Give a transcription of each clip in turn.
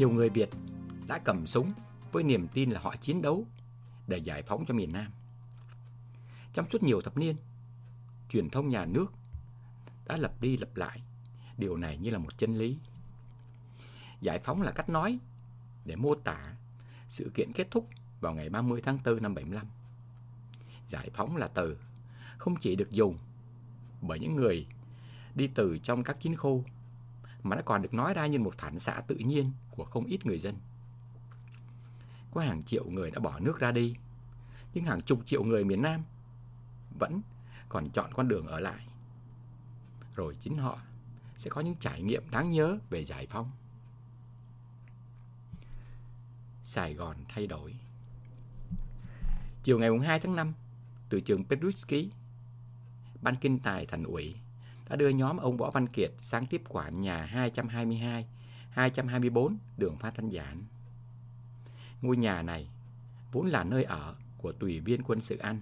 Nhiều người Việt đã cầm súng với niềm tin là họ chiến đấu để giải phóng cho miền Nam. Trong suốt nhiều thập niên, truyền thông nhà nước đã lặp đi lặp lại điều này như là một chân lý. Giải phóng là cách nói để mô tả sự kiện kết thúc vào ngày 30 tháng 4 năm 75. Giải phóng là từ không chỉ được dùng bởi những người đi từ trong các chiến khu mà nó còn được nói ra như một phản xạ tự nhiên của không ít người dân. Có hàng triệu người đã bỏ nước ra đi, nhưng hàng chục triệu người miền Nam vẫn còn chọn con đường ở lại. Rồi chính họ sẽ có những trải nghiệm đáng nhớ về giải phóng. Sài Gòn thay đổi Chiều ngày 2 tháng 5, từ trường Petruski, Ban Kinh tài Thành ủy đã đưa nhóm ông Võ Văn Kiệt sang tiếp quản nhà 222, 224 đường Phan Thanh Giản. Ngôi nhà này vốn là nơi ở của tùy viên quân sự Anh.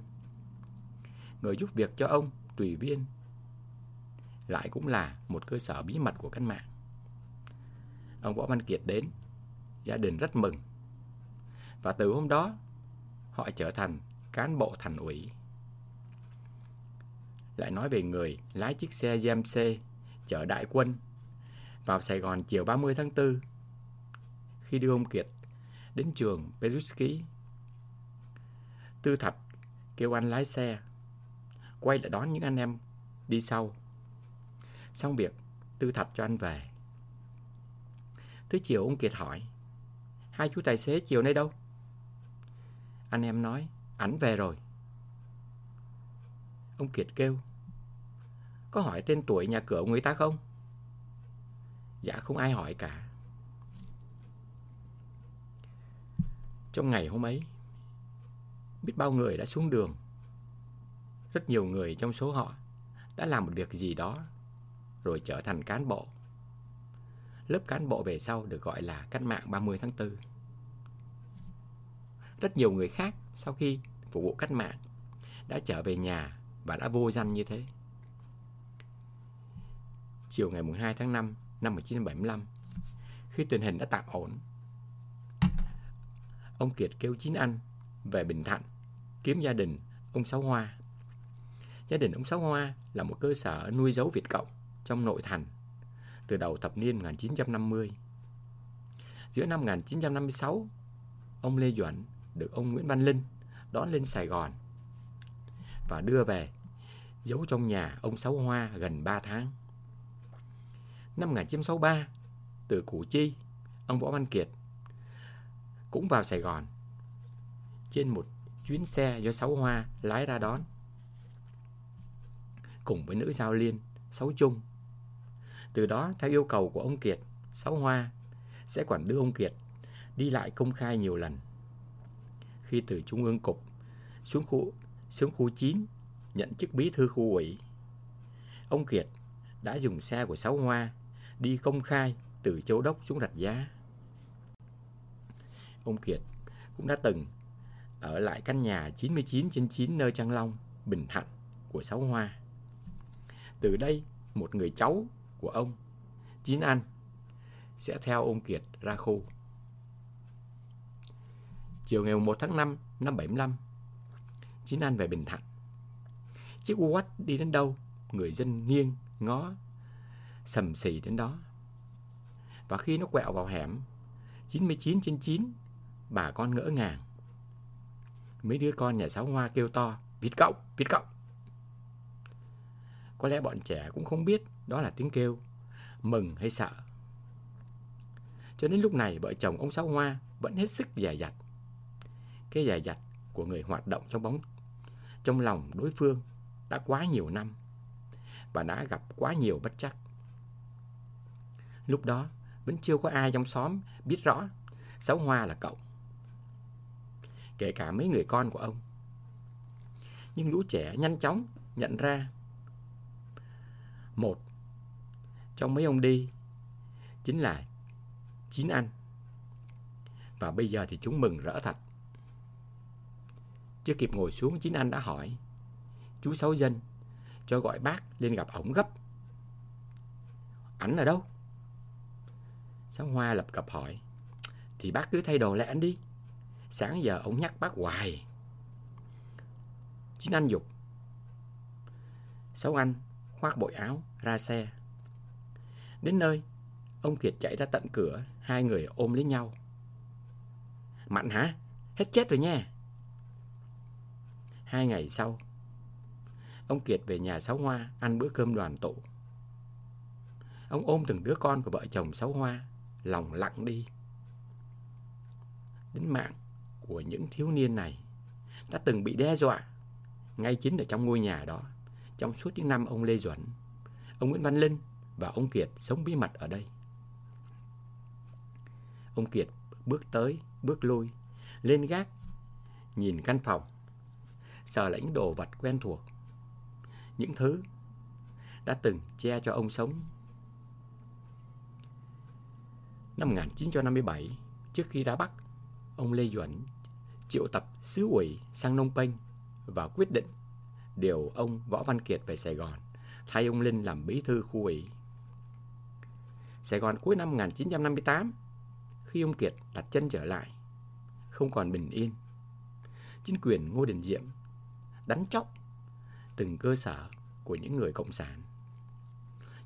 Người giúp việc cho ông, tùy viên, lại cũng là một cơ sở bí mật của cách mạng. Ông Võ Văn Kiệt đến, gia đình rất mừng. Và từ hôm đó, họ trở thành cán bộ thành ủy. Lại nói về người lái chiếc xe GMC chở đại quân vào Sài Gòn chiều 30 tháng 4 khi đưa ông Kiệt đến trường Peruski. Tư Thạch kêu anh lái xe quay lại đón những anh em đi sau. Xong việc, Tư Thạch cho anh về. Tới chiều ông Kiệt hỏi Hai chú tài xế chiều nay đâu? Anh em nói Ảnh về rồi Ông Kiệt kêu Có hỏi tên tuổi nhà cửa người ta không? Dạ không ai hỏi cả. Trong ngày hôm ấy, Biết bao người đã xuống đường. Rất nhiều người trong số họ Đã làm một việc gì đó Rồi trở thành cán bộ. Lớp cán bộ về sau được gọi là cách mạng 30 tháng 4 Rất nhiều người khác sau khi phục vụ cách mạng đã trở về nhà và đã vô danh như thế. Chiều ngày 2 tháng 5 năm 1975, khi tình hình đã tạm ổn, ông Kiệt kêu chín anh về Bình Thạnh kiếm gia đình ông Sáu Hoa. Gia đình ông Sáu Hoa là một cơ sở nuôi dấu Việt Cộng trong nội thành từ đầu thập niên 1950. Giữa năm 1956, ông Lê Duẩn được ông Nguyễn Văn Linh đón lên Sài Gòn và đưa về giấu trong nhà ông Sáu Hoa gần 3 tháng. Năm 1963, từ Củ Chi, ông Võ Văn Kiệt cũng vào Sài Gòn trên một chuyến xe do Sáu Hoa lái ra đón cùng với nữ giao liên Sáu Trung. Từ đó, theo yêu cầu của ông Kiệt, Sáu Hoa sẽ quản đưa ông Kiệt đi lại công khai nhiều lần khi từ Trung ương Cục xuống khu, xuống khu 9 nhận chức bí thư khu ủy. Ông Kiệt đã dùng xe của Sáu Hoa đi công khai từ Châu Đốc xuống Rạch Giá. Ông Kiệt cũng đã từng ở lại căn nhà 99 trên 9 nơi Trang Long, Bình Thạnh của Sáu Hoa. Từ đây, một người cháu của ông, Chín Anh, sẽ theo ông Kiệt ra khu. Chiều ngày 1 tháng 5 năm 75, Chín Anh về Bình Thạnh. Chiếc Uwatt đi đến đâu, người dân nghiêng, ngó, sầm xì đến đó. Và khi nó quẹo vào hẻm 99 trên 9, bà con ngỡ ngàng. Mấy đứa con nhà sáu hoa kêu to, vịt cậu, vịt cậu. Có lẽ bọn trẻ cũng không biết đó là tiếng kêu, mừng hay sợ. Cho đến lúc này, vợ chồng ông Sáu Hoa vẫn hết sức dè dặt cái dài dặt của người hoạt động trong bóng trong lòng đối phương đã quá nhiều năm và đã gặp quá nhiều bất chắc. Lúc đó, vẫn chưa có ai trong xóm biết rõ Sáu Hoa là cậu. Kể cả mấy người con của ông. Nhưng lũ trẻ nhanh chóng nhận ra một, trong mấy ông đi, chính là Chín Anh. Và bây giờ thì chúng mừng rỡ thật. Chưa kịp ngồi xuống, chín anh đã hỏi, Chú Sáu Dân, Cho gọi bác lên gặp ổng gấp Ảnh ở đâu Sáu Hoa lập cập hỏi Thì bác cứ thay đồ lại anh đi. Sáng giờ ông nhắc bác hoài. Chín anh dục. Sáu anh khoác bội áo ra xe. Đến nơi, ông Kiệt chạy ra tận cửa, hai người ôm lấy nhau. mạnh hả? Hết chết rồi nha. Hai ngày sau, ông Kiệt về nhà Sáu Hoa ăn bữa cơm đoàn tụ. Ông ôm từng đứa con của vợ chồng Sáu Hoa, lòng lặng đi. Đến mạng của những thiếu niên này đã từng bị đe dọa ngay chính ở trong ngôi nhà đó trong suốt những năm ông Lê Duẩn, ông Nguyễn Văn Linh và ông Kiệt sống bí mật ở đây. Ông Kiệt bước tới, bước lui, lên gác, nhìn căn phòng, sờ lãnh đồ vật quen thuộc. Những thứ đã từng che cho ông sống. Năm 1957, trước khi ra Bắc, ông Lê Duẩn triệu tập sứ ủy sang Nông Penh và quyết định điều ông Võ Văn Kiệt về Sài Gòn, thay ông Linh làm bí thư khu ủy. Sài Gòn cuối năm 1958, khi ông Kiệt đặt chân trở lại, không còn bình yên. Chính quyền Ngô Đình Diệm đánh chóc từng cơ sở của những người cộng sản.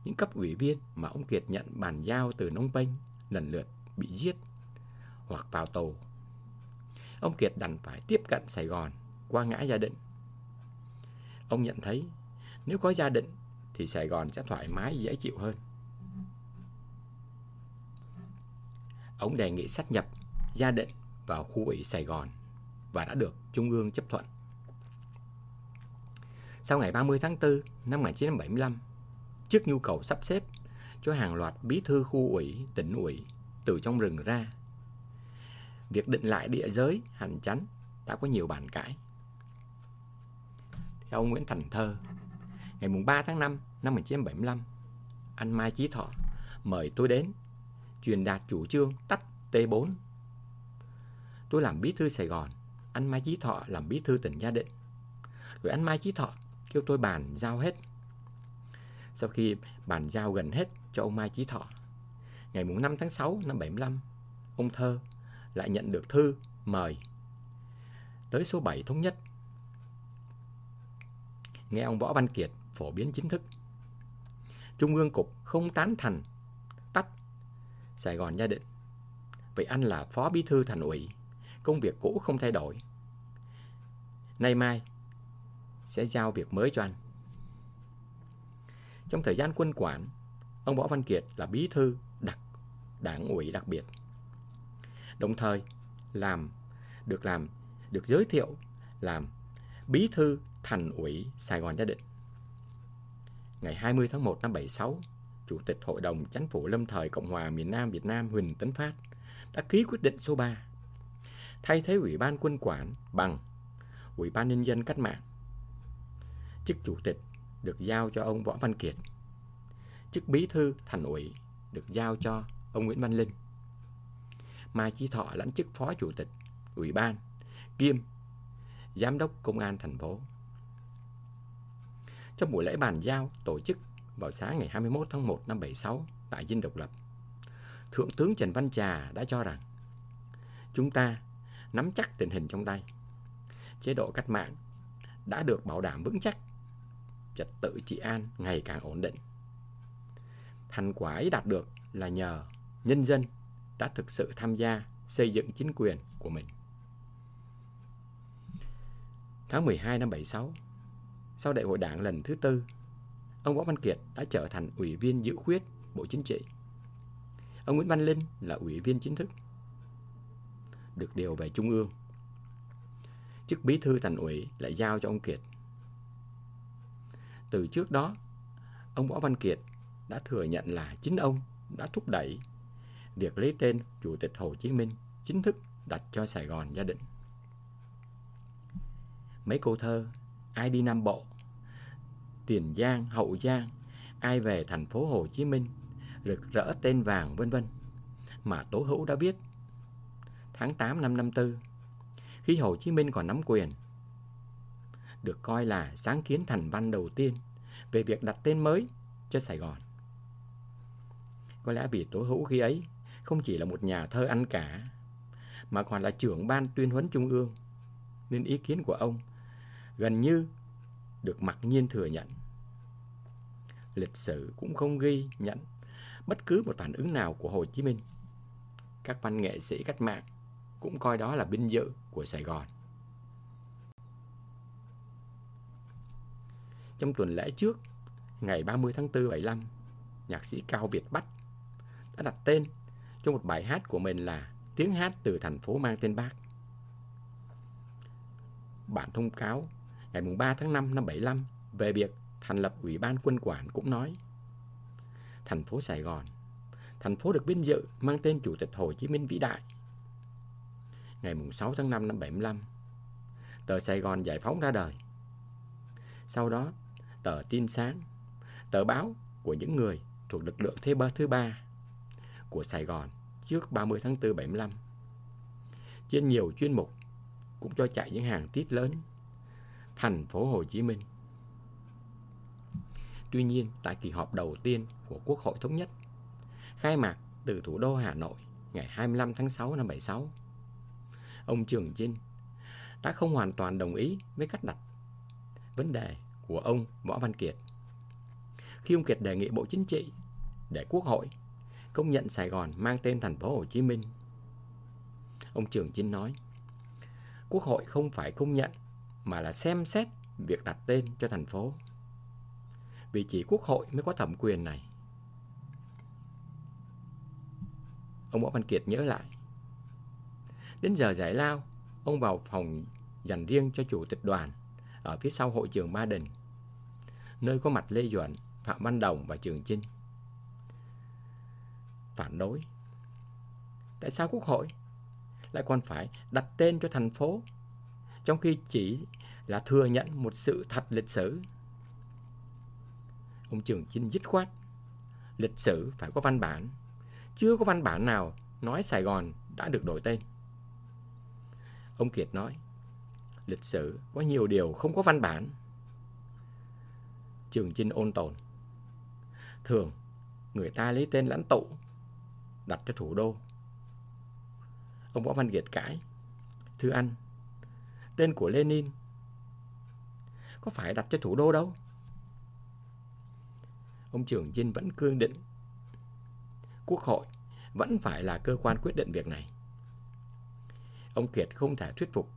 Những cấp ủy viên mà ông Kiệt nhận bàn giao từ Nông Penh lần lượt bị giết hoặc vào tù. Ông Kiệt đành phải tiếp cận Sài Gòn qua ngã Gia Định. Ông nhận thấy nếu có gia định thì Sài Gòn sẽ thoải mái dễ chịu hơn. Ông đề nghị sát nhập gia định vào khu ủy Sài Gòn và đã được Trung ương chấp thuận. Sau ngày 30 tháng 4 năm 1975, trước nhu cầu sắp xếp cho hàng loạt bí thư khu ủy, tỉnh ủy từ trong rừng ra, việc định lại địa giới hành chánh đã có nhiều bàn cãi. Theo ông Nguyễn Thành Thơ, ngày 3 tháng 5 năm 1975, anh Mai Chí Thọ mời tôi đến truyền đạt chủ trương tách T4. Tôi làm bí thư Sài Gòn, anh Mai Chí Thọ làm bí thư tỉnh Gia Định. Rồi anh Mai Chí Thọ kêu tôi bàn giao hết. Sau khi bàn giao gần hết cho ông Mai Chí Thọ, ngày 5 tháng 6 năm 75, ông Thơ lại nhận được thư mời tới số 7 thống nhất. Nghe ông Võ Văn Kiệt phổ biến chính thức. Trung ương cục không tán thành tách Sài Gòn Gia Định. Vậy anh là phó bí thư thành ủy, công việc cũ không thay đổi. Nay mai sẽ giao việc mới cho anh. Trong thời gian quân quản, ông Võ Văn Kiệt là bí thư đặc đảng ủy đặc biệt. Đồng thời làm được làm được giới thiệu làm bí thư thành ủy Sài Gòn Gia Định. Ngày 20 tháng 1 năm 76, Chủ tịch Hội đồng Chính phủ Lâm thời Cộng hòa miền Nam Việt Nam Huỳnh Tấn Phát đã ký quyết định số 3 thay thế Ủy ban quân quản bằng Ủy ban Nhân dân Cách mạng. Chức Chủ tịch được giao cho ông Võ Văn Kiệt. Chức Bí thư Thành ủy được giao cho ông Nguyễn Văn Linh. Mai Chí Thọ lãnh chức Phó Chủ tịch Ủy ban kiêm Giám đốc Công an thành phố. Trong buổi lễ bàn giao tổ chức vào sáng ngày 21 tháng 1 năm 76 tại Dinh Độc Lập, Thượng tướng Trần Văn Trà đã cho rằng chúng ta nắm chắc tình hình trong tay. Chế độ cách mạng đã được bảo đảm vững chắc, trật tự trị an ngày càng ổn định. Thành quả ấy đạt được là nhờ nhân dân đã thực sự tham gia xây dựng chính quyền của mình. Tháng 12 năm 76, sau đại hội đảng lần thứ tư, ông Võ Văn Kiệt đã trở thành ủy viên dự khuyết Bộ Chính trị. Ông Nguyễn Văn Linh là ủy viên chính thức, được điều về Trung ương. Chức bí thư thành ủy lại giao cho ông Kiệt. Từ trước đó, ông Võ Văn Kiệt đã thừa nhận là chính ông đã thúc đẩy việc lấy tên Chủ tịch Hồ Chí Minh chính thức đặt cho Sài Gòn gia đình. Mấy câu thơ, ai đi Nam Bộ, Tiền Giang, Hậu Giang, ai về thành phố Hồ Chí Minh, rực rỡ tên vàng vân vân mà Tố Hữu đã viết tháng 8 năm 54 khi Hồ Chí Minh còn nắm quyền được coi là sáng kiến thành văn đầu tiên về việc đặt tên mới cho Sài Gòn. Có lẽ vì Tố Hữu khi ấy không chỉ là một nhà thơ ăn cả mà còn là trưởng ban tuyên huấn trung ương, nên ý kiến của ông gần như được mặc nhiên thừa nhận. Lịch sử cũng không ghi nhận bất cứ một phản ứng nào của Hồ Chí Minh. Các văn nghệ sĩ cách mạng cũng coi đó là binh dự của Sài Gòn. Trong tuần lễ trước, ngày 30 tháng 4 75, nhạc sĩ Cao Việt Bách đã đặt tên cho một bài hát của mình là Tiếng hát từ thành phố mang tên Bác. Bản thông cáo ngày 3 tháng 5 năm 75 về việc thành lập Ủy ban quân quản cũng nói thành phố Sài Gòn, thành phố được vinh dự mang tên Chủ tịch Hồ Chí Minh vĩ đại. Ngày 6 tháng 5 năm 75, tờ Sài Gòn giải phóng ra đời. Sau đó, tờ Tin Sáng, tờ báo của những người thuộc lực lượng thế ba thứ ba của Sài Gòn trước 30 tháng 4 75. Trên nhiều chuyên mục cũng cho chạy những hàng tít lớn thành phố Hồ Chí Minh. Tuy nhiên, tại kỳ họp đầu tiên của Quốc hội Thống nhất, khai mạc từ thủ đô Hà Nội ngày 25 tháng 6 năm 76, ông Trường Chinh đã không hoàn toàn đồng ý với cách đặt vấn đề của ông Võ Văn Kiệt. Khi ông Kiệt đề nghị Bộ Chính trị để Quốc hội công nhận Sài Gòn mang tên thành phố Hồ Chí Minh, ông Trường Chinh nói, Quốc hội không phải công nhận mà là xem xét việc đặt tên cho thành phố. Vì chỉ Quốc hội mới có thẩm quyền này. Ông Võ Văn Kiệt nhớ lại. Đến giờ giải lao, ông vào phòng dành riêng cho chủ tịch đoàn ở phía sau hội trường Ba Đình, nơi có mặt Lê Duẩn, Phạm Văn Đồng và Trường Chinh. Phản đối. Tại sao Quốc hội lại còn phải đặt tên cho thành phố trong khi chỉ là thừa nhận một sự thật lịch sử. Ông Trường Chinh dứt khoát, lịch sử phải có văn bản, chưa có văn bản nào nói Sài Gòn đã được đổi tên. Ông Kiệt nói, lịch sử có nhiều điều không có văn bản. Trường Chinh ôn tồn. Thường, người ta lấy tên lãnh tụ, đặt cho thủ đô. Ông Võ Văn Kiệt cãi, thưa anh, tên của Lenin có phải đặt cho thủ đô đâu. Ông trưởng Dinh vẫn cương định Quốc hội vẫn phải là cơ quan quyết định việc này. Ông Kiệt không thể thuyết phục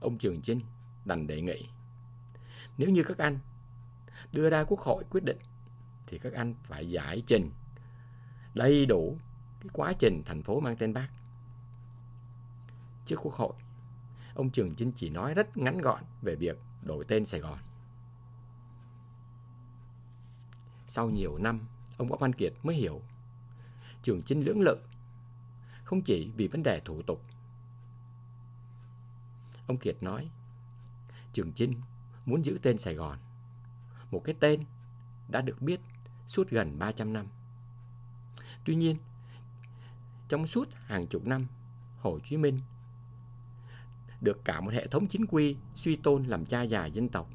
ông Trường dinh đành đề nghị. Nếu như các anh đưa ra quốc hội quyết định thì các anh phải giải trình đầy đủ cái quá trình thành phố mang tên bác. Trước quốc hội, ông Trường Chinh chỉ nói rất ngắn gọn về việc đổi tên Sài Gòn. Sau nhiều năm, ông Võ Văn Kiệt mới hiểu Trường Chinh lưỡng lự không chỉ vì vấn đề thủ tục. Ông Kiệt nói, Trường Chinh muốn giữ tên Sài Gòn, một cái tên đã được biết suốt gần 300 năm. Tuy nhiên, trong suốt hàng chục năm, Hồ Chí Minh được cả một hệ thống chính quy suy tôn làm cha già dân tộc.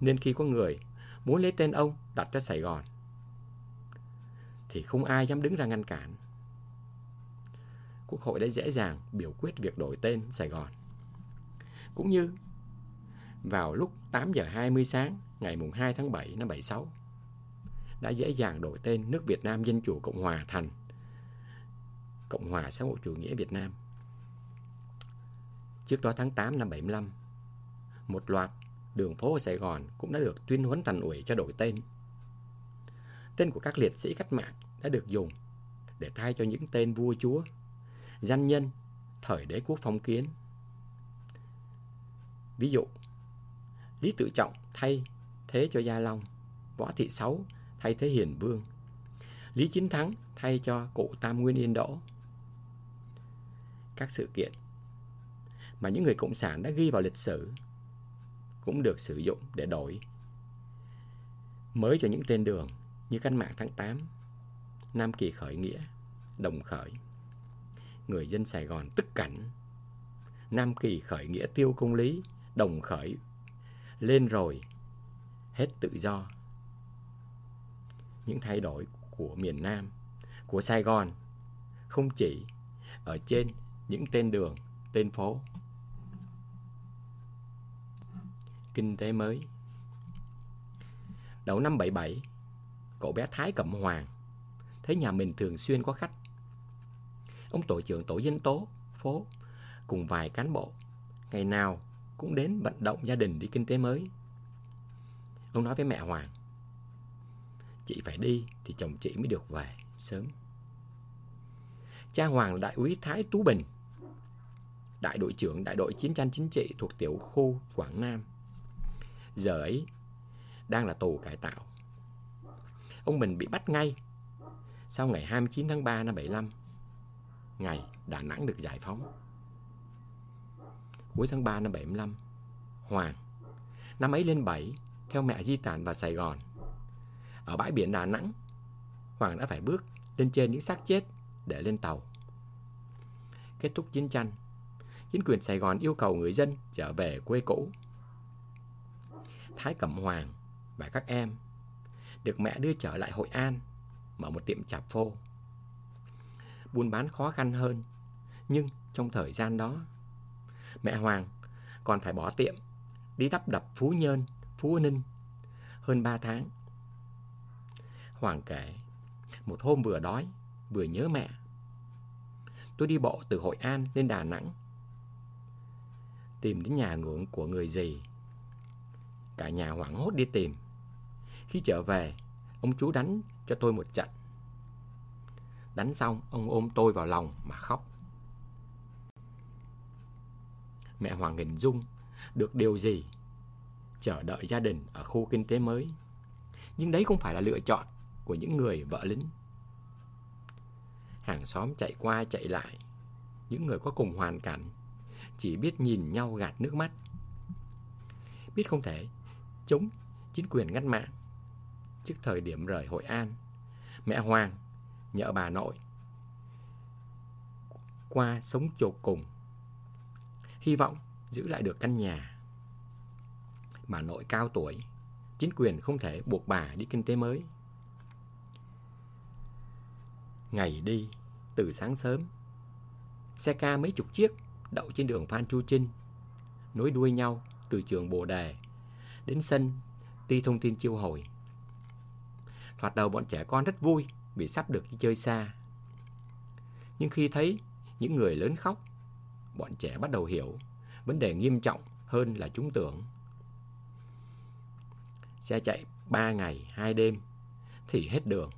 Nên khi có người muốn lấy tên ông đặt cho Sài Gòn, thì không ai dám đứng ra ngăn cản. Quốc hội đã dễ dàng biểu quyết việc đổi tên Sài Gòn. Cũng như vào lúc 8 giờ 20 sáng ngày mùng 2 tháng 7 năm 76 đã dễ dàng đổi tên nước Việt Nam Dân Chủ Cộng Hòa thành Cộng hòa xã hội chủ nghĩa Việt Nam. Trước đó tháng 8 năm 75, một loạt đường phố ở Sài Gòn cũng đã được tuyên huấn thành ủy cho đổi tên. Tên của các liệt sĩ cách mạng đã được dùng để thay cho những tên vua chúa, danh nhân thời đế quốc phong kiến. Ví dụ, Lý Tự Trọng thay thế cho Gia Long, Võ Thị Sáu thay thế Hiền Vương, Lý Chính Thắng thay cho cụ Tam Nguyên Yên Đỗ. Các sự kiện mà những người cộng sản đã ghi vào lịch sử cũng được sử dụng để đổi mới cho những tên đường như cách mạng tháng 8, Nam Kỳ khởi nghĩa, Đồng khởi. Người dân Sài Gòn tức cảnh. Nam Kỳ khởi nghĩa tiêu công lý, Đồng khởi lên rồi hết tự do. Những thay đổi của miền Nam, của Sài Gòn không chỉ ở trên những tên đường, tên phố. Kinh tế mới Đầu năm 77, cậu bé Thái Cẩm Hoàng thấy nhà mình thường xuyên có khách. Ông tổ trưởng tổ dân tố phố cùng vài cán bộ ngày nào cũng đến vận động gia đình đi kinh tế mới. Ông nói với mẹ Hoàng, chị phải đi thì chồng chị mới được về sớm. Cha Hoàng là đại úy Thái Tú Bình, đại đội trưởng đại đội chiến tranh chính trị thuộc tiểu khu Quảng Nam. Giờ ấy đang là tù cải tạo. Ông Bình bị bắt ngay sau ngày 29 tháng 3 năm 75, ngày Đà Nẵng được giải phóng. Cuối tháng 3 năm 75, Hoàng, năm ấy lên 7, theo mẹ di tản vào Sài Gòn. Ở bãi biển Đà Nẵng, Hoàng đã phải bước lên trên những xác chết để lên tàu. Kết thúc chiến tranh, chính quyền Sài Gòn yêu cầu người dân trở về quê cũ. Thái Cẩm Hoàng và các em được mẹ đưa trở lại Hội An mở một tiệm chạp phô. Buôn bán khó khăn hơn, nhưng trong thời gian đó, mẹ Hoàng còn phải bỏ tiệm đi đắp đập Phú Nhơn, Phú Ninh hơn 3 tháng. Hoàng kể, một hôm vừa đói, vừa nhớ mẹ. Tôi đi bộ từ Hội An lên Đà Nẵng, tìm đến nhà ngưỡng của người gì. Cả nhà hoảng hốt đi tìm. Khi trở về, ông chú đánh cho tôi một trận. Đánh xong, ông ôm tôi vào lòng mà khóc. Mẹ Hoàng hình dung được điều gì chờ đợi gia đình ở khu kinh tế mới. Nhưng đấy không phải là lựa chọn của những người vợ lính. Hàng xóm chạy qua chạy lại, những người có cùng hoàn cảnh chỉ biết nhìn nhau gạt nước mắt. Biết không thể chống chính quyền ngắt mạng trước thời điểm rời Hội An. Mẹ Hoàng nhờ bà nội qua sống chột cùng. Hy vọng giữ lại được căn nhà. Bà nội cao tuổi, chính quyền không thể buộc bà đi kinh tế mới. Ngày đi, từ sáng sớm, xe ca mấy chục chiếc đậu trên đường Phan Chu Trinh, nối đuôi nhau từ trường Bồ Đề đến sân Ti Thông tin Chiêu Hồi. Thoạt đầu bọn trẻ con rất vui vì sắp được đi chơi xa. Nhưng khi thấy những người lớn khóc, bọn trẻ bắt đầu hiểu vấn đề nghiêm trọng hơn là chúng tưởng. Xe chạy 3 ngày, 2 đêm thì hết đường.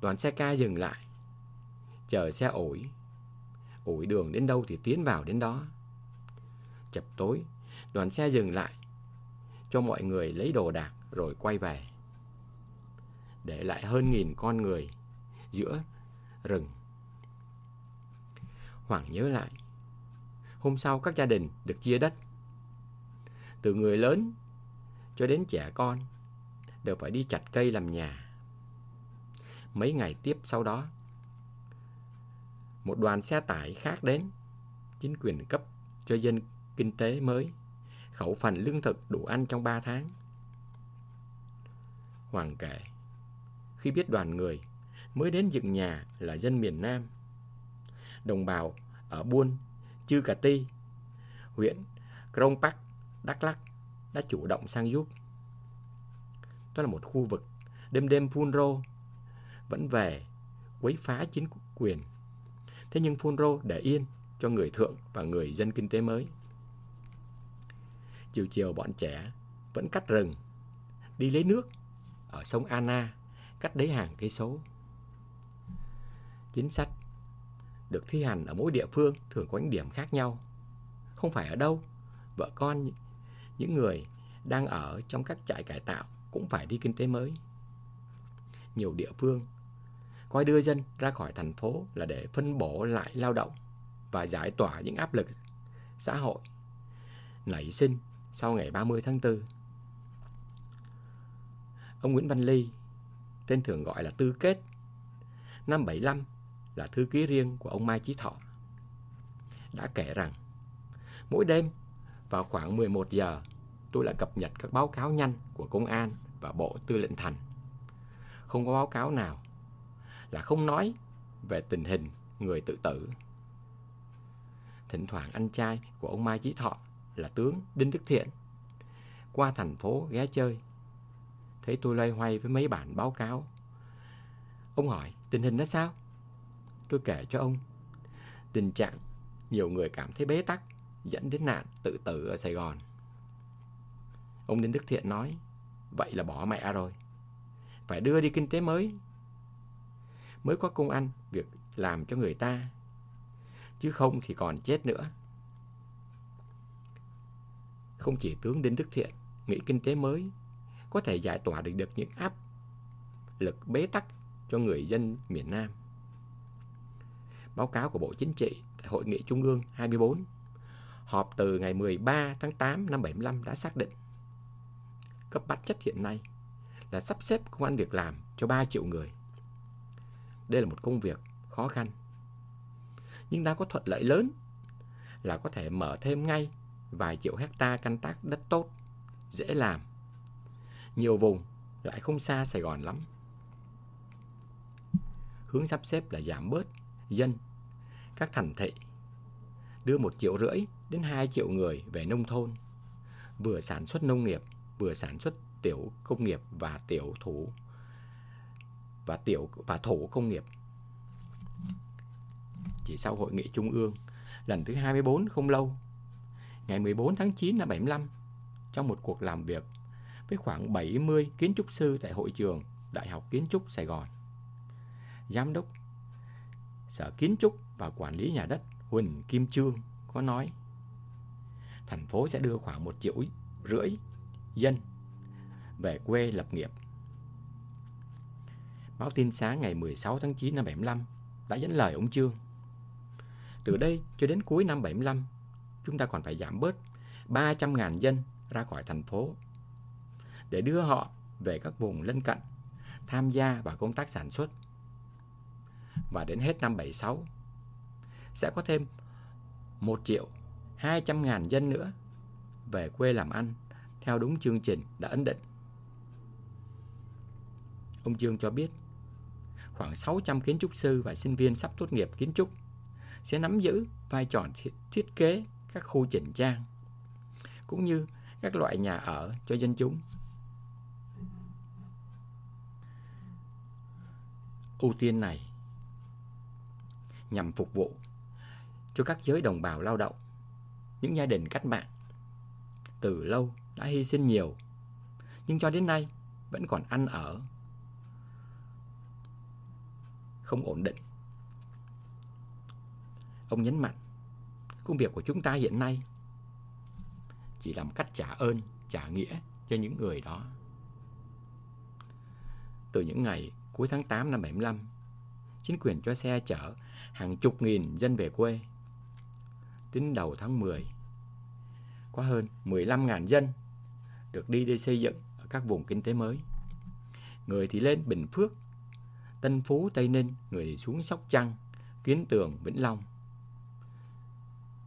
Đoàn xe ca dừng lại, chờ xe ủi. Ủi đường đến đâu thì tiến vào đến đó. Chập tối, đoàn xe dừng lại, cho mọi người lấy đồ đạc rồi quay về để lại hơn nghìn con người giữa rừng. Hoàng nhớ lại, hôm sau các gia đình được chia đất. Từ người lớn cho đến trẻ con đều phải đi chặt cây làm nhà. Mấy ngày tiếp sau đó, một đoàn xe tải khác đến, chính quyền cấp cho dân kinh tế mới, khẩu phần lương thực đủ ăn trong 3 tháng. Hoàng kể, khi biết đoàn người mới đến dựng nhà là dân miền Nam. Đồng bào ở Buôn, Chư Cà Ti, huyện Krông Park, Đắk Lắk đã chủ động sang giúp. Đó là một khu vực đêm đêm phun rô vẫn về quấy phá chính quyền. Thế nhưng Phunro để yên cho người thượng và người dân kinh tế mới. Chiều chiều bọn trẻ vẫn cắt rừng, đi lấy nước ở sông Anna cách đấy hàng cây số. Chính sách được thi hành ở mỗi địa phương thường có những điểm khác nhau. Không phải ở đâu, vợ con những người đang ở trong các trại cải tạo cũng phải đi kinh tế mới. Nhiều địa phương coi đưa dân ra khỏi thành phố là để phân bổ lại lao động và giải tỏa những áp lực xã hội nảy sinh sau ngày 30 tháng 4. Ông Nguyễn Văn Ly tên thường gọi là Tư Kết. Năm 75 là thư ký riêng của ông Mai Chí Thọ. Đã kể rằng, mỗi đêm vào khoảng 11 giờ, tôi lại cập nhật các báo cáo nhanh của công an và bộ tư lệnh thành. Không có báo cáo nào là không nói về tình hình người tự tử. Thỉnh thoảng anh trai của ông Mai Chí Thọ là tướng Đinh Đức Thiện qua thành phố ghé chơi. Thấy tôi loay hoay với mấy bản báo cáo. Ông hỏi, tình hình nó sao? Tôi kể cho ông, tình trạng nhiều người cảm thấy bế tắc dẫn đến nạn tự tử ở Sài Gòn. Ông Đinh Đức Thiện nói, vậy là bỏ mẹ rồi. Phải đưa đi kinh tế mới. Mới có công ăn việc làm cho người ta. Chứ không thì còn chết nữa. Không chỉ tướng Đinh Đức Thiện nghĩ kinh tế mới có thể giải tỏa được, được những áp lực bế tắc cho người dân miền Nam. Báo cáo của Bộ Chính trị tại Hội nghị Trung ương 24 họp từ ngày 13 tháng 8 năm 75 đã xác định cấp bách nhất hiện nay là sắp xếp công an việc làm cho 3 triệu người. Đây là một công việc khó khăn. Nhưng ta có thuận lợi lớn là có thể mở thêm ngay vài triệu hecta canh tác đất tốt, dễ làm. Nhiều vùng lại không xa Sài Gòn lắm. Hướng sắp xếp là giảm bớt dân các thành thị đưa một triệu rưỡi đến 2 triệu người về nông thôn, vừa sản xuất nông nghiệp, vừa sản xuất tiểu công nghiệp và tiểu thủ và tiểu và thổ công nghiệp. Chỉ sau hội nghị trung ương lần thứ 24 không lâu, ngày 14 tháng 9 năm 75, trong một cuộc làm việc với khoảng 70 kiến trúc sư tại hội trường Đại học Kiến trúc Sài Gòn. Giám đốc Sở Kiến trúc và Quản lý Nhà đất Huỳnh Kim Trương có nói thành phố sẽ đưa khoảng một triệu rưỡi dân về quê lập nghiệp. Báo tin sáng ngày 16 tháng 9 năm 75 đã dẫn lời ông Trương. Từ đây cho đến cuối năm 75, chúng ta còn phải giảm bớt 300.000 dân ra khỏi thành phố để đưa họ về các vùng lân cận tham gia vào công tác sản xuất. Và đến hết năm 76 sẽ có thêm 1 triệu 200 ngàn dân nữa về quê làm ăn theo đúng chương trình đã ấn định. Ông Trương cho biết khoảng 600 kiến trúc sư và sinh viên sắp tốt nghiệp kiến trúc sẽ nắm giữ vai trò thiết kế các khu chỉnh trang cũng như các loại nhà ở cho dân chúng. Ưu tiên này nhằm phục vụ cho các giới đồng bào lao động, những gia đình cách mạng. Từ lâu đã hy sinh nhiều, nhưng cho đến nay vẫn còn ăn ở không ổn định. Ông nhấn mạnh, công việc của chúng ta hiện nay chỉ làm cách trả ơn, trả nghĩa cho những người đó. Từ những ngày cuối tháng 8 năm 75, chính quyền cho xe chở hàng chục nghìn dân về quê. Đến đầu tháng 10, có hơn 15.000 dân được đi đi xây dựng ở các vùng kinh tế mới. Người thì lên Bình Phước, Tân Phú, Tây Ninh, người xuống Sóc Trăng, Kiến Tường, Vĩnh Long.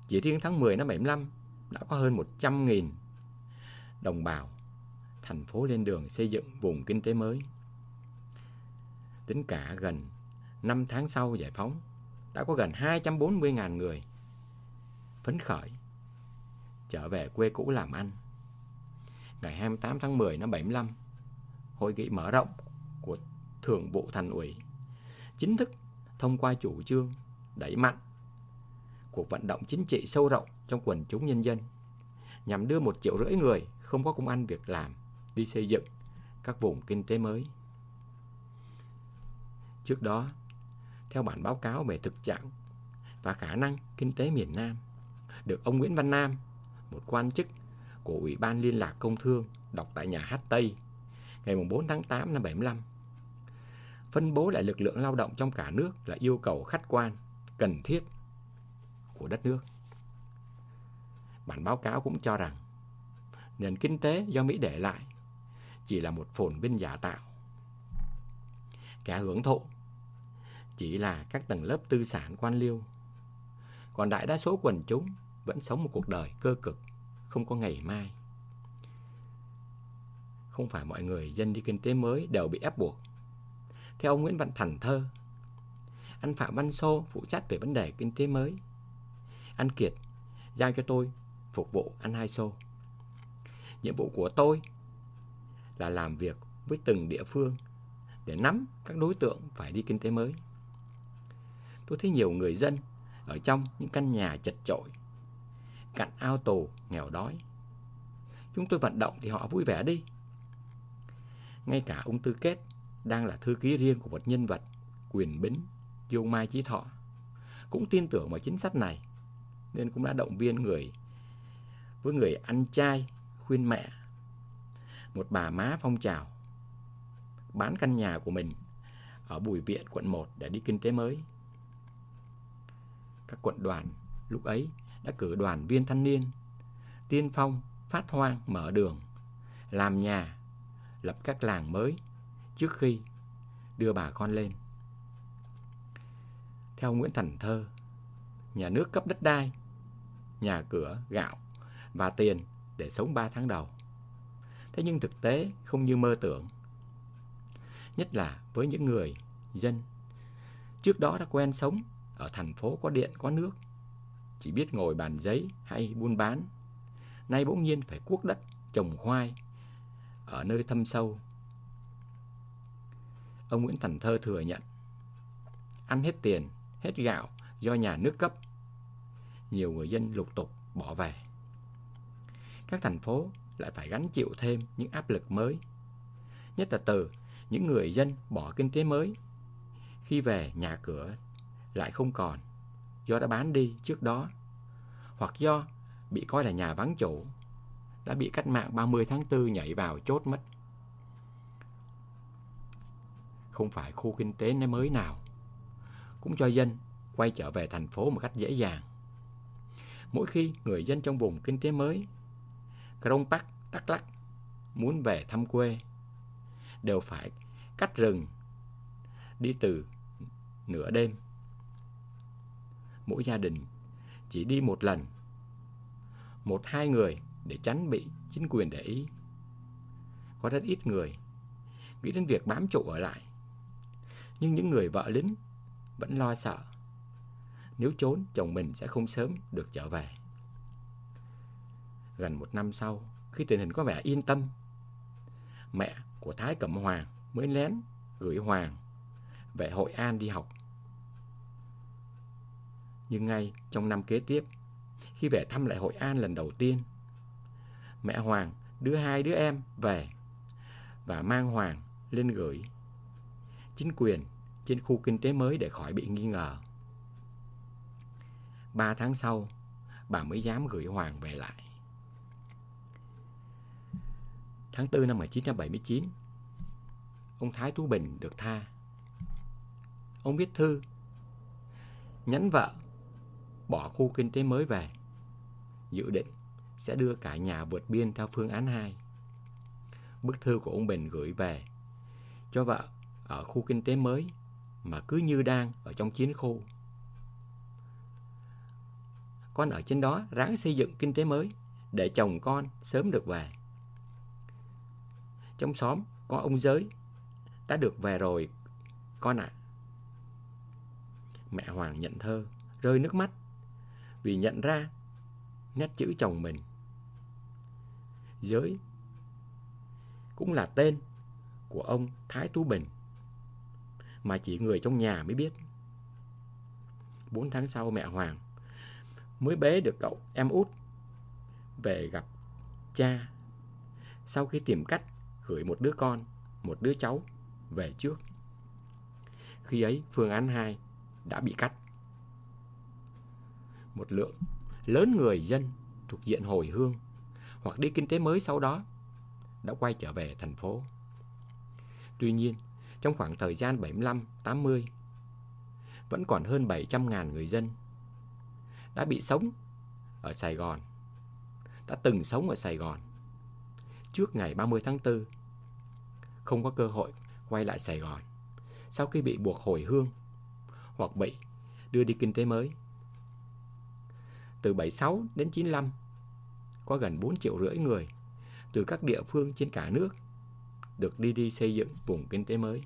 Chỉ riêng tháng 10 năm 75 đã có hơn 100.000 đồng bào thành phố lên đường xây dựng vùng kinh tế mới. Tính cả gần 5 tháng sau giải phóng, đã có gần 240.000 người phấn khởi trở về quê cũ làm ăn. Ngày 28 tháng 10 năm 75, hội nghị mở rộng Thường vụ Thành ủy chính thức thông qua chủ trương đẩy mạnh cuộc vận động chính trị sâu rộng trong quần chúng nhân dân nhằm đưa một triệu rưỡi người không có công ăn việc làm đi xây dựng các vùng kinh tế mới. Trước đó, theo bản báo cáo về thực trạng và khả năng kinh tế miền Nam, được ông Nguyễn Văn Nam, một quan chức của Ủy ban Liên lạc Công Thương, đọc tại nhà hát Tây ngày 4 tháng 8 năm 75. Phân bố lại lực lượng lao động trong cả nước là yêu cầu khách quan, cần thiết của đất nước. Bản báo cáo cũng cho rằng nền kinh tế do Mỹ để lại chỉ là một phồn vinh giả tạo. Kẻ hưởng thụ chỉ là các tầng lớp tư sản quan liêu. Còn đại đa số quần chúng vẫn sống một cuộc đời cơ cực, không có ngày mai. Không phải mọi người dân đi kinh tế mới đều bị ép buộc. Theo ông Nguyễn Văn Thành Thơ, anh Phạm Văn Sô phụ trách về vấn đề kinh tế mới. Anh Kiệt giao cho tôi phục vụ anh Hai Sô. Nhiệm vụ của tôi là làm việc với từng địa phương để nắm các đối tượng phải đi kinh tế mới. Tôi thấy nhiều người dân ở trong những căn nhà chật chội, cạnh ao tù, nghèo đói. Chúng tôi vận động thì họ vui vẻ đi. Ngay cả ông Tư Kết đang là thư ký riêng của một nhân vật quyền bính Dương Mai Chí Thọ cũng tin tưởng vào chính sách này, nên cũng đã động viên người, với người ăn chay, khuyên mẹ, một bà má phong trào, bán căn nhà của mình ở Bùi Viện, quận 1 để đi kinh tế mới. Các quận đoàn lúc ấy đã cử đoàn viên thanh niên, tiên phong, phát hoang mở đường, làm nhà, lập các làng mới trước khi đưa bà con lên. Theo Nguyễn Thành Thơ, nhà nước cấp đất đai, nhà cửa, gạo và tiền để sống 3 tháng đầu. Thế nhưng thực tế không như mơ tưởng. Nhất là với những người dân trước đó đã quen sống ở thành phố có điện có nước, chỉ biết ngồi bàn giấy hay buôn bán. Nay bỗng nhiên phải cuốc đất, trồng khoai ở nơi thâm sâu. Ông Nguyễn Thành Thơ thừa nhận ăn hết tiền, hết gạo do nhà nước cấp. Nhiều người dân lục tục bỏ về. Các thành phố lại phải gánh chịu thêm những áp lực mới. Nhất là từ những người dân bỏ kinh tế mới. Khi về nhà cửa lại không còn do đã bán đi trước đó hoặc do bị coi là nhà vắng chủ đã bị cách mạng 30 tháng 4 nhảy vào chốt mất. Không phải khu kinh tế mới nào cũng cho dân quay trở về thành phố một cách dễ dàng. Mỗi khi người dân trong vùng kinh tế mới Krông Park, Đắk Lắk muốn về thăm quê đều phải cắt rừng đi từ nửa đêm. Mỗi gia đình chỉ đi một lần, một hai người để tránh bị chính quyền để ý. Có rất ít người nghĩ đến việc bám trụ ở lại. Nhưng những người vợ lính vẫn lo sợ. Nếu trốn, chồng mình sẽ không sớm được trở về. Gần một năm sau, khi tình hình có vẻ yên tâm, mẹ của Thái Cẩm Hoàng mới lén gửi Hoàng về Hội An đi học. Nhưng ngay trong năm kế tiếp, khi về thăm lại Hội An lần đầu tiên, mẹ Hoàng đưa hai đứa em về và mang Hoàng lên gửi chính quyền trên khu kinh tế mới để khỏi bị nghi ngờ. Ba tháng sau, bà mới dám gửi Hoàng về lại. Tháng 4 năm 1979, ông Thái Tú Bình được tha. Ông viết thư, nhắn vợ, bỏ khu kinh tế mới về, dự định sẽ đưa cả nhà vượt biên theo phương án 2. Bức thư của ông Bình gửi về cho vợ ở khu kinh tế mới mà cứ như đang ở trong chiến khu. Con ở trên đó ráng xây dựng kinh tế mới để chồng con sớm được về. Trong xóm có ông giới đã được về rồi con ạ. À. Mẹ Hoàng nhận thơ, rơi nước mắt vì nhận ra nét chữ chồng mình. Giới cũng là tên của ông Thái Tú Bình mà chỉ người trong nhà mới biết. Bốn tháng sau mẹ Hoàng mới bế được cậu em út về gặp cha sau khi tìm cách gửi một đứa con, một đứa cháu về trước. Khi ấy phương án 2 đã bị cắt. Một lượng lớn người dân thuộc diện hồi hương hoặc đi kinh tế mới sau đó đã quay trở về thành phố. Tuy nhiên, trong khoảng thời gian 75-80, vẫn còn hơn 700.000 người dân đã bị sống ở Sài Gòn, đã từng sống ở Sài Gòn trước ngày 30 tháng 4, không có cơ hội quay lại Sài Gòn sau khi bị buộc hồi hương hoặc bị đưa đi kinh tế mới. Từ 76 đến 95, có gần 4 triệu rưỡi người từ các địa phương trên cả nước được đi đi xây dựng vùng kinh tế mới.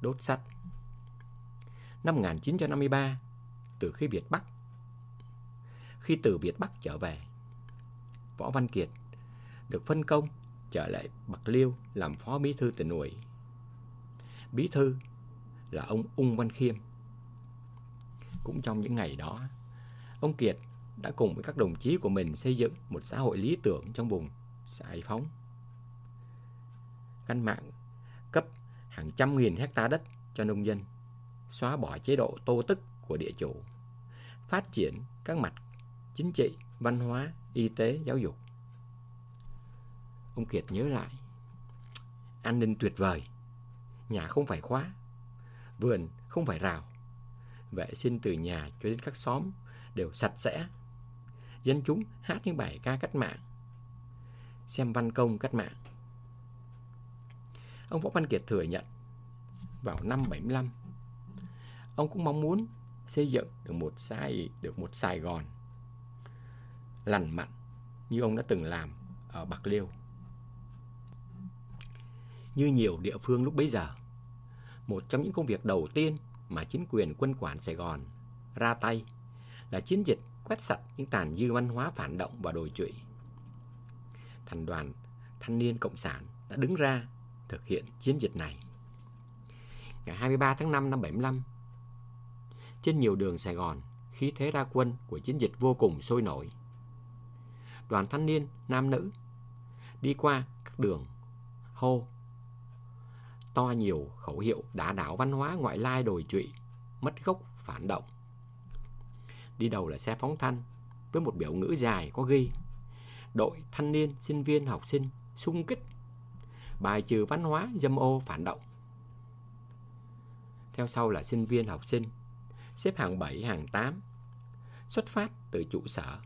Đốt sắt năm 1953 từ khi Việt Bắc khi từ Việt Bắc trở về. Võ Văn Kiệt được phân công trở lại Bạc Liêu làm phó bí thư tỉnh ủy. Bí thư là ông Ung Văn Khiêm. Cũng trong những ngày đó, ông Kiệt đã cùng với các đồng chí của mình xây dựng một xã hội lý tưởng trong vùng giải phóng. Căn mạng hàng trăm nghìn hecta đất cho nông dân, xóa bỏ chế độ tô tức của địa chủ, phát triển các mặt chính trị, văn hóa, y tế, giáo dục. Ông Kiệt nhớ lại, an ninh tuyệt vời, nhà không phải khóa, vườn không phải rào, vệ sinh từ nhà cho đến các xóm đều sạch sẽ. Dân chúng hát những bài ca cách mạng, xem văn công cách mạng. Ông Võ Văn Kiệt thừa nhận vào năm 75, ông cũng mong muốn xây dựng được một Sài được một Sài Gòn lành mạnh như ông đã từng làm ở Bạc Liêu. Như nhiều địa phương lúc bấy giờ, một trong những công việc đầu tiên mà chính quyền quân quản Sài Gòn ra tay là chiến dịch quét sạch những tàn dư văn hóa phản động và đồi trụy. Thành đoàn Thanh niên Cộng sản đã đứng ra thực hiện chiến dịch này. Ngày 23 tháng 5 năm 75, trên nhiều đường Sài Gòn, khí thế ra quân của chiến dịch vô cùng sôi nổi đoàn thanh niên nam nữ đi qua các đường hô to nhiều khẩu hiệu đã đảo văn hóa ngoại lai đồi trụy mất gốc phản động đi đầu là xe phóng thanh với một biểu ngữ dài có ghi đội thanh niên sinh viên học sinh sung kích bài trừ văn hóa, dâm ô, phản động theo sau là sinh viên, học sinh xếp hàng 7 hàng 8 xuất phát từ trụ sở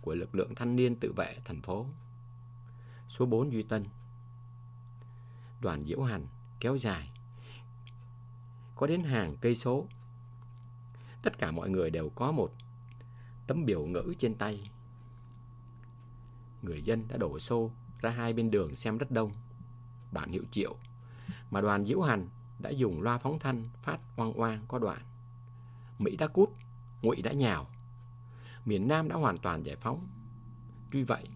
của lực lượng thanh niên tự vệ thành phố. Số 4 Duy Tân. Đoàn diễu hành, kéo dài có đến hàng cây số. Tất cả mọi người đều có một tấm biểu ngữ trên tay. Người dân đã đổ xô ra hai bên đường xem rất đông. Bản hiệu triệu mà đoàn diễu hành đã dùng loa phóng thanh phát oang oang có đoạn. Mỹ đã cút, Ngụy đã nhào miền Nam đã hoàn toàn giải phóng. Tuy vậy,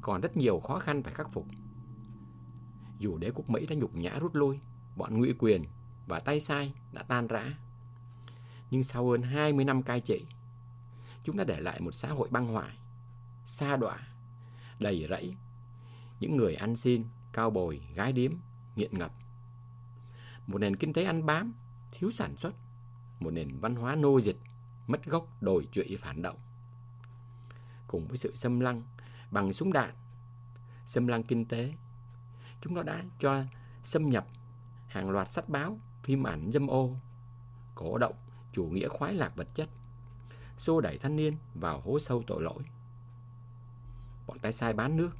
còn rất nhiều khó khăn phải khắc phục. Dù đế quốc Mỹ đã nhục nhã rút lui, bọn ngụy quyền và tay sai đã tan rã. Nhưng sau hơn 20 năm cai trị, chúng đã để lại một xã hội băng hoại, xa đọa, đầy rẫy, những người ăn xin, cao bồi, gái điếm, nghiện ngập. Một nền kinh tế ăn bám, thiếu sản xuất, một nền văn hóa nô dịch, mất gốc, đổi trụy phản động cùng với sự xâm lăng bằng súng đạn, xâm lăng kinh tế. Chúng nó đã cho xâm nhập hàng loạt sách báo, phim ảnh dâm ô, cổ động chủ nghĩa khoái lạc vật chất, xô đẩy thanh niên vào hố sâu tội lỗi. Bọn tay sai bán nước,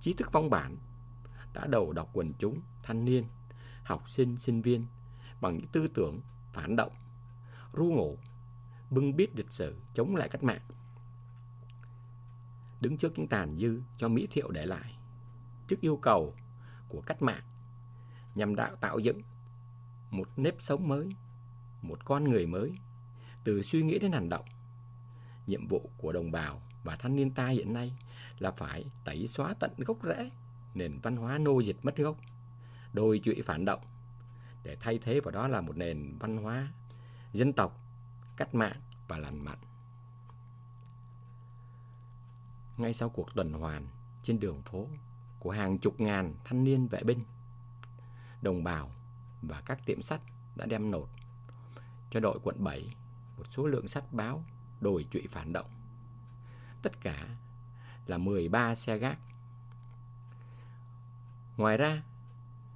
trí thức phong bản đã đầu độc quần chúng, thanh niên, học sinh, sinh viên bằng những tư tưởng phản động, ru ngủ, bưng biết lịch sử chống lại cách mạng đứng trước những tàn dư cho Mỹ Thiệu để lại, trước yêu cầu của cách mạng nhằm đạo tạo dựng một nếp sống mới, một con người mới, từ suy nghĩ đến hành động. Nhiệm vụ của đồng bào và thanh niên ta hiện nay là phải tẩy xóa tận gốc rễ nền văn hóa nô dịch mất gốc, đồi trụy phản động, để thay thế vào đó là một nền văn hóa dân tộc, cách mạng và lành mạnh ngay sau cuộc tuần hoàn trên đường phố của hàng chục ngàn thanh niên vệ binh, đồng bào và các tiệm sắt đã đem nộp cho đội quận 7 một số lượng sắt báo đồi trụy phản động. Tất cả là 13 xe gác. Ngoài ra,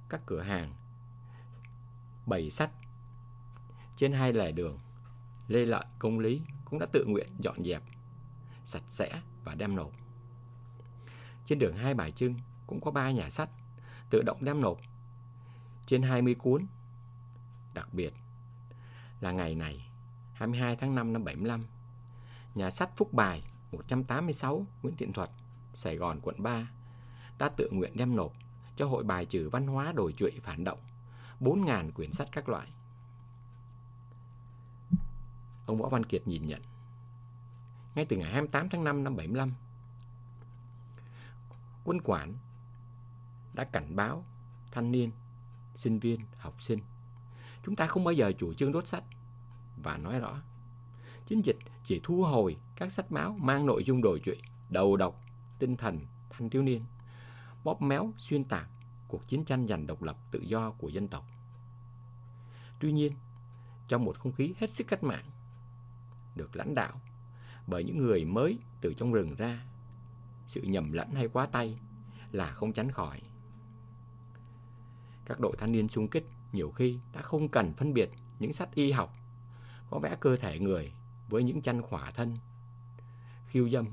các cửa hàng bày sắt trên hai lề đường Lê Lợi Công Lý cũng đã tự nguyện dọn dẹp sạch sẽ và đem nộp. Trên đường Hai Bài Trưng cũng có ba nhà sách tự động đem nộp trên 20 cuốn. Đặc biệt là ngày này, 22 tháng 5 năm 75, nhà sách Phúc Bài 186 Nguyễn Thiện Thuật, Sài Gòn, quận 3 đã tự nguyện đem nộp cho Hội bài trừ văn hóa đổi trụy phản động 4.000 quyển sách các loại. Ông Võ Văn Kiệt nhìn nhận. Ngay từ ngày 28 tháng 5 năm 75, quân quản đã cảnh báo thanh niên, sinh viên, học sinh. Chúng ta không bao giờ chủ trương đốt sách và nói rõ. Chiến dịch chỉ thu hồi các sách báo mang nội dung đổi trụy, đầu độc, tinh thần, thanh thiếu niên, bóp méo, xuyên tạc cuộc chiến tranh giành độc lập tự do của dân tộc. Tuy nhiên, trong một không khí hết sức cách mạng, được lãnh đạo bởi những người mới từ trong rừng ra, sự nhầm lẫn hay quá tay là không tránh khỏi. Các đội thanh niên xung kích nhiều khi đã không cần phân biệt những sách y học có vẽ cơ thể người với những chăn khỏa thân, khiêu dâm.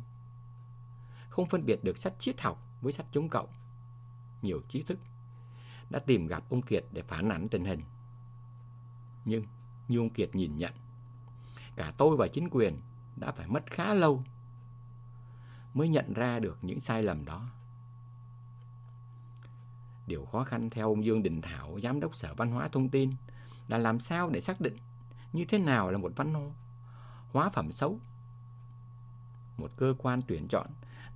Không phân biệt được sách triết học với sách chống cộng. Nhiều trí thức đã tìm gặp ông Kiệt để phản ảnh tình hình. Nhưng như ông Kiệt nhìn nhận, cả tôi và chính quyền đã phải mất khá lâu mới nhận ra được những sai lầm đó. Điều khó khăn theo ông Dương Đình Thảo, Giám đốc Sở Văn hóa Thông tin, là làm sao để xác định như thế nào là một văn hóa phẩm xấu. Một cơ quan tuyển chọn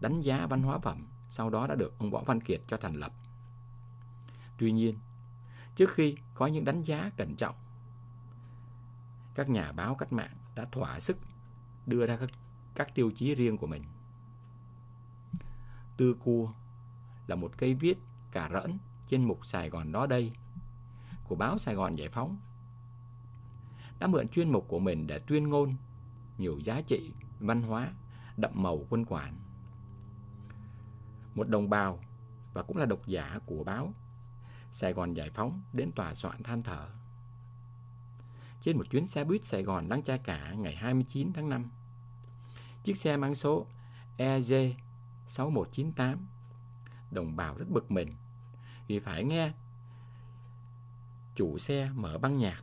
đánh giá văn hóa phẩm sau đó đã được ông Võ Văn Kiệt cho thành lập. Tuy nhiên, trước khi có những đánh giá cẩn trọng, các nhà báo cách mạng đã thỏa sức đưa ra các, các tiêu chí riêng của mình. Tư cua là một cây viết cả rỡn trên mục Sài Gòn đó đây của báo Sài Gòn Giải Phóng đã mượn chuyên mục của mình để tuyên ngôn nhiều giá trị văn hóa đậm màu quân quản. Một đồng bào và cũng là độc giả của báo Sài Gòn Giải Phóng đến tòa soạn than thở. Trên một chuyến xe buýt Sài Gòn Lăng Cha Cả ngày 29 tháng 5, chiếc xe mang số EG 6198, đồng bào rất bực mình vì phải nghe chủ xe mở băng nhạc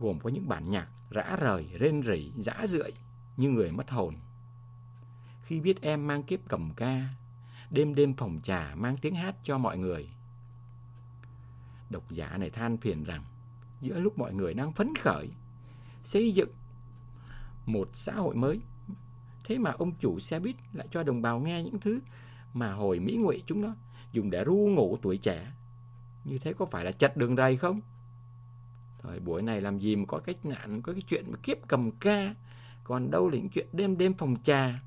gồm có những bản nhạc rã rời, rên rỉ, rã rượi như người mất hồn. Khi biết em mang kiếp cầm ca, đêm đêm phòng trà mang tiếng hát cho mọi người. Độc giả này than phiền rằng giữa lúc mọi người đang phấn khởi xây dựng một xã hội mới, thế mà ông chủ xe buýt lại cho đồng bào nghe những thứ mà hồi Mỹ ngụy chúng nó dùng để ru ngủ tuổi trẻ. Như thế có phải là chặt đường rầy không? Thời buổi này làm gì mà có cách nạn, có cái chuyện mà kiếp cầm ca. Còn đâu là những chuyện đêm đêm phòng trà.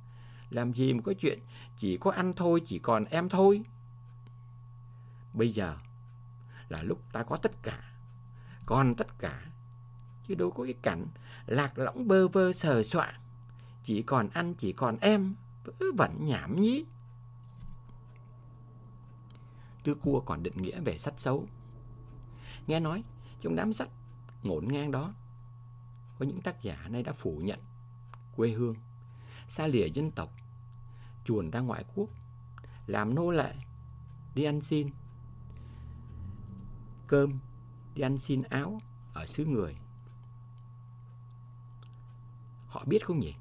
Làm gì mà có chuyện chỉ có anh thôi, chỉ còn em thôi. Bây giờ là lúc ta có tất cả. Còn tất cả. Chứ đâu có cái cảnh lạc lõng bơ vơ sờ soạn. Chỉ còn anh, chỉ còn em. Vẫn nhảm nhí. Tư cua còn định nghĩa về sách xấu. Nghe nói, trong đám sách ngổn ngang đó, có những tác giả nay đã phủ nhận quê hương, xa lìa dân tộc, chuồn ra ngoại quốc, làm nô lệ, đi ăn xin, cơm, đi ăn xin áo ở xứ người. Họ biết không nhỉ?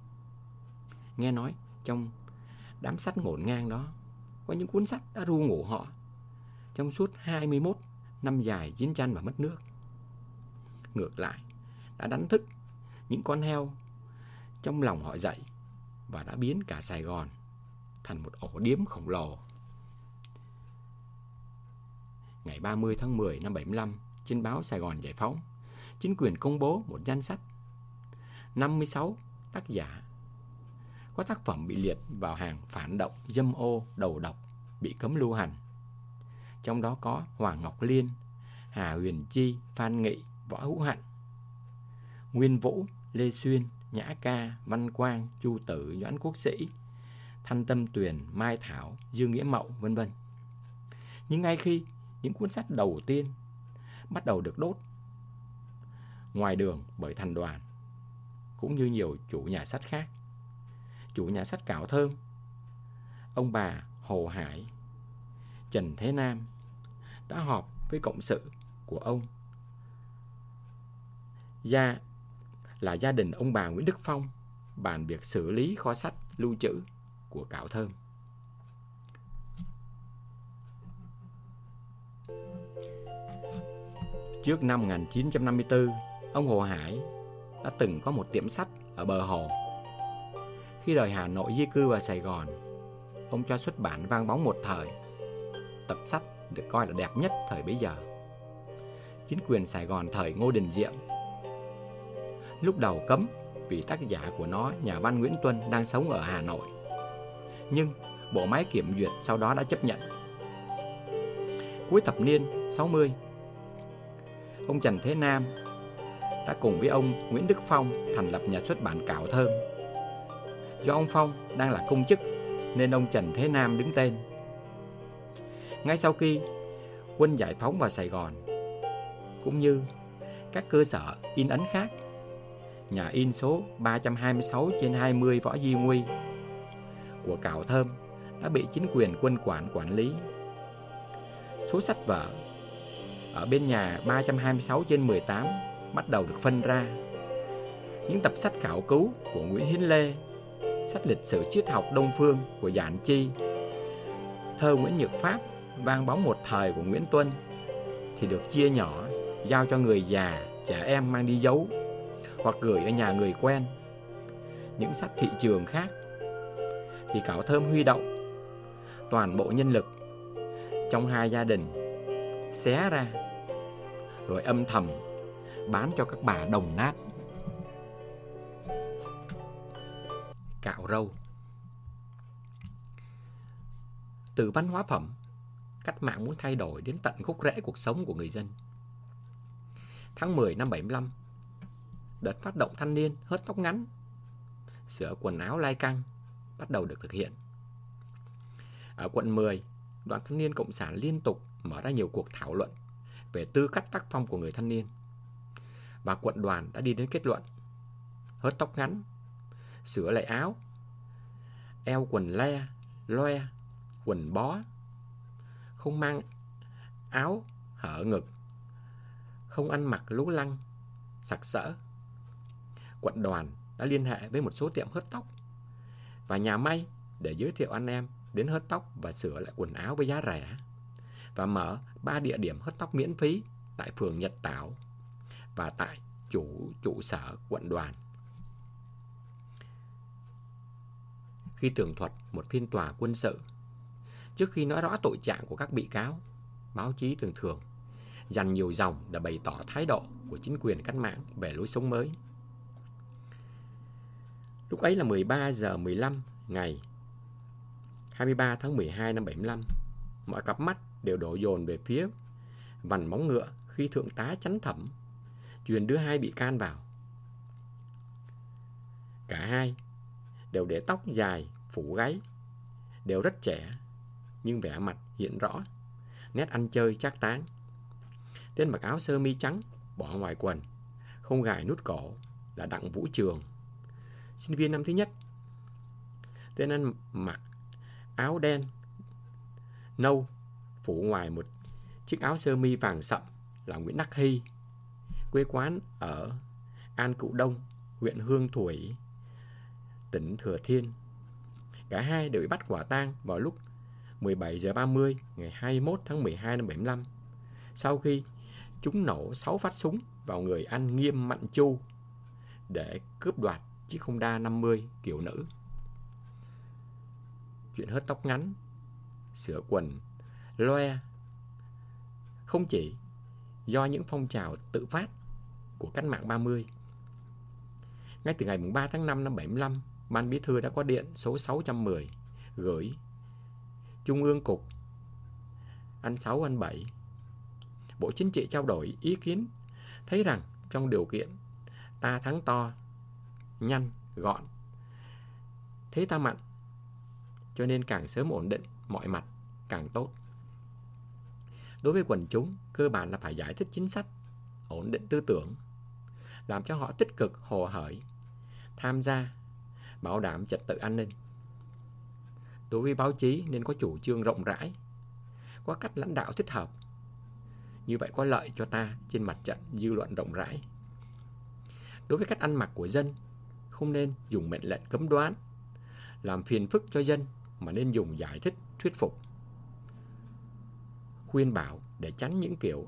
Nghe nói trong đám sách ngổn ngang đó, có những cuốn sách đã ru ngủ họ trong suốt 21 năm dài chiến tranh và mất nước. Ngược lại, đã đánh thức những con heo trong lòng họ dậy và đã biến cả Sài Gòn thành một ổ điếm khổng lồ. Ngày 30 tháng 10 năm 75, trên báo Sài Gòn Giải Phóng, chính quyền công bố một danh sách 56 tác giả có tác phẩm bị liệt vào hàng phản động, dâm ô, đầu độc, bị cấm lưu hành trong đó có Hoàng Ngọc Liên, Hà Huyền Chi, Phan Nghị, Võ Hữu Hạnh, Nguyên Vũ, Lê Xuyên, Nhã Ca, Văn Quang, Chu Tử, Doãn Quốc Sĩ, Thanh Tâm Tuyền, Mai Thảo, Dương Nghĩa Mậu, vân vân. Nhưng ngay khi những cuốn sách đầu tiên bắt đầu được đốt ngoài đường bởi thành đoàn, cũng như nhiều chủ nhà sách khác, chủ nhà sách Cảo Thơm, ông bà Hồ Hải, Trần Thế Nam đã họp với cộng sự của ông. Gia là gia đình ông bà Nguyễn Đức Phong bàn việc xử lý kho sách lưu trữ của Cảo Thơm. Trước năm 1954, ông Hồ Hải đã từng có một tiệm sách ở bờ hồ. Khi rời Hà Nội di cư vào Sài Gòn, ông cho xuất bản vang bóng một thời. Tập sách được coi là đẹp nhất thời bấy giờ. Chính quyền Sài Gòn thời Ngô Đình Diệm lúc đầu cấm vì tác giả của nó, nhà văn Nguyễn Tuân đang sống ở Hà Nội. Nhưng bộ máy kiểm duyệt sau đó đã chấp nhận. Cuối thập niên 60, ông Trần Thế Nam đã cùng với ông Nguyễn Đức Phong thành lập nhà xuất bản Cảo Thơm. Do ông Phong đang là công chức nên ông Trần Thế Nam đứng tên. Ngay sau khi quân giải phóng vào Sài Gòn, cũng như các cơ sở in ấn khác, nhà in số 326 trên 20 Võ Di Nguy của Cảo Thơm đã bị chính quyền quân quản quản lý. Số sách vở ở bên nhà 326 trên 18 bắt đầu được phân ra. Những tập sách khảo cứu của Nguyễn Hiến Lê, sách lịch sử triết học Đông Phương của Giản Chi, thơ Nguyễn Nhược Pháp, vang bóng một thời của Nguyễn Tuân thì được chia nhỏ giao cho người già, trẻ em mang đi giấu hoặc gửi ở nhà người quen. Những sách thị trường khác thì Cảo Thơm huy động toàn bộ nhân lực trong hai gia đình xé ra rồi âm thầm bán cho các bà đồng nát. Cạo râu Từ văn hóa phẩm, cách mạng muốn thay đổi đến tận gốc rễ cuộc sống của người dân. Tháng 10 năm 75, đợt phát động thanh niên hớt tóc ngắn, sửa quần áo lai căng bắt đầu được thực hiện. Ở quận 10, đoàn thanh niên Cộng sản liên tục mở ra nhiều cuộc thảo luận về tư cách tác phong của người thanh niên. Và quận đoàn đã đi đến kết luận hớt tóc ngắn, sửa lại áo, eo quần le, loe, quần bó, không mang áo hở ngực, không ăn mặc lú lăng, sặc sỡ. Quận đoàn đã liên hệ với một số tiệm hớt tóc và nhà may để giới thiệu anh em đến hớt tóc và sửa lại quần áo với giá rẻ và mở ba địa điểm hớt tóc miễn phí tại phường Nhật Tảo và tại chủ trụ sở quận đoàn. Khi tường thuật một phiên tòa quân sự, trước khi nói rõ tội trạng của các bị cáo, báo chí thường thường dành nhiều dòng để bày tỏ thái độ của chính quyền cách mạng về lối sống mới. Lúc ấy là 13 giờ 15 ngày 23 tháng 12 năm 75. Mọi cặp mắt đều đổ dồn về phía vằn móng ngựa khi thượng tá chắn thẩm truyền đưa hai bị can vào. Cả hai đều để tóc dài, phủ gáy, đều rất trẻ, nhưng vẻ mặt hiện rõ, nét ăn chơi chắc táng. Tên mặc áo sơ mi trắng, bỏ ngoài quần, không gài nút cổ là Đặng Vũ Trường, sinh viên năm thứ nhất. Tên anh mặc áo đen, nâu, phủ ngoài một chiếc áo sơ mi vàng sậm là Nguyễn Đắc Hy, quê quán ở An Cụ Đông, huyện Hương Thủy, tỉnh Thừa Thiên. Cả hai đều bị bắt quả tang vào lúc 17 giờ 30 ngày 21 tháng 12 năm 75. Sau khi chúng nổ 6 phát súng vào người anh Nghiêm mạnh Chu để cướp đoạt chiếc Honda 50 kiểu nữ. Chuyện hớt tóc ngắn, sửa quần, loe không chỉ do những phong trào tự phát của cách mạng 30. Ngay từ ngày 3 tháng 5 năm 75, Ban Bí thư đã có điện số 610 gửi Trung ương Cục anh 6 anh 7 Bộ Chính trị trao đổi ý kiến thấy rằng trong điều kiện ta thắng to, nhanh, gọn, thế ta mạnh, cho nên càng sớm ổn định mọi mặt càng tốt. Đối với quần chúng, cơ bản là phải giải thích chính sách, ổn định tư tưởng, làm cho họ tích cực hồ hởi, tham gia, bảo đảm trật tự an ninh. Đối với báo chí nên có chủ trương rộng rãi, có cách lãnh đạo thích hợp. Như vậy có lợi cho ta trên mặt trận dư luận rộng rãi. Đối với cách ăn mặc của dân, không nên dùng mệnh lệnh cấm đoán, làm phiền phức cho dân mà nên dùng giải thích thuyết phục khuyên bảo để tránh những kiểu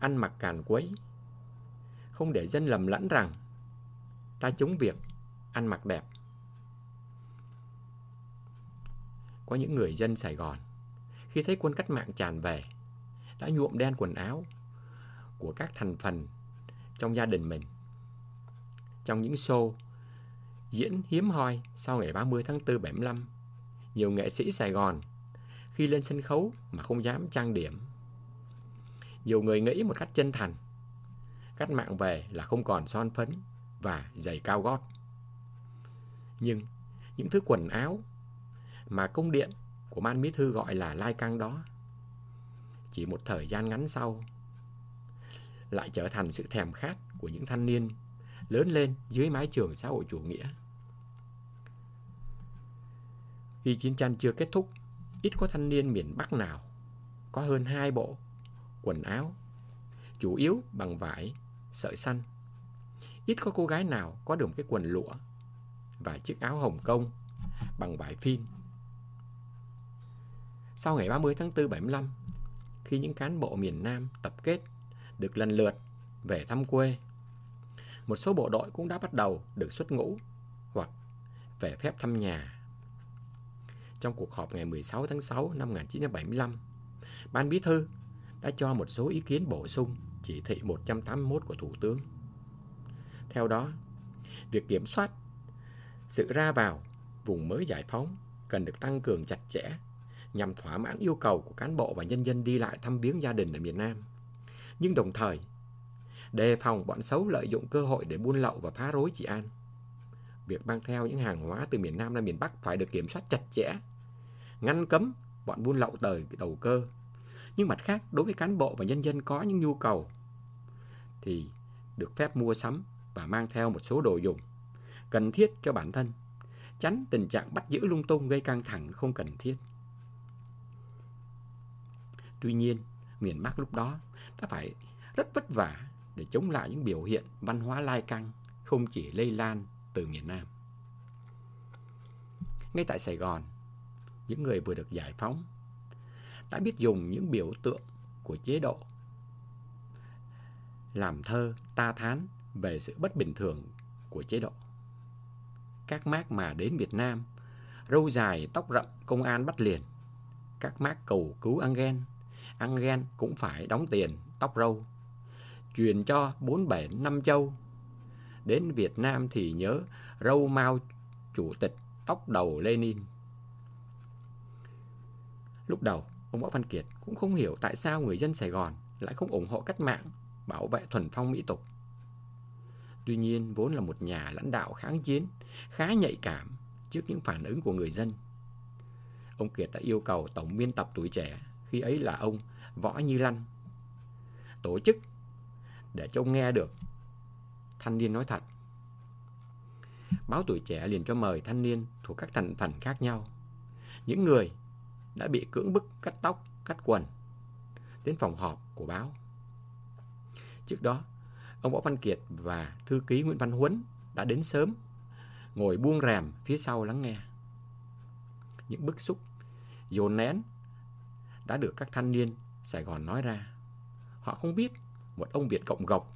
ăn mặc càn quấy. Không để dân lầm lẫn rằng ta chống việc ăn mặc đẹp. Có những người dân Sài Gòn khi thấy quân cách mạng tràn về đã nhuộm đen quần áo của các thành phần trong gia đình mình. Trong những show diễn hiếm hoi sau ngày 30 tháng 4 75, nhiều nghệ sĩ Sài Gòn khi lên sân khấu mà không dám trang điểm. Nhiều người nghĩ một cách chân thành, cách mạng về là không còn son phấn và giày cao gót. Nhưng những thứ quần áo mà công điện của ban bí thư gọi là lai căng đó chỉ một thời gian ngắn sau lại trở thành sự thèm khát của những thanh niên lớn lên dưới mái trường xã hội chủ nghĩa. Khi chiến tranh chưa kết thúc, ít có thanh niên miền Bắc nào có hơn hai bộ quần áo, chủ yếu bằng vải, sợi xanh. Ít có cô gái nào có được một cái quần lụa và chiếc áo hồng công bằng vải phin. Sau ngày 30 tháng 4 75, khi những cán bộ miền Nam tập kết được lần lượt về thăm quê, một số bộ đội cũng đã bắt đầu được xuất ngũ hoặc về phép thăm nhà. Trong cuộc họp ngày 16 tháng 6 năm 1975, Ban Bí thư đã cho một số ý kiến bổ sung chỉ thị 181 của Thủ tướng. Theo đó, việc kiểm soát sự ra vào vùng mới giải phóng cần được tăng cường chặt chẽ nhằm thỏa mãn yêu cầu của cán bộ và nhân dân đi lại thăm viếng gia đình ở miền Nam. Nhưng đồng thời, đề phòng bọn xấu lợi dụng cơ hội để buôn lậu và phá rối trị an. Việc mang theo những hàng hóa từ miền Nam ra miền Bắc phải được kiểm soát chặt chẽ, ngăn cấm bọn buôn lậu tời đầu cơ. Nhưng mặt khác, đối với cán bộ và nhân dân có những nhu cầu thì được phép mua sắm và mang theo một số đồ dùng cần thiết cho bản thân, tránh tình trạng bắt giữ lung tung gây căng thẳng không cần thiết. Tuy nhiên, miền Bắc lúc đó đã phải rất vất vả để chống lại những biểu hiện văn hóa lai căng không chỉ lây lan từ miền Nam. Ngay tại Sài Gòn, những người vừa được giải phóng đã biết dùng những biểu tượng của chế độ làm thơ ta thán về sự bất bình thường của chế độ. Các mác mà đến Việt Nam, râu dài, tóc rậm, công an bắt liền. Các mác cầu cứu Angel, Angel cũng phải đóng tiền, tóc râu. Truyền cho bốn bể năm châu. Đến Việt Nam thì nhớ râu mau chủ tịch, tóc đầu Lenin. Lúc đầu, ông Võ Văn Kiệt cũng không hiểu tại sao người dân Sài Gòn lại không ủng hộ cách mạng, bảo vệ thuần phong mỹ tục. Tuy nhiên, vốn là một nhà lãnh đạo kháng chiến, khá nhạy cảm trước những phản ứng của người dân. Ông Kiệt đã yêu cầu tổng biên tập tuổi trẻ, khi ấy là ông Võ Như Lăng, tổ chức để cho ông nghe được thanh niên nói thật. Báo tuổi trẻ liền cho mời thanh niên thuộc các thành phần khác nhau. Những người đã bị cưỡng bức cắt tóc, cắt quần đến phòng họp của báo. Trước đó, ông Võ Văn Kiệt và thư ký Nguyễn Văn Huấn đã đến sớm, ngồi buông rèm phía sau lắng nghe. Những bức xúc, dồn nén đã được các thanh niên Sài Gòn nói ra. Họ không biết một ông Việt Cộng gộc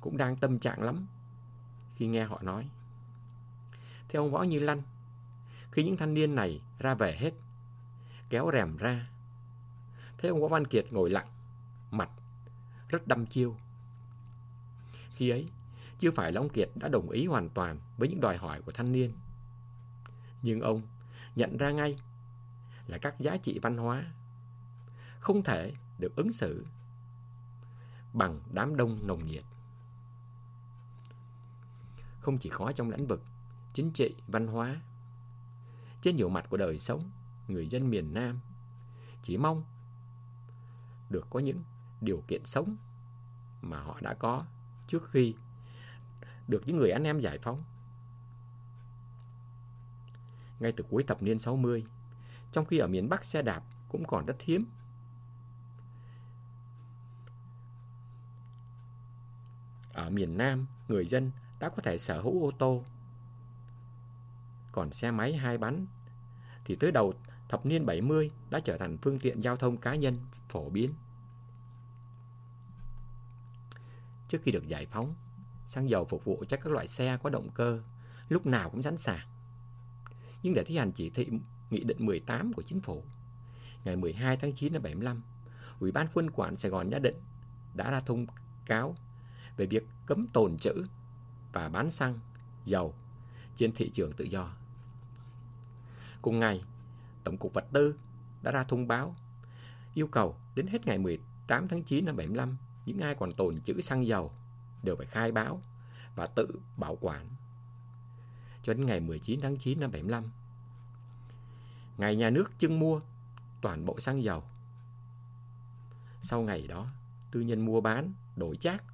cũng đang tâm trạng lắm khi nghe họ nói. Theo ông Võ Như Lăng, khi những thanh niên này ra về hết, kéo rèm ra, thấy ông Võ Văn Kiệt ngồi lặng, mặt rất đăm chiêu. Khi ấy, chưa phải là ông Kiệt đã đồng ý hoàn toàn với những đòi hỏi của thanh niên. Nhưng ông nhận ra ngay là các giá trị văn hóa không thể được ứng xử bằng đám đông nồng nhiệt. Không chỉ khó trong lĩnh vực chính trị, văn hóa, trên nhiều mặt của đời sống, người dân miền Nam chỉ mong được có những điều kiện sống mà họ đã có trước khi được những người anh em giải phóng. Ngay từ cuối thập niên 60, trong khi ở miền Bắc xe đạp cũng còn rất hiếm. Ở miền Nam, người dân đã có thể sở hữu ô tô. Còn xe máy hai bánh thì tới đầu thập niên 70 đã trở thành phương tiện giao thông cá nhân phổ biến. Trước khi được giải phóng, xăng dầu phục vụ cho các loại xe có động cơ lúc nào cũng sẵn sàng. Nhưng để thi hành chỉ thị Nghị định 18 của Chính phủ ngày 12 tháng 9 năm 75, Ủy ban quân quản Sài Gòn Gia Định đã ra thông cáo về việc cấm tồn trữ và bán xăng, dầu trên thị trường tự do. Cùng ngày, Tổng cục Vật tư đã ra thông báo yêu cầu đến hết ngày 18 tháng 9 năm 75, những ai còn tồn trữ xăng dầu đều phải khai báo và tự bảo quản. Cho đến ngày 19 tháng 9 năm 75, ngày nhà nước trưng mua toàn bộ xăng dầu. Sau ngày đó, tư nhân mua bán, đổi chác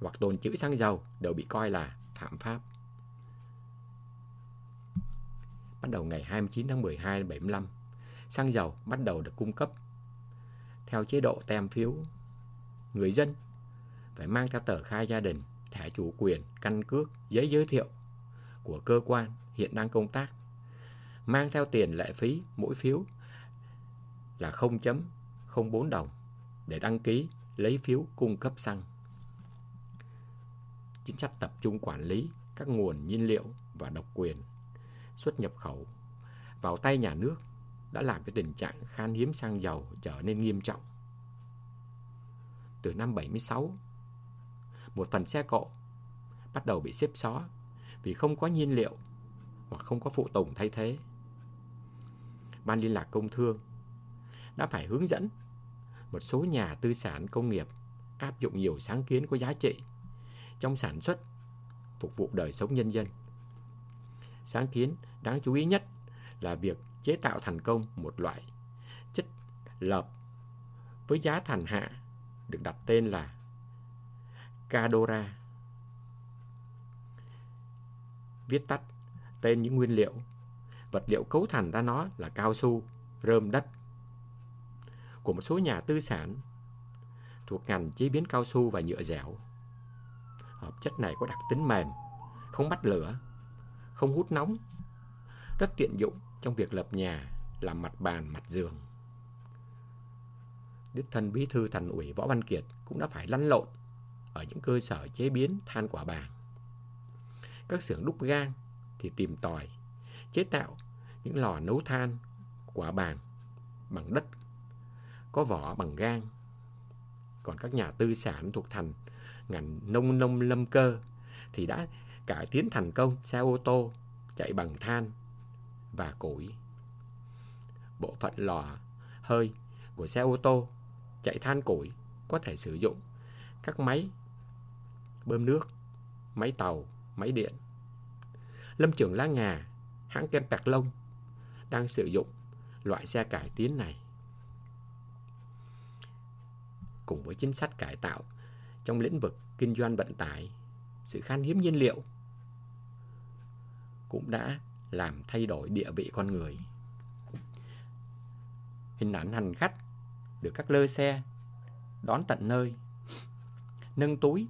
hoặc tồn trữ xăng dầu đều bị coi là phạm pháp. Bắt đầu ngày 29 tháng 12 năm 75, xăng dầu bắt đầu được cung cấp theo chế độ tem phiếu. Người dân phải mang theo tờ khai gia đình, thẻ chủ quyền, căn cước, giấy giới thiệu của cơ quan hiện đang công tác. Mang theo tiền lệ phí mỗi phiếu là 0.04 đồng để đăng ký lấy phiếu cung cấp xăng. Chính sách tập trung quản lý các nguồn nhiên liệu và độc quyền xuất nhập khẩu vào tay nhà nước đã làm cho tình trạng khan hiếm xăng dầu trở nên nghiêm trọng. Từ năm 76, một phần xe cộ bắt đầu bị xếp xó vì không có nhiên liệu hoặc không có phụ tùng thay thế. Ban liên lạc công thương đã phải hướng dẫn một số nhà tư sản công nghiệp áp dụng nhiều sáng kiến có giá trị trong sản xuất phục vụ đời sống nhân dân. Sáng kiến đáng chú ý nhất là việc chế tạo thành công một loại chất lợp với giá thành hạ được đặt tên là Cadora. Viết tắt tên những nguyên liệu, vật liệu cấu thành ra nó là cao su, rơm đất. Của một số nhà tư sản thuộc ngành chế biến cao su và nhựa dẻo. Hợp chất này có đặc tính mềm, không bắt lửa, không hút nóng, rất tiện dụng trong việc lập nhà, làm mặt bàn, mặt giường. Đích thân bí thư thành ủy Võ Văn Kiệt cũng đã phải lăn lộn ở những cơ sở chế biến than quả bàng. Các xưởng đúc gang thì tìm tòi, chế tạo những lò nấu than quả bàng bằng đất, có vỏ bằng gang. Còn các nhà tư sản thuộc thành ngành nông nông lâm cơ thì đã cải tiến thành công xe ô tô chạy bằng than và củi. Bộ phận lò hơi của xe ô tô chạy than củi có thể sử dụng các máy bơm nước, máy tàu, máy điện. Lâm Trường Lá Ngà, hãng kem Bạc Lông đang sử dụng loại xe cải tiến này. Cùng với chính sách cải tạo trong lĩnh vực kinh doanh vận tải, sự khan hiếm nhiên liệu cũng đã làm thay đổi địa vị con người. Hình ảnh hành khách được các lơ xe đón tận nơi, nâng túi,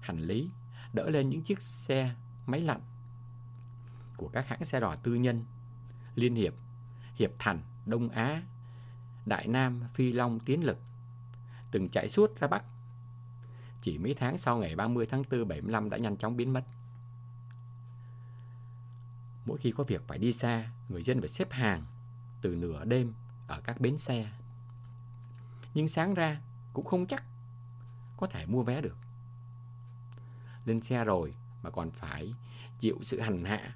hành lý, đỡ lên những chiếc xe máy lạnh của các hãng xe đò tư nhân, Liên Hiệp, Hiệp Thành, Đông Á, Đại Nam, Phi Long, Tiến Lực, từng chạy suốt ra Bắc. Chỉ mấy tháng sau ngày 30 tháng 4 75 đã nhanh chóng biến mất. Mỗi khi có việc phải đi xa, người dân phải xếp hàng từ nửa đêm ở các bến xe. Nhưng sáng ra cũng không chắc có thể mua vé được. Lên xe rồi mà còn phải chịu sự hành hạ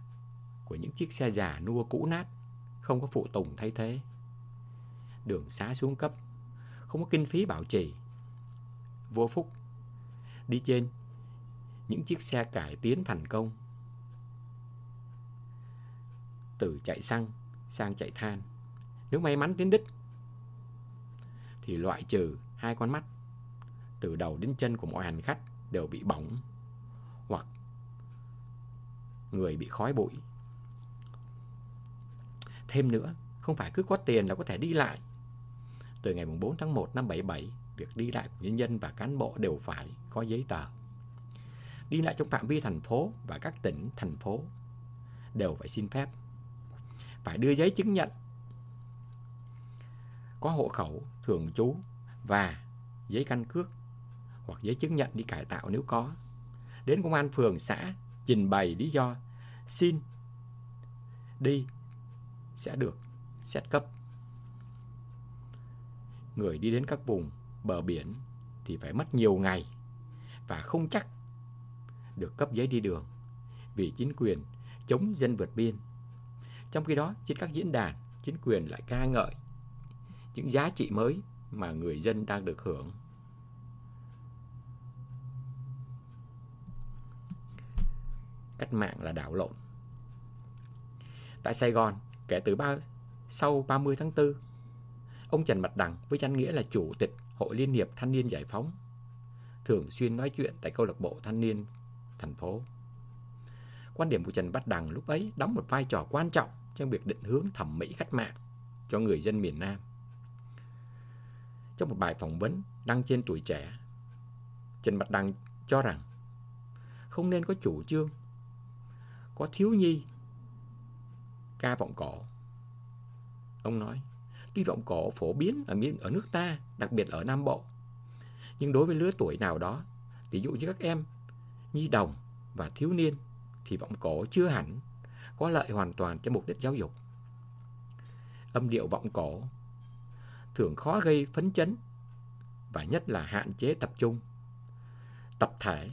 của những chiếc xe già nua cũ nát, không có phụ tùng thay thế. Đường xá xuống cấp, không có kinh phí bảo trì. Vô phúc đi trên những chiếc xe cải tiến thành công từ chạy xăng sang chạy than. Nếu may mắn tiến đích thì loại trừ hai con mắt từ đầu đến chân của mọi hành khách đều bị bỏng hoặc người bị khói bụi. Thêm nữa, không phải cứ có tiền là có thể đi lại. Từ ngày 4 tháng 1 năm 77, việc đi lại của nhân dân và cán bộ đều phải có giấy tờ. Đi lại trong phạm vi thành phố và các tỉnh, thành phố đều phải xin phép phải đưa giấy chứng nhận có hộ khẩu thường trú và giấy căn cước hoặc giấy chứng nhận đi cải tạo nếu có đến công an phường, xã trình bày lý do, xin đi sẽ được xét cấp. Người đi đến các vùng bờ biển thì phải mất nhiều ngày và không chắc được cấp giấy đi đường vì chính quyền chống dân vượt biên. Trong khi đó, trên các diễn đàn, chính quyền lại ca ngợi những giá trị mới mà người dân đang được hưởng. Cách mạng là đảo lộn. Tại Sài Gòn, kể từ ba, sau 30 tháng 4, ông Trần Mặt Đằng với danh nghĩa là Chủ tịch Hội Liên hiệp Thanh niên Giải phóng thường xuyên nói chuyện tại câu lạc bộ thanh niên thành phố. Quan điểm của Trần Bát Đằng lúc ấy đóng một vai trò quan trọng trong việc định hướng thẩm mỹ cách mạng cho người dân miền Nam. Trong một bài phỏng vấn đăng trên tuổi trẻ, Trần Bát Đằng cho rằng không nên có chủ trương có thiếu nhi ca vọng cổ. Ông nói, tuy vọng cổ phổ biến ở miền ở nước ta, đặc biệt ở Nam Bộ, nhưng đối với lứa tuổi nào đó, ví dụ như các em nhi đồng và thiếu niên thì vọng cổ chưa hẳn có lợi hoàn toàn cho mục đích giáo dục. Âm điệu vọng cổ thường khó gây phấn chấn và nhất là hạn chế tập trung, tập thể.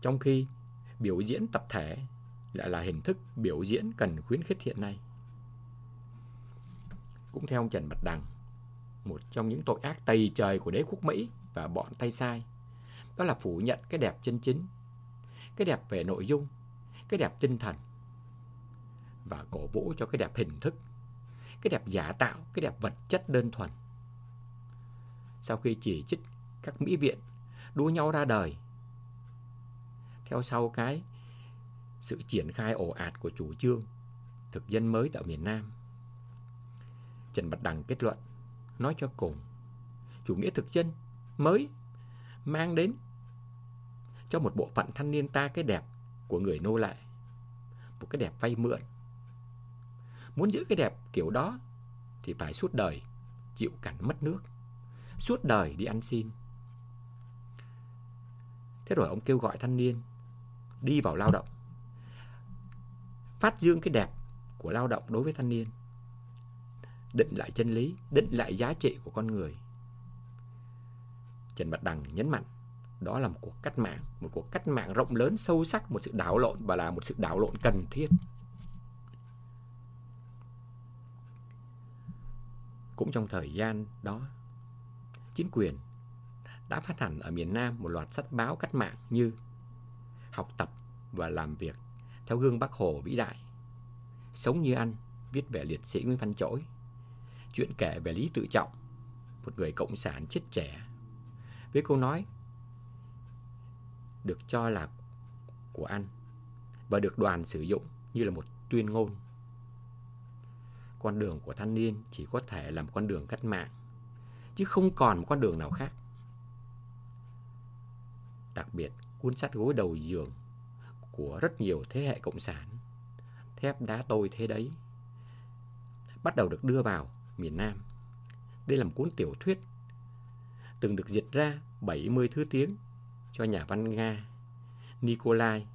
Trong khi biểu diễn tập thể lại là hình thức biểu diễn cần khuyến khích hiện nay. Cũng theo ông Trần Bạch Đằng, một trong những tội ác tày trời của đế quốc Mỹ và bọn tay sai, đó là phủ nhận cái đẹp chân chính, cái đẹp về nội dung, cái đẹp tinh thần và cổ vũ cho cái đẹp hình thức, cái đẹp giả tạo, cái đẹp vật chất đơn thuần. Sau khi chỉ trích các mỹ viện đua nhau ra đời, theo sau cái sự triển khai ồ ạt của chủ trương thực dân mới tại miền Nam. Trần Bạch Đằng kết luận, nói cho cùng, chủ nghĩa thực dân mới mang đến cho một bộ phận thanh niên ta cái đẹp của người nô lệ, một cái đẹp vay mượn. Muốn giữ cái đẹp kiểu đó thì phải suốt đời chịu cảnh mất nước, suốt đời đi ăn xin. Thế rồi ông kêu gọi thanh niên đi vào lao động phát dương cái đẹp của lao động đối với thanh niên định lại chân lý định lại giá trị của con người Trần Bạch Đằng nhấn mạnh đó là một cuộc cách mạng một cuộc cách mạng rộng lớn sâu sắc một sự đảo lộn và là một sự đảo lộn cần thiết cũng trong thời gian đó chính quyền đã phát hành ở miền Nam một loạt sách báo cách mạng như học tập và làm việc theo gương Bác Hồ vĩ đại. Sống như anh, viết về liệt sĩ Nguyễn Văn Chỗi, Chuyện kể về Lý Tự Trọng, một người cộng sản chết trẻ. Với câu nói được cho là của anh và được đoàn sử dụng như là một tuyên ngôn. Con đường của thanh niên chỉ có thể là một con đường cách mạng, chứ không còn một con đường nào khác. Đặc biệt, cuốn sách gối đầu giường của rất nhiều thế hệ cộng sản. Thép đá tôi thế đấy. Bắt đầu được đưa vào miền Nam. Đây là một cuốn tiểu thuyết từng được dịch ra 70 thứ tiếng cho nhà văn Nga Nikolai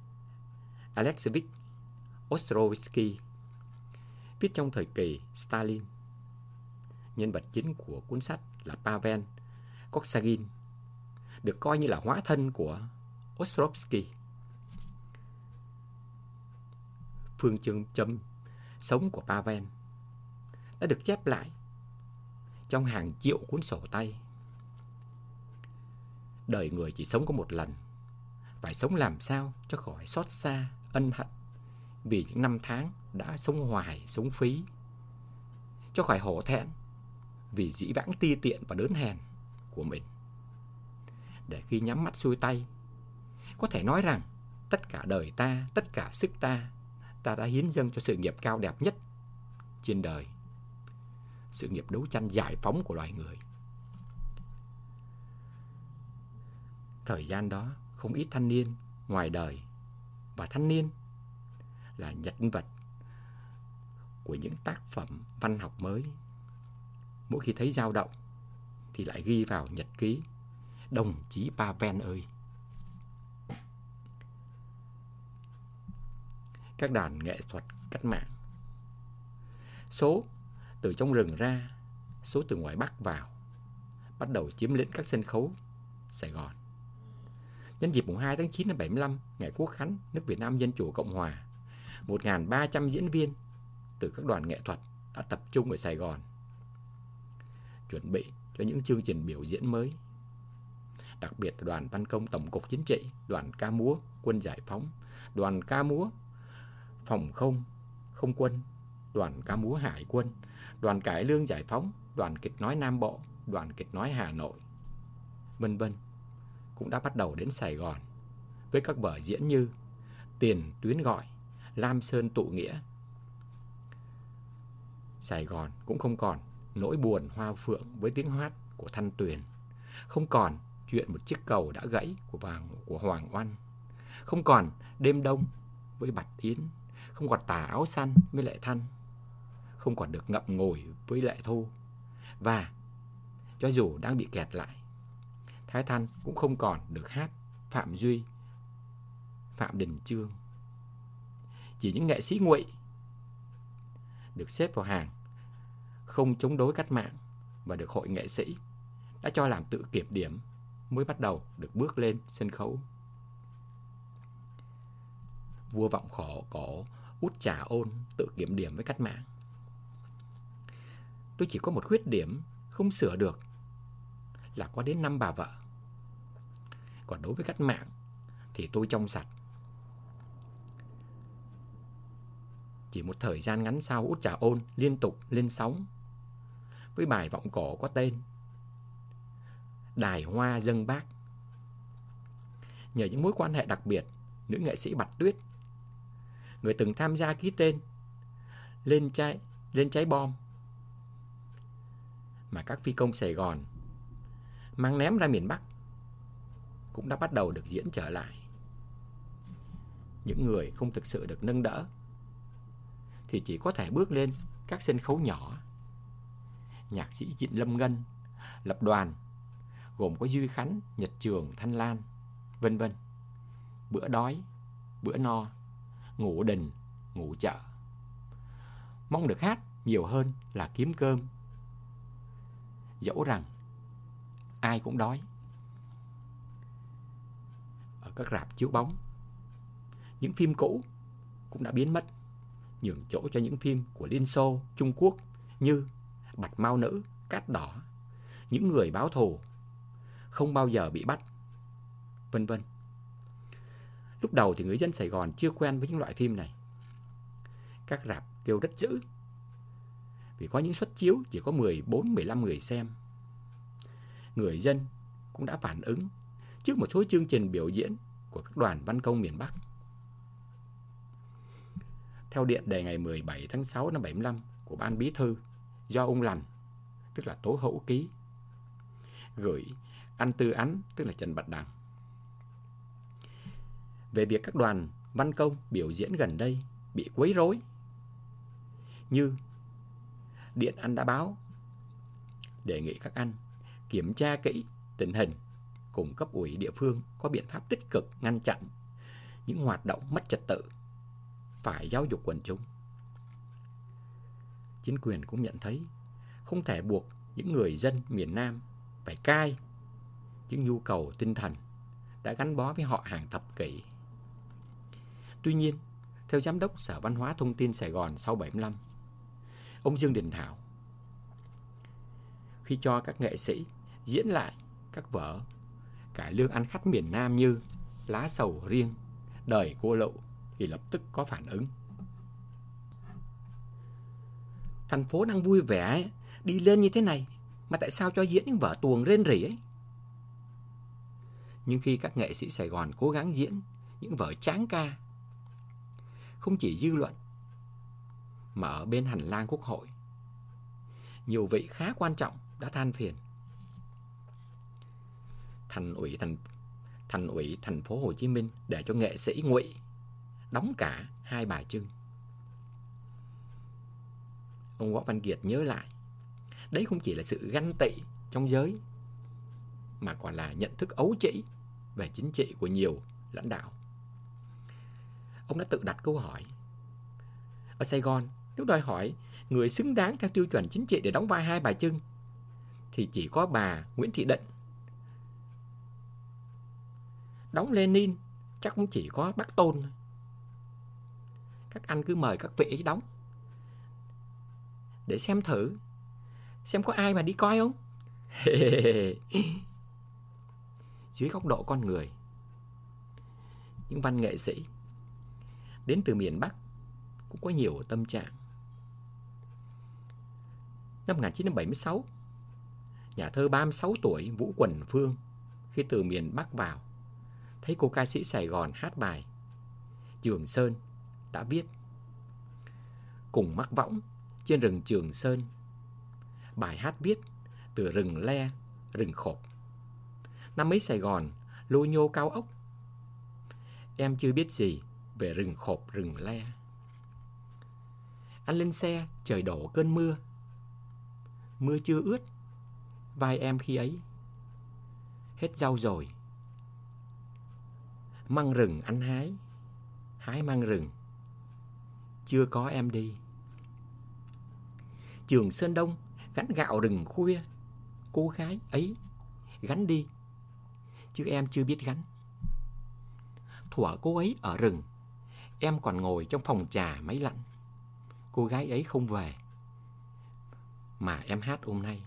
Alexevich Ostrovsky viết trong thời kỳ Stalin. Nhân vật chính của cuốn sách là Pavel Koksagin, được coi như là hóa thân của Ostrovsky. phương chương châm sống của Pavel đã được chép lại trong hàng triệu cuốn sổ tay. Đời người chỉ sống có một lần, phải sống làm sao cho khỏi xót xa, ân hận vì những năm tháng đã sống hoài, sống phí. Cho khỏi hổ thẹn vì dĩ vãng ti tiện và đớn hèn của mình. Để khi nhắm mắt xuôi tay, có thể nói rằng tất cả đời ta, tất cả sức ta ta đã hiến dâng cho sự nghiệp cao đẹp nhất trên đời. Sự nghiệp đấu tranh giải phóng của loài người. Thời gian đó, không ít thanh niên ngoài đời và thanh niên là nhân vật của những tác phẩm văn học mới. Mỗi khi thấy dao động thì lại ghi vào nhật ký đồng chí Pavel ơi. các đàn nghệ thuật cách mạng. Số từ trong rừng ra, số từ ngoài Bắc vào, bắt đầu chiếm lĩnh các sân khấu Sài Gòn. Nhân dịp mùng 2 tháng 9 năm 75, ngày Quốc khánh nước Việt Nam Dân Chủ Cộng Hòa, 1.300 diễn viên từ các đoàn nghệ thuật đã tập trung ở Sài Gòn chuẩn bị cho những chương trình biểu diễn mới. Đặc biệt là đoàn văn công Tổng cục Chính trị, đoàn ca múa Quân Giải phóng, đoàn ca múa Phòng không, Không quân, đoàn ca múa Hải quân, đoàn cải lương Giải phóng, đoàn kịch nói Nam Bộ, đoàn kịch nói Hà Nội, vân vân cũng đã bắt đầu đến Sài Gòn với các vở diễn như Tiền Tuyến Gọi, Lam Sơn Tụ Nghĩa. Sài Gòn cũng không còn nỗi buồn hoa phượng với tiếng hát của Thanh Tuyền, không còn chuyện một chiếc cầu đã gãy của vàng của Hoàng Oanh, không còn đêm đông với Bạch Yến, không còn tà áo xanh với Lệ Thanh, không còn được ngậm ngồi với Lệ Thu. Và cho dù đang bị kẹt lại, Thái Thanh cũng không còn được hát Phạm Duy, Phạm Đình Trương. Chỉ những nghệ sĩ ngụy được xếp vào hàng không chống đối cách mạng và được hội nghệ sĩ đã cho làm tự kiểm điểm mới bắt đầu được bước lên sân khấu. Vua vọng khổ có út trà ôn tự kiểm điểm với cách mạng. Tôi chỉ có một khuyết điểm không sửa được là có đến năm bà vợ. Còn đối với cách mạng thì tôi trong sạch. Chỉ một thời gian ngắn sau út trà ôn liên tục lên sóng với bài vọng cổ có tên Đài Hoa Dân Bác. Nhờ những mối quan hệ đặc biệt, nữ nghệ sĩ Bạch Tuyết, người từng tham gia ký tên lên trái lên cháy bom mà các phi công Sài Gòn mang ném ra miền Bắc cũng đã bắt đầu được diễn trở lại. Những người không thực sự được nâng đỡ thì chỉ có thể bước lên các sân khấu nhỏ nhạc sĩ Trịnh Lâm Ngân, lập đoàn gồm có Duy Khánh, Nhật Trường, Thanh Lan, vân vân. Bữa đói, bữa no, ngủ đình, ngủ chợ. Mong được hát nhiều hơn là kiếm cơm. Dẫu rằng ai cũng đói. Ở các rạp chiếu bóng, những phim cũ cũng đã biến mất, nhường chỗ cho những phim của Liên Xô, Trung Quốc như bạch Mao nữ, cát đỏ, những người báo thù, không bao giờ bị bắt, vân vân. Lúc đầu thì người dân Sài Gòn chưa quen với những loại phim này. Các rạp kêu rất dữ, vì có những suất chiếu chỉ có 14-15 người xem. Người dân cũng đã phản ứng trước một số chương trình biểu diễn của các đoàn văn công miền Bắc. Theo điện đề ngày 17 tháng 6 năm 75 của Ban Bí Thư, do ông lành, tức là Tố Hữu Ký, gửi anh Tư Ánh, tức là Trần Bạch Đằng. Về việc các đoàn văn công biểu diễn gần đây bị quấy rối, như Điện Anh đã báo, đề nghị các anh kiểm tra kỹ tình hình cùng cấp ủy địa phương có biện pháp tích cực ngăn chặn những hoạt động mất trật tự, phải giáo dục quần chúng chính quyền cũng nhận thấy không thể buộc những người dân miền Nam phải cai những nhu cầu tinh thần đã gắn bó với họ hàng thập kỷ. Tuy nhiên, theo Giám đốc Sở Văn hóa Thông tin Sài Gòn sau 75, ông Dương Đình Thảo, khi cho các nghệ sĩ diễn lại các vở cải lương ăn khách miền Nam như Lá sầu riêng, Đời cô lậu thì lập tức có phản ứng. Thành phố đang vui vẻ đi lên như thế này mà tại sao cho diễn những vở tuồng rên rỉ ấy? Nhưng khi các nghệ sĩ Sài Gòn cố gắng diễn những vở tráng ca, không chỉ dư luận mà ở bên hành lang quốc hội, nhiều vị khá quan trọng đã than phiền. Thành ủy thành thành ủy thành phố Hồ Chí Minh để cho nghệ sĩ ngụy đóng cả hai bài trưng ông Võ Văn Kiệt nhớ lại. Đấy không chỉ là sự ganh tị trong giới, mà còn là nhận thức ấu trĩ về chính trị của nhiều lãnh đạo. Ông đã tự đặt câu hỏi, ở Sài Gòn nếu đòi hỏi người xứng đáng theo tiêu chuẩn chính trị để đóng vai hai bài Trưng thì chỉ có bà Nguyễn Thị Định. Đóng Lenin chắc cũng chỉ có bác Tôn. Các anh cứ mời các vị ấy đóng. Để xem thử, xem có ai mà đi coi không? Dưới góc độ con người, những văn nghệ sĩ đến từ miền Bắc cũng có nhiều tâm trạng. Năm 1976, nhà thơ 36 tuổi Vũ Quần Phương khi từ miền Bắc vào, thấy cô ca sĩ Sài Gòn hát bài Trường Sơn đã viết Cùng mắc võng trên rừng Trường Sơn. Bài hát viết từ rừng le, rừng khộp. Năm ấy Sài Gòn lô nhô cao ốc. Em chưa biết gì về rừng khộp, rừng le. Anh lên xe, trời đổ cơn mưa. Mưa chưa ướt, vai em khi ấy. Hết rau rồi. Măng rừng anh hái, hái măng rừng. Chưa có em đi. Trường Sơn Đông gánh gạo rừng khuya. Cô gái ấy gánh đi. Chứ em chưa biết gánh. Thủa cô ấy ở rừng, em còn ngồi trong phòng trà máy lạnh. Cô gái ấy không về. Mà em hát hôm nay.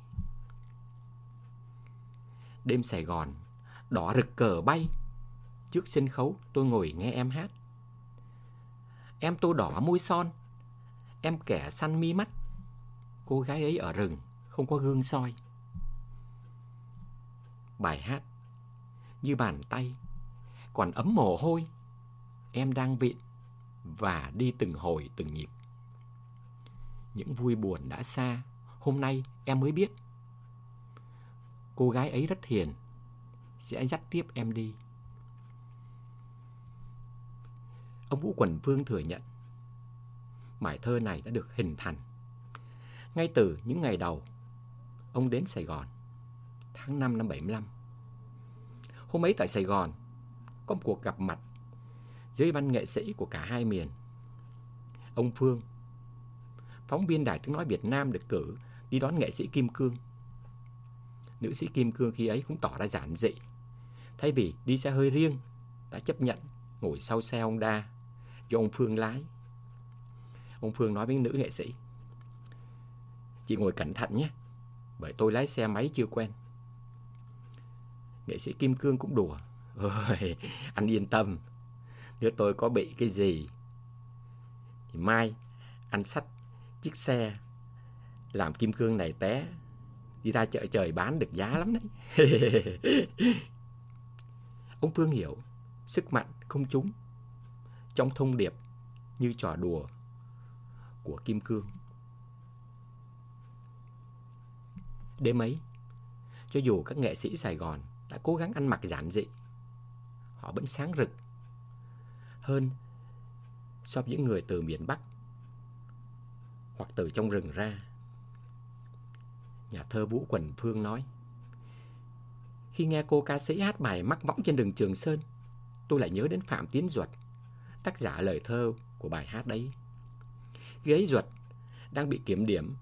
Đêm Sài Gòn, đỏ rực cờ bay. Trước sân khấu tôi ngồi nghe em hát. Em tô đỏ môi son, em kẻ săn mi mắt. Cô gái ấy ở rừng, không có gương soi. Bài hát như bàn tay, còn ấm mồ hôi. Em đang vịn và đi từng hồi từng nhịp. Những vui buồn đã xa, hôm nay em mới biết. Cô gái ấy rất hiền, sẽ dắt tiếp em đi. Ông Vũ Quần Phương thừa nhận, bài thơ này đã được hình thành. Ngay từ những ngày đầu, ông đến Sài Gòn, tháng 5 năm 75. Hôm ấy tại Sài Gòn, có một cuộc gặp mặt dưới văn nghệ sĩ của cả hai miền. Ông Phương, phóng viên Đài Tiếng Nói Việt Nam được cử đi đón nghệ sĩ Kim Cương. Nữ sĩ Kim Cương khi ấy cũng tỏ ra giản dị. Thay vì đi xe hơi riêng, đã chấp nhận ngồi sau xe ông Đa do ông Phương lái. Ông Phương nói với nữ nghệ sĩ, Chị ngồi cẩn thận nhé, bởi tôi lái xe máy chưa quen. Nghệ sĩ Kim Cương cũng đùa, Ôi, anh yên tâm, nếu tôi có bị cái gì thì mai anh xách chiếc xe làm kim cương này té đi ra chợ trời bán được giá lắm đấy. Ông Phương hiểu sức mạnh không trúng trong thông điệp như trò đùa của kim cương. Đêm ấy, cho dù các nghệ sĩ Sài Gòn đã cố gắng ăn mặc giản dị, họ vẫn sáng rực hơn so với những người từ miền Bắc hoặc từ trong rừng ra. Nhà thơ Vũ Quần Phương nói, Khi nghe cô ca sĩ hát bài Mắc võng trên đường Trường Sơn, tôi lại nhớ đến Phạm Tiến Duật, tác giả lời thơ của bài hát đấy. Ghế ấy đang bị kiểm điểm,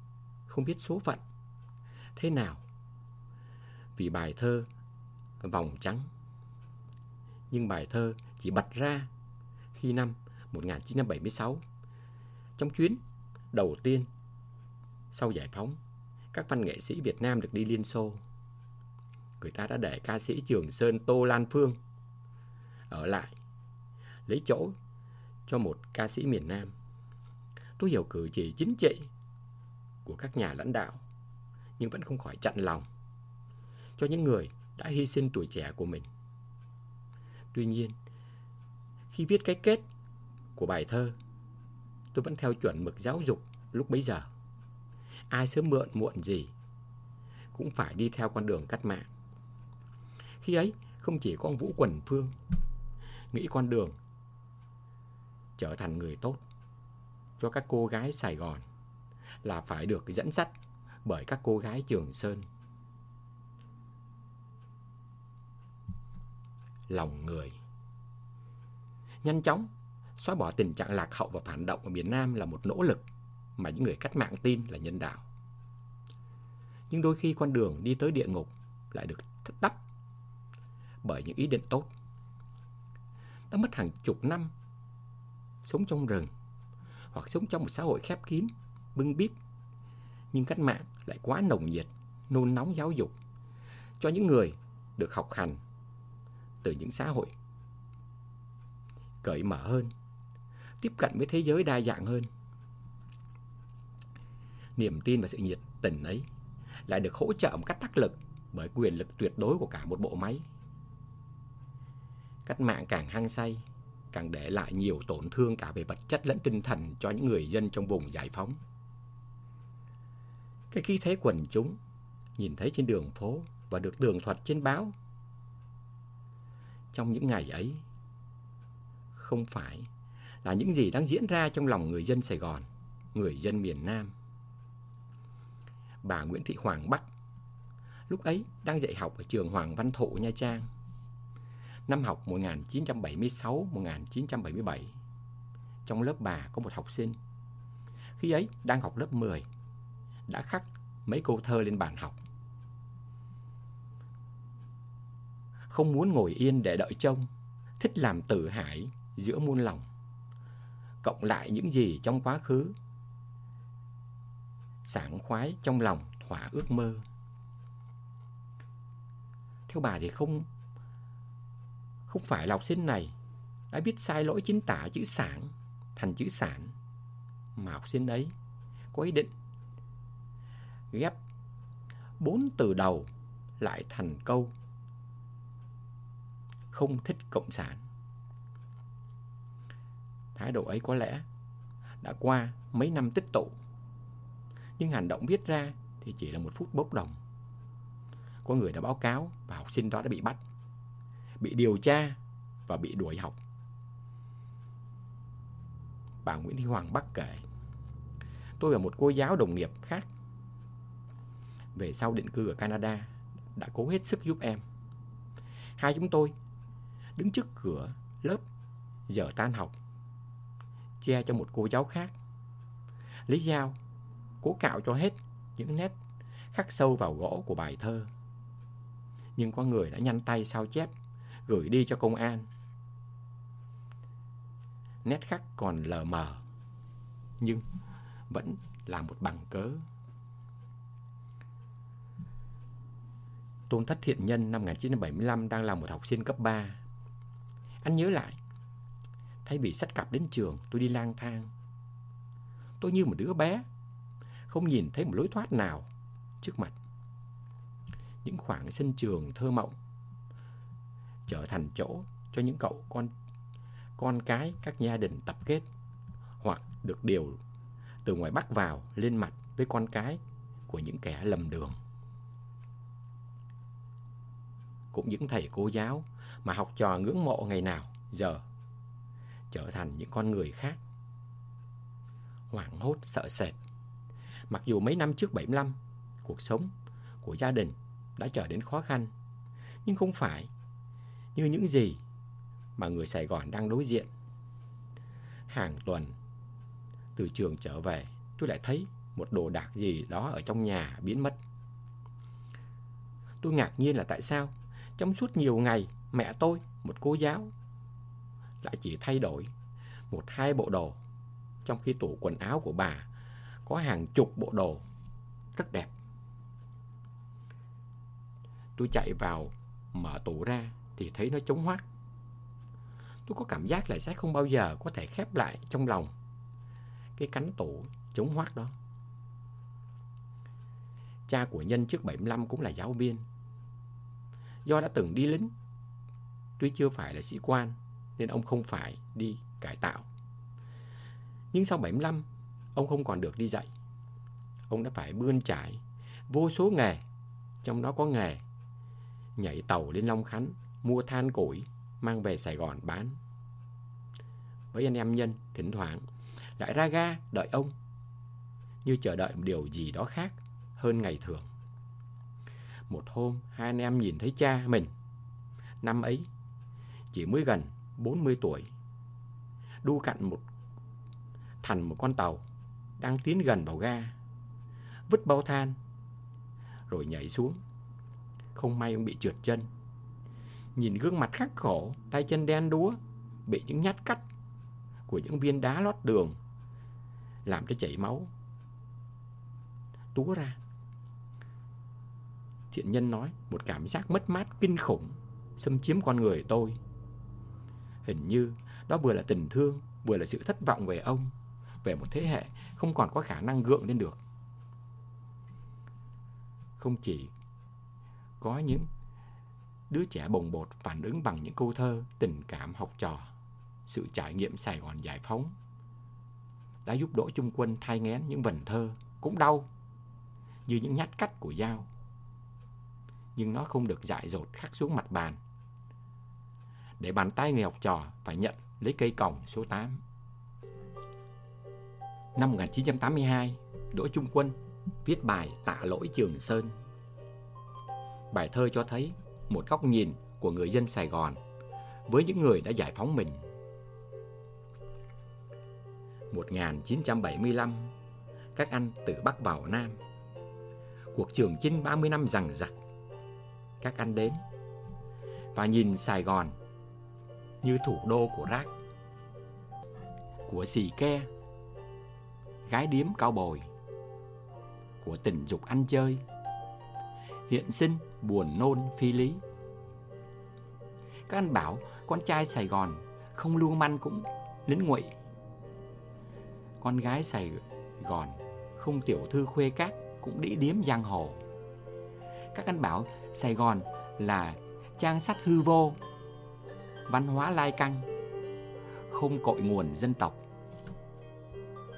không biết số phận. Thế nào? Vì bài thơ Vòng Trắng. Nhưng bài thơ chỉ bật ra khi năm 1976. Trong chuyến đầu tiên sau giải phóng, các văn nghệ sĩ Việt Nam được đi Liên Xô. Người ta đã để ca sĩ Trường Sơn Tô Lan Phương ở lại, lấy chỗ cho một ca sĩ miền Nam. Tôi hiểu cử chỉ chính trị của các nhà lãnh đạo, nhưng vẫn không khỏi chặn lòng cho những người đã hy sinh tuổi trẻ của mình. Tuy nhiên, khi viết cái kết của bài thơ, tôi vẫn theo chuẩn mực giáo dục lúc bấy giờ. Ai sớm mượn muộn gì cũng phải đi theo con đường cách mạng. Khi ấy, không chỉ có ông Vũ Quần Phương nghĩ con đường trở thành người tốt cho các cô gái Sài Gòn là phải được dẫn dắt bởi các cô gái Trường Sơn. Lòng người Nhanh chóng, xóa bỏ tình trạng lạc hậu và phản động ở miền Nam là một nỗ lực mà những người cách mạng tin là nhân đạo. Nhưng đôi khi con đường đi tới địa ngục lại được thất đắp bởi những ý định tốt. Đã mất hàng chục năm sống trong rừng hoặc sống trong một xã hội khép kín, bưng bít. Nhưng cách mạng lại quá nồng nhiệt, nôn nóng giáo dục cho những người được học hành từ những xã hội cởi mở hơn, tiếp cận với thế giới đa dạng hơn. Niềm tin và sự nhiệt tình ấy lại được hỗ trợ một cách đắc lực bởi quyền lực tuyệt đối của cả một bộ máy. Cách mạng càng hăng say, càng để lại nhiều tổn thương cả về vật chất lẫn tinh thần cho những người dân trong vùng giải phóng. Cái khí thế quần chúng nhìn thấy trên đường phố và được tường thuật trên báo. Trong những ngày ấy, không phải là những gì đang diễn ra trong lòng người dân Sài Gòn, người dân miền Nam. Bà Nguyễn Thị Hoàng Bắc lúc ấy đang dạy học ở trường Hoàng Văn Thụ Nha Trang. Năm học 1976-1977, trong lớp bà có một học sinh. Khi ấy đang học lớp 10, đã khắc mấy câu thơ lên bàn học. Không muốn ngồi yên để đợi trông, thích làm tử hải giữa muôn lòng. Cộng lại những gì trong quá khứ, sảng khoái trong lòng thỏa ước mơ. Theo bà thì không không phải là học sinh này đã biết sai lỗi chính tả chữ sản thành chữ sản mà học sinh ấy có ý định ghép bốn từ đầu lại thành câu không thích cộng sản. Thái độ ấy có lẽ đã qua mấy năm tích tụ, nhưng hành động viết ra thì chỉ là một phút bốc đồng. Có người đã báo cáo và học sinh đó đã bị bắt, bị điều tra và bị đuổi học. Bà Nguyễn Thị Hoàng Bắc kể, tôi và một cô giáo đồng nghiệp khác về sau định cư ở Canada đã cố hết sức giúp em. Hai chúng tôi đứng trước cửa lớp giờ tan học che cho một cô giáo khác. Lấy dao, cố cạo cho hết những nét khắc sâu vào gỗ của bài thơ. Nhưng có người đã nhanh tay sao chép, gửi đi cho công an. Nét khắc còn lờ mờ, nhưng vẫn là một bằng cớ. Tôn Thất Thiện Nhân năm 1975 đang là một học sinh cấp 3. Anh nhớ lại, thay vì sách cặp đến trường, tôi đi lang thang. Tôi như một đứa bé, không nhìn thấy một lối thoát nào trước mặt. Những khoảng sân trường thơ mộng trở thành chỗ cho những cậu con con cái các gia đình tập kết hoặc được điều từ ngoài Bắc vào lên mặt với con cái của những kẻ lầm đường cũng những thầy cô giáo mà học trò ngưỡng mộ ngày nào giờ trở thành những con người khác. Hoảng hốt, sợ sệt. Mặc dù mấy năm trước 75, cuộc sống của gia đình đã trở đến khó khăn, nhưng không phải như những gì mà người Sài Gòn đang đối diện. Hàng tuần, từ trường trở về, tôi lại thấy một đồ đạc gì đó ở trong nhà biến mất. Tôi ngạc nhiên là tại sao trong suốt nhiều ngày, mẹ tôi, một cô giáo, lại chỉ thay đổi một hai bộ đồ, trong khi tủ quần áo của bà có hàng chục bộ đồ rất đẹp. Tôi chạy vào, mở tủ ra thì thấy nó trống hoác. Tôi có cảm giác là sẽ không bao giờ có thể khép lại trong lòng cái cánh tủ trống hoác đó. Cha của Nhân trước 75 cũng là giáo viên do đã từng đi lính. Tuy chưa phải là sĩ quan nên ông không phải đi cải tạo. Nhưng sau 75, ông không còn được đi dạy. Ông đã phải bươn trải vô số nghề, trong đó có nghề nhảy tàu lên Long Khánh, mua than củi, mang về Sài Gòn bán. Với anh em nhân, thỉnh thoảng lại ra ga đợi ông, như chờ đợi một điều gì đó khác hơn ngày thường. Một hôm, hai anh em nhìn thấy cha mình. Năm ấy, chỉ mới gần 40 tuổi. đu cặn một thành một con tàu đang tiến gần vào ga. Vứt bao than rồi nhảy xuống. Không may ông bị trượt chân. Nhìn gương mặt khắc khổ, tay chân đen đúa, bị những nhát cắt của những viên đá lót đường làm cho chảy máu túa ra. Thiện nhân nói một cảm giác mất mát kinh khủng xâm chiếm con người tôi. Hình như đó vừa là tình thương, vừa là sự thất vọng về ông, về một thế hệ không còn có khả năng gượng lên được. Không chỉ có những đứa trẻ bồng bột phản ứng bằng những câu thơ tình cảm học trò, sự trải nghiệm Sài Gòn giải phóng đã giúp Đỗ Trung Quân thay ngén những vần thơ cũng đau như những nhát cắt của dao. Nhưng nó không được dại dột khắc xuống mặt bàn. Để bàn tay người học trò phải nhận lấy cây còng số 8. Năm 1982, Đỗ Trung Quân viết bài Tạ lỗi Trường Sơn. Bài thơ cho thấy một góc nhìn của người dân Sài Gòn với những người đã giải phóng mình. 1975, các anh từ Bắc vào Nam. Cuộc trường chinh 30 năm rằng giặc. Các anh đến và nhìn Sài Gòn như thủ đô của rác, của xì ke, gái điếm cao bồi, của tình dục ăn chơi, hiện sinh buồn nôn phi lý. Các anh bảo con trai Sài Gòn không lưu manh cũng lính ngụy con gái Sài Gòn không tiểu thư khuê các cũng đĩ điếm giang hồ. Các anh bảo Sài Gòn là trang sách hư vô, văn hóa lai căng, không cội nguồn dân tộc.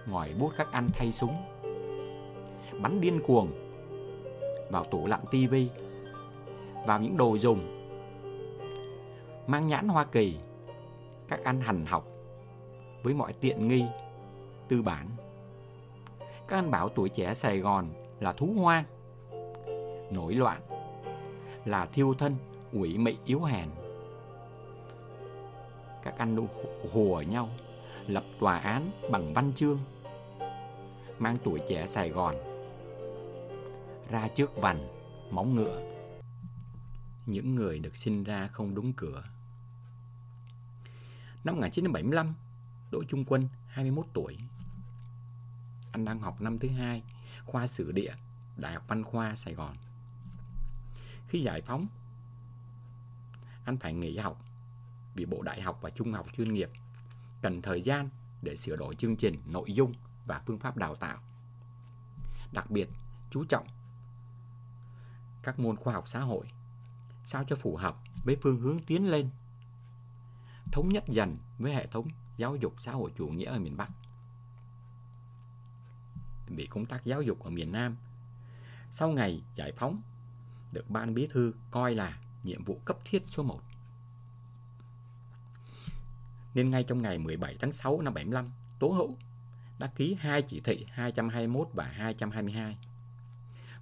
Ngòi bút các anh thay súng, bắn điên cuồng vào tủ lạnh tivi, vào những đồ dùng, mang nhãn Hoa Kỳ, các anh hành học với mọi tiện nghi tư bản. Các anh bảo tuổi trẻ Sài Gòn là thú hoang, nổi loạn, là thiêu thân, quỷ mị yếu hèn. Các anh hùa nhau, lập tòa án bằng văn chương, mang tuổi trẻ Sài Gòn ra trước vành, móng ngựa. Những người được sinh ra không đúng cửa. Năm 1975, Đỗ Trung Quân, 21 tuổi, anh đang học năm thứ hai khoa sử địa Đại học Văn khoa Sài Gòn. Khi giải phóng, anh phải nghỉ học vì bộ đại học và trung học chuyên nghiệp cần thời gian để sửa đổi chương trình, nội dung và phương pháp đào tạo. Đặc biệt, chú trọng các môn khoa học xã hội sao cho phù hợp với phương hướng tiến lên, thống nhất dần với hệ thống giáo dục xã hội chủ nghĩa ở miền Bắc vì công tác giáo dục ở miền Nam. Sau ngày giải phóng, được ban bí thư coi là nhiệm vụ cấp thiết số 1. Nên ngay trong ngày 17 tháng 6 năm 75, Tố Hữu đã ký hai chỉ thị 221 và 222.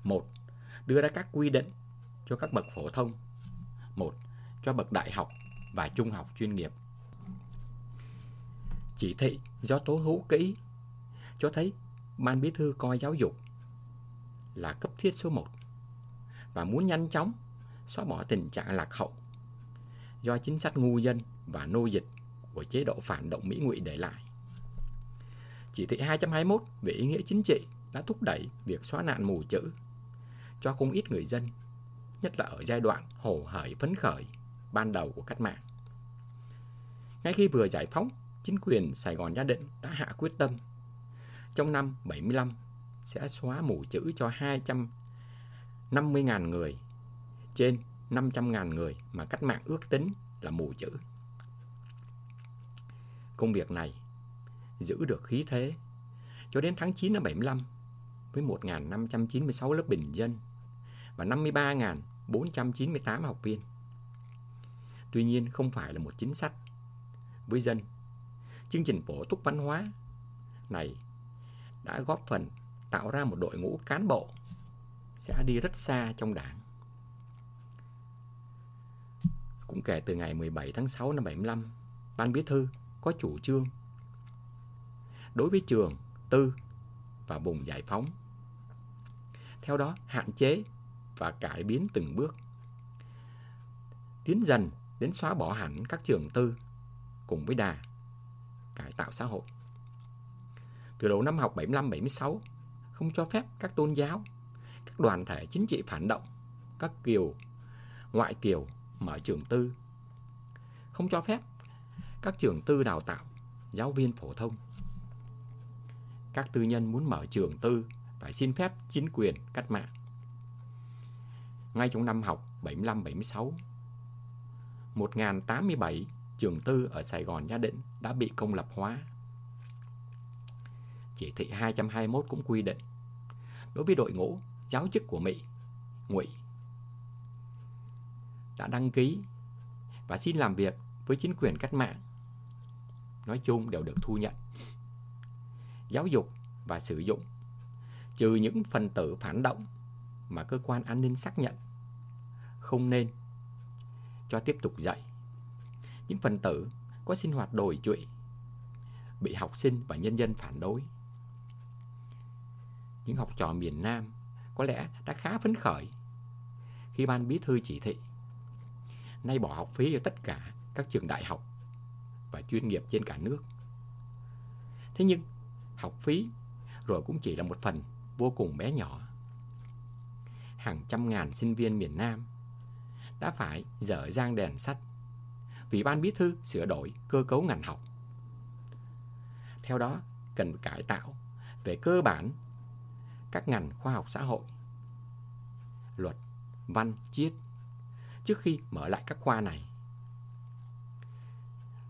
Một, đưa ra các quy định cho các bậc phổ thông. Một, cho bậc đại học và trung học chuyên nghiệp. Chỉ thị do Tố Hữu kỹ cho thấy Ban Bí thư coi giáo dục là cấp thiết số 1 và muốn nhanh chóng xóa bỏ tình trạng lạc hậu do chính sách ngu dân và nô dịch của chế độ phản động Mỹ ngụy để lại. Chỉ thị 221 về ý nghĩa chính trị đã thúc đẩy việc xóa nạn mù chữ cho không ít người dân, nhất là ở giai đoạn hồ hởi phấn khởi ban đầu của cách mạng. Ngay khi vừa giải phóng, chính quyền Sài Gòn Gia Định đã hạ quyết tâm trong năm 75 sẽ xóa mù chữ cho 250.000 người trên 500.000 người mà cách mạng ước tính là mù chữ. Công việc này giữ được khí thế cho đến tháng 9 năm 75 với 1.596 lớp bình dân và 53.498 học viên. Tuy nhiên không phải là một chính sách với dân. Chương trình bổ túc văn hóa này đã góp phần tạo ra một đội ngũ cán bộ sẽ đi rất xa trong đảng. Cũng kể từ ngày 17 tháng 6 năm 75, Ban Bí thư có chủ trương đối với trường, tư và vùng giải phóng. Theo đó, hạn chế và cải biến từng bước. Tiến dần đến xóa bỏ hẳn các trường tư cùng với đà cải tạo xã hội. Từ đầu năm học 75-76, không cho phép các tôn giáo, các đoàn thể chính trị phản động, các kiều, ngoại kiều mở trường tư. Không cho phép các trường tư đào tạo giáo viên phổ thông. Các tư nhân muốn mở trường tư phải xin phép chính quyền cách mạng. Ngay trong năm học 75-76, 1087 trường tư ở Sài Gòn Gia Định đã bị công lập hóa. Chỉ thị 221 cũng quy định đối với đội ngũ giáo chức của Mỹ, Ngụy đã đăng ký và xin làm việc với chính quyền cách mạng. Nói chung đều được thu nhận. Giáo dục và sử dụng trừ những phần tử phản động mà cơ quan an ninh xác nhận không nên cho tiếp tục dạy. Những phần tử có sinh hoạt đồi trụy bị học sinh và nhân dân phản đối. Những học trò miền Nam có lẽ đã khá phấn khởi khi ban bí thư chỉ thị nay bỏ học phí ở tất cả các trường đại học và chuyên nghiệp trên cả nước. Thế nhưng, học phí rồi cũng chỉ là một phần vô cùng bé nhỏ. Hàng trăm ngàn sinh viên miền Nam đã phải dở dang đèn sắt vì ban bí thư sửa đổi cơ cấu ngành học. Theo đó, cần cải tạo về cơ bản các ngành khoa học xã hội, luật, văn, triết trước khi mở lại các khoa này.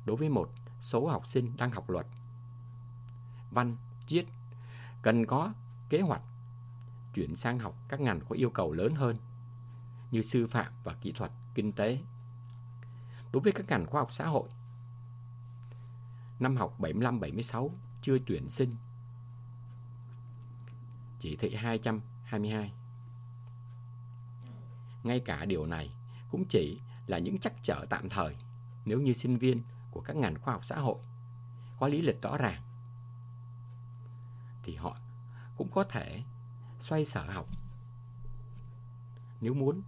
Đối với một số học sinh đang học luật, văn, triết cần có kế hoạch chuyển sang học các ngành có yêu cầu lớn hơn như sư phạm và kỹ thuật, kinh tế. Đối với các ngành khoa học xã hội, năm học 75-76 chưa tuyển sinh. Chỉ thị 222. Ngay cả điều này cũng chỉ là những chắc trở tạm thời nếu như sinh viên của các ngành khoa học xã hội có lý lịch rõ ràng thì họ cũng có thể xoay sở học nếu muốn.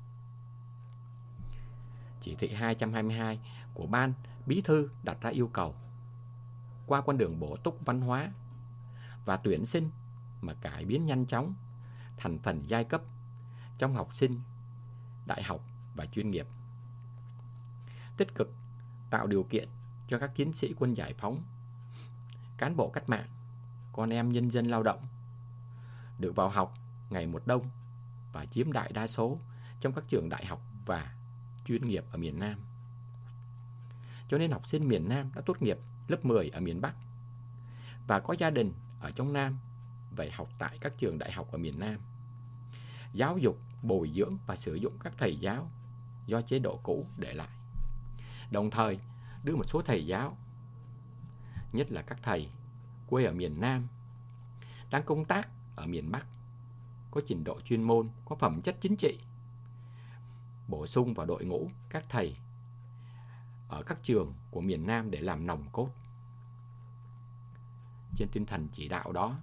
Chỉ thị 222 của Ban Bí thư đặt ra yêu cầu qua con đường bổ túc văn hóa và tuyển sinh mà cải biến nhanh chóng thành phần giai cấp trong học sinh đại học và chuyên nghiệp. Tích cực tạo điều kiện cho các chiến sĩ quân giải phóng, cán bộ cách mạng, con em nhân dân lao động được vào học ngày một đông và chiếm đại đa số trong các trường đại học và chuyên nghiệp ở miền Nam. Cho nên học sinh miền Nam đã tốt nghiệp lớp 10 ở miền Bắc và có gia đình ở trong Nam về học tại các trường đại học ở miền Nam. Giáo dục, bồi dưỡng và sử dụng các thầy giáo do chế độ cũ để lại. Đồng thời đưa một số thầy giáo, nhất là các thầy quê ở miền Nam, đang công tác ở miền Bắc, có trình độ chuyên môn, có phẩm chất chính trị, bổ sung vào đội ngũ các thầy ở các trường của miền Nam để làm nòng cốt. Trên tinh thần chỉ đạo đó,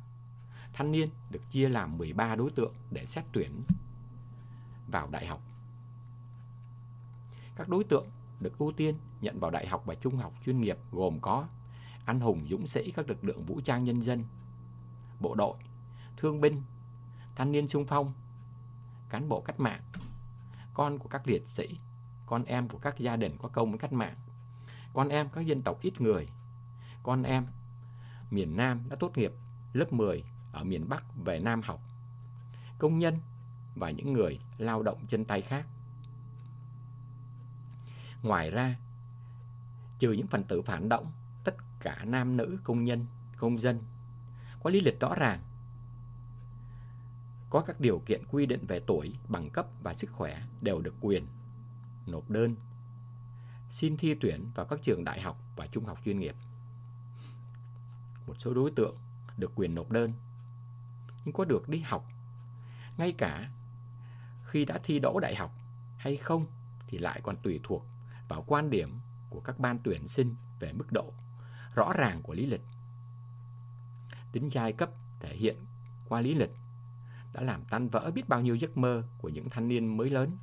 thanh niên được chia làm 13 đối tượng để xét tuyển vào đại học. Các đối tượng được ưu tiên nhận vào đại học và trung học chuyên nghiệp gồm có anh hùng dũng sĩ các lực lượng vũ trang nhân dân, bộ đội, thương binh, thanh niên sung phong, cán bộ cách mạng, con của các liệt sĩ, con em của các gia đình có công với cách mạng, con em các dân tộc ít người, con em miền Nam đã tốt nghiệp lớp 10 ở miền Bắc về Nam học, công nhân và những người lao động chân tay khác. Ngoài ra, trừ những phần tử phản động, tất cả nam nữ công nhân, công dân có lý lịch rõ ràng. Có các điều kiện quy định về tuổi, bằng cấp và sức khỏe đều được quyền nộp đơn xin thi tuyển vào các trường đại học và trung học chuyên nghiệp. Một số đối tượng được quyền nộp đơn nhưng có được đi học ngay cả khi đã thi đỗ đại học hay không thì lại còn tùy thuộc vào quan điểm của các ban tuyển sinh về mức độ rõ ràng của lý lịch. tính giai cấp thể hiện qua lý lịch đã làm tan vỡ biết bao nhiêu giấc mơ của những thanh niên mới lớn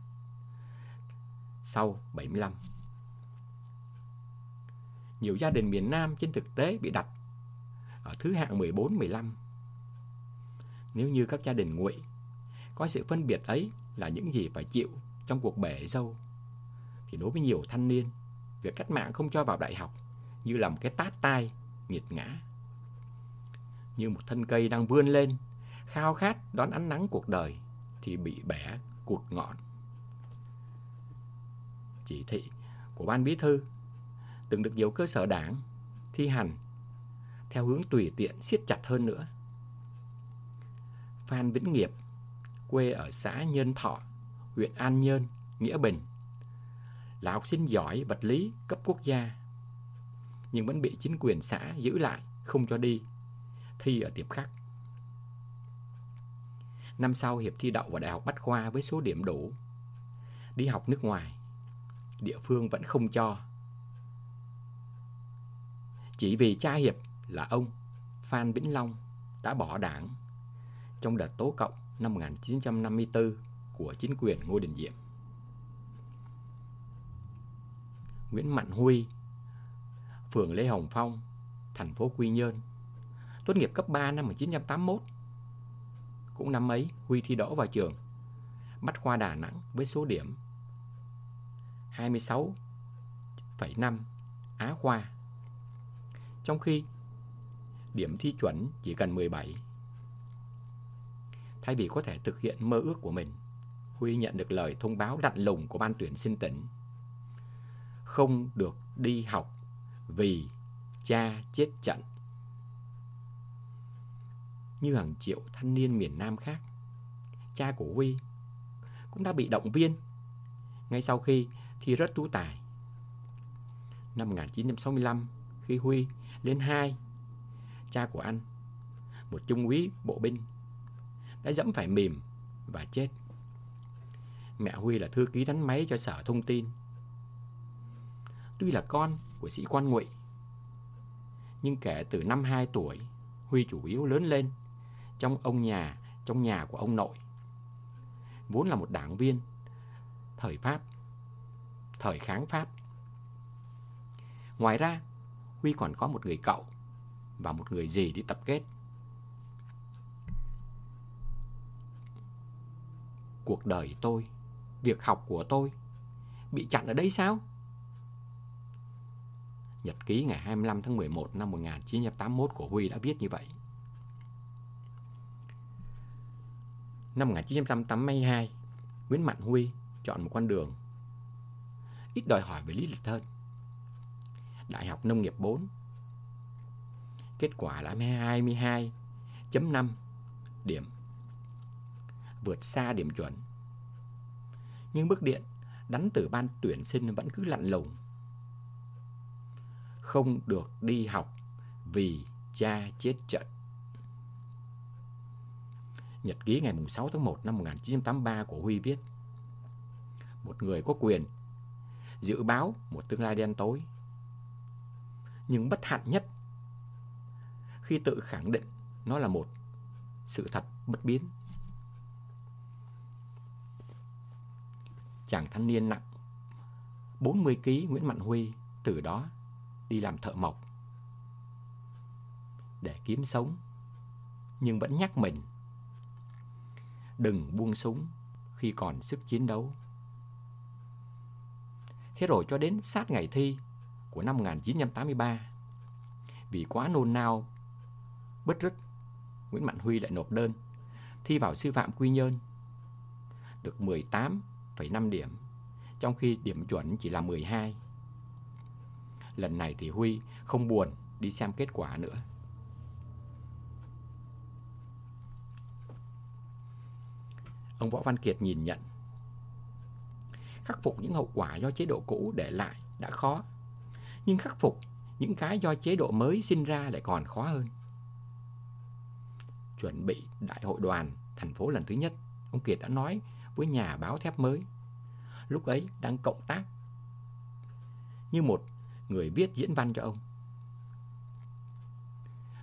sau 75. Nhiều gia đình miền Nam trên thực tế bị đặt ở thứ hạng 14-15. Nếu như các gia đình ngụy có sự phân biệt ấy là những gì phải chịu trong cuộc bể dâu, thì đối với nhiều thanh niên, việc cách mạng không cho vào đại học như là một cái tát tai nghiệt ngã. Như một thân cây đang vươn lên, khao khát đón ánh nắng cuộc đời thì bị bẻ cụt ngọn. Chỉ thị của ban bí thư từng được nhiều cơ sở đảng thi hành theo hướng tùy tiện siết chặt hơn nữa. Phan Vĩnh Nghiệp, quê ở xã Nhân Thọ, huyện An Nhơn, Nghĩa Bình, là học sinh giỏi vật lý cấp quốc gia, nhưng vẫn bị chính quyền xã giữ lại, không cho đi, thi ở tiệp khắc. Năm sau Hiệp thi đậu vào Đại học Bách Khoa với số điểm đủ, đi học nước ngoài, địa phương vẫn không cho. Chỉ vì cha Hiệp là ông Phan Vĩnh Long đã bỏ đảng trong đợt tố cộng năm 1954 của chính quyền Ngô Đình Diệm. Nguyễn Mạnh Huy, phường Lê Hồng Phong, thành phố Quy Nhơn, tốt nghiệp cấp 3 năm 1981. Cũng năm ấy, Huy thi đỗ vào trường Bách Khoa Đà Nẵng với số điểm 26,5 Á Khoa. Trong khi điểm thi chuẩn chỉ cần 17. Thay vì có thể thực hiện mơ ước của mình, Huy nhận được lời thông báo lạnh lùng của ban tuyển sinh tỉnh. Không được đi học vì cha chết trận. Như hàng triệu thanh niên miền Nam khác, cha của Huy cũng đã bị động viên ngay sau khi thi rớt tú tài. Năm 1965, khi Huy lên 2 cha của anh, một trung úy bộ binh, đã dẫm phải mềm và chết. Mẹ Huy là thư ký đánh máy cho sở thông tin. Tuy là con của sĩ quan ngụy, nhưng kể từ năm 2 tuổi, Huy chủ yếu lớn lên trong ông nhà, trong nhà của ông nội. Vốn là một đảng viên thời Pháp, thời kháng Pháp. Ngoài ra, Huy còn có một người cậu và một người gì đi tập kết. Cuộc đời tôi, việc học của tôi bị chặn ở đây sao? Nhật ký ngày 25 tháng 11 năm 1981 của Huy đã viết như vậy. Năm 1982, Nguyễn Mạnh Huy chọn một con đường ít đòi hỏi về lý lịch hơn. Đại học Nông nghiệp 4 Kết quả là 22.5 điểm. Vượt xa điểm chuẩn. Nhưng bức điện đánh từ ban tuyển sinh vẫn cứ lặn lùng. Không được đi học vì cha chết trận. Nhật ký ngày 6 tháng 1 năm 1983 của Huy viết Một người có quyền dự báo một tương lai đen tối, Nhưng bất hạnh nhất khi tự khẳng định nó là một sự thật bất biến. Chàng thanh niên nặng 40 kg Nguyễn Mạnh Huy từ đó đi làm thợ mộc để kiếm sống, nhưng vẫn nhắc mình đừng buông súng khi còn sức chiến đấu. Thế rồi cho đến sát ngày thi của năm 1983, vì quá nôn nao bất rứt, Nguyễn Mạnh Huy lại nộp đơn thi vào sư phạm Quy Nhơn. Được 18,5 điểm, trong khi điểm chuẩn chỉ là 12. Lần này thì Huy không buồn đi xem kết quả nữa. Ông Võ Văn Kiệt nhìn nhận. Khắc phục những hậu quả do chế độ cũ để lại đã khó. Nhưng khắc phục những cái do chế độ mới sinh ra lại còn khó hơn chuẩn bị đại hội đoàn thành phố lần thứ nhất, ông Kiệt đã nói với nhà báo thép mới. Lúc ấy đang cộng tác như một người viết diễn văn cho ông.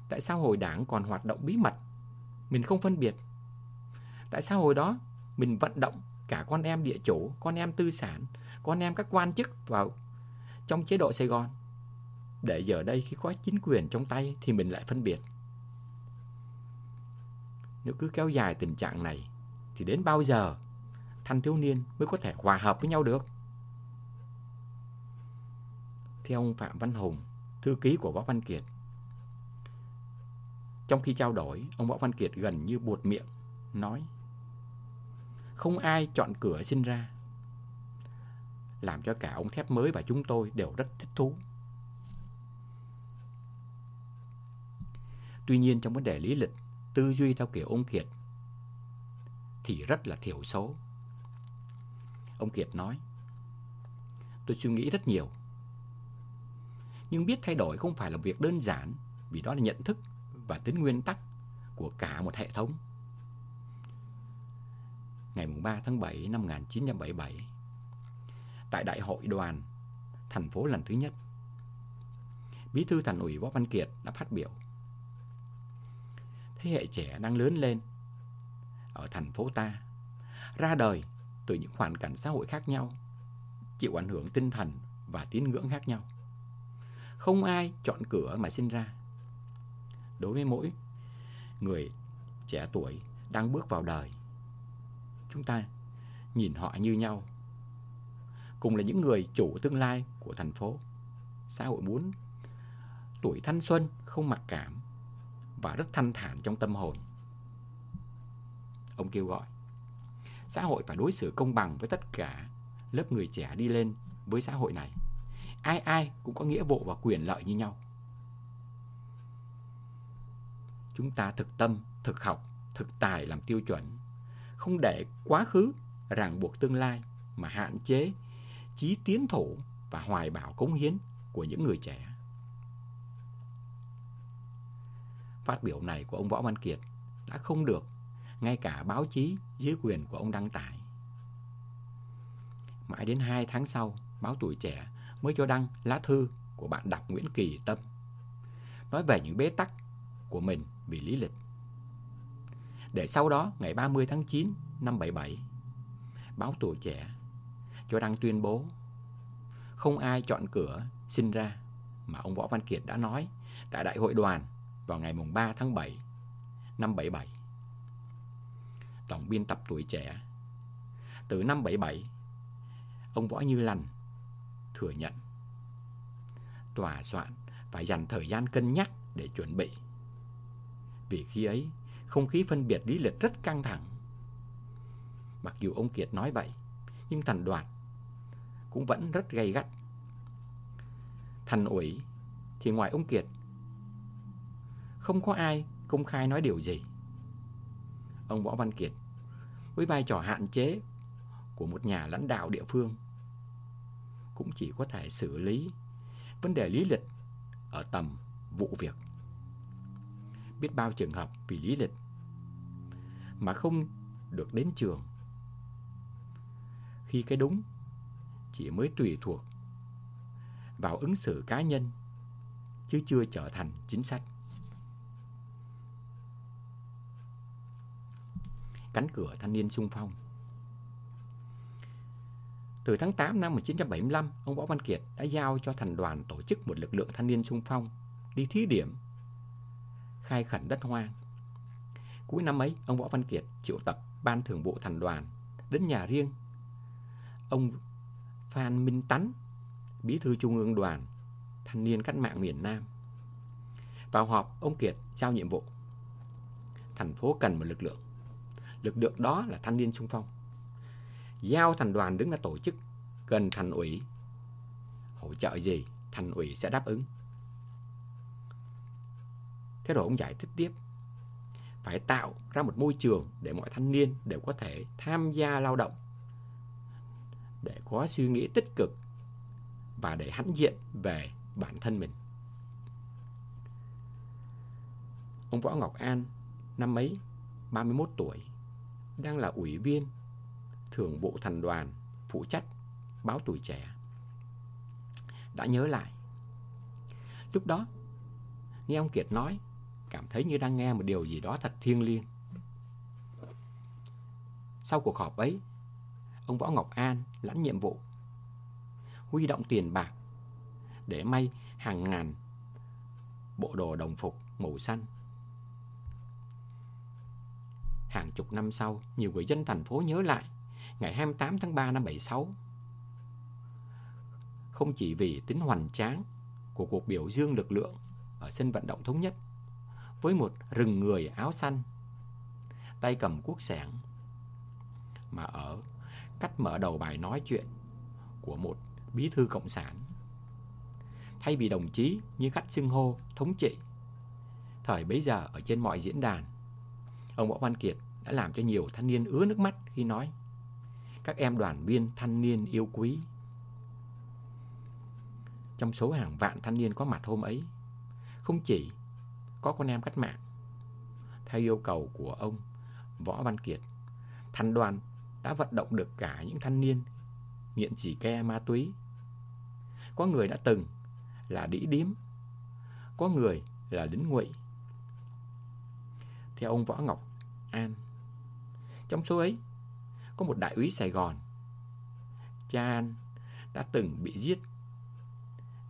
Tại sao hồi đảng còn hoạt động bí mật? Mình không phân biệt. Tại sao hồi đó mình vận động cả con em địa chủ, con em tư sản, con em các quan chức vào trong chế độ Sài Gòn? Để giờ đây khi có chính quyền trong tay thì mình lại phân biệt. Nếu cứ kéo dài tình trạng này thì đến bao giờ thanh thiếu niên mới có thể hòa hợp với nhau được? Theo ông Phạm Văn Hùng, thư ký của Võ Văn Kiệt, trong khi trao đổi, ông Võ Văn Kiệt gần như buột miệng, nói không ai chọn cửa sinh ra Làm cho cả ông thép mới và chúng tôi đều rất thích thú Tuy nhiên trong vấn đề lý lịch, tư duy theo kiểu ông Kiệt thì rất là thiểu số. Ông Kiệt nói, tôi suy nghĩ rất nhiều. Nhưng biết thay đổi không phải là việc đơn giản vì đó là nhận thức và tính nguyên tắc của cả một hệ thống. Ngày 3 tháng 7 năm 1977, tại Đại hội đoàn thành phố lần thứ nhất, Bí thư Thành ủy Võ Văn Kiệt đã phát biểu. Thế hệ trẻ đang lớn lên ở thành phố ta, ra đời từ những hoàn cảnh xã hội khác nhau, chịu ảnh hưởng tinh thần và tín ngưỡng khác nhau. Không ai chọn cửa mà sinh ra đối với mỗi người trẻ tuổi đang bước vào đời. Chúng ta nhìn họ như nhau. Cùng là những người chủ tương lai của thành phố. Xã hội muốn tuổi thanh xuân không mặc cảm và rất thanh thản trong tâm hồn. Ông kêu gọi xã hội phải đối xử công bằng với tất cả lớp người trẻ đi lên với xã hội này. Ai ai cũng có nghĩa vụ và quyền lợi như nhau. chúng ta thực tâm, thực học, thực tài làm tiêu chuẩn, không để quá khứ ràng buộc tương lai mà hạn chế chí tiến thủ và hoài bão cống hiến của những người trẻ. Phát biểu này của ông Võ Văn Kiệt đã không được ngay cả báo chí dưới quyền của ông đăng tải. Mãi đến 2 tháng sau, báo Tuổi Trẻ mới cho đăng lá thư của bạn đọc Nguyễn Kỳ Tâm nói về những bế tắc của mình vì lý lịch. Để sau đó, ngày 30 tháng 9 năm 77, báo Tuổi Trẻ cho đăng tuyên bố không ai chọn cửa sinh ra mà ông Võ Văn Kiệt đã nói tại Đại hội đoàn vào ngày 3 tháng 7 năm 77. Tổng biên tập Tuổi Trẻ từ năm 77, ông Võ Như Lành thừa nhận tòa soạn phải dành thời gian cân nhắc để chuẩn bị vì khi ấy, không khí phân biệt lý lịch rất căng thẳng. Mặc dù ông Kiệt nói vậy, nhưng thành đoàn cũng vẫn rất gay gắt. Thành ủy thì ngoài ông Kiệt, không có ai công khai nói điều gì. Ông Võ Văn Kiệt với vai trò hạn chế của một nhà lãnh đạo địa phương cũng chỉ có thể xử lý vấn đề lý lịch ở tầm vụ việc biết bao trường hợp vì lý lịch mà không được đến trường. Khi cái đúng chỉ mới tùy thuộc vào ứng xử cá nhân chứ chưa trở thành chính sách. Cánh cửa thanh niên sung phong Từ tháng 8 năm 1975, ông Võ Văn Kiệt đã giao cho thành đoàn tổ chức một lực lượng thanh niên sung phong đi thí điểm khai khẩn đất hoang. Cuối năm ấy, ông Võ Văn Kiệt triệu tập ban thường vụ thành đoàn đến nhà riêng. Ông Phan Minh tấn bí thư trung ương đoàn, thanh niên cách mạng miền Nam. Vào họp, ông Kiệt giao nhiệm vụ. Thành phố cần một lực lượng. Lực lượng đó là thanh niên sung phong. Giao thành đoàn đứng ra tổ chức, cần thành ủy. Hỗ trợ gì, thành ủy sẽ đáp ứng. Thế rồi ông giải thích tiếp. Phải tạo ra một môi trường để mọi thanh niên đều có thể tham gia lao động. Để có suy nghĩ tích cực và để hãnh diện về bản thân mình. Ông Võ Ngọc An, năm ấy 31 tuổi, đang là ủy viên thường vụ thành đoàn phụ trách báo tuổi trẻ. Đã nhớ lại. Lúc đó, nghe ông Kiệt nói cảm thấy như đang nghe một điều gì đó thật thiêng liêng. Sau cuộc họp ấy, ông Võ Ngọc An lãnh nhiệm vụ huy động tiền bạc để may hàng ngàn bộ đồ đồng phục màu xanh. Hàng chục năm sau, nhiều người dân thành phố nhớ lại ngày 28 tháng 3 năm 76. Không chỉ vì tính hoành tráng của cuộc biểu dương lực lượng ở sân vận động thống nhất với một rừng người áo xanh. Tay cầm cuốc sẻng. Mà ở, cách mở đầu bài nói chuyện của một bí thư cộng sản. Thay vì đồng chí như cách xưng hô, thống trị, thời bấy giờ ở trên mọi diễn đàn, ông võ văn kiệt đã làm cho nhiều thanh niên ứa nước mắt khi nói, các em đoàn viên thanh niên yêu quý. Trong số hàng vạn thanh niên có mặt hôm ấy, không chỉ có con em cách mạng. Theo yêu cầu của ông Võ Văn Kiệt, thành đoàn đã vận động được cả những thanh niên nghiện chỉ ke ma túy. Có người đã từng là đĩ điếm, có người là lính ngụy. Theo ông Võ Ngọc An, trong số ấy có một đại úy Sài Gòn. Cha An đã từng bị giết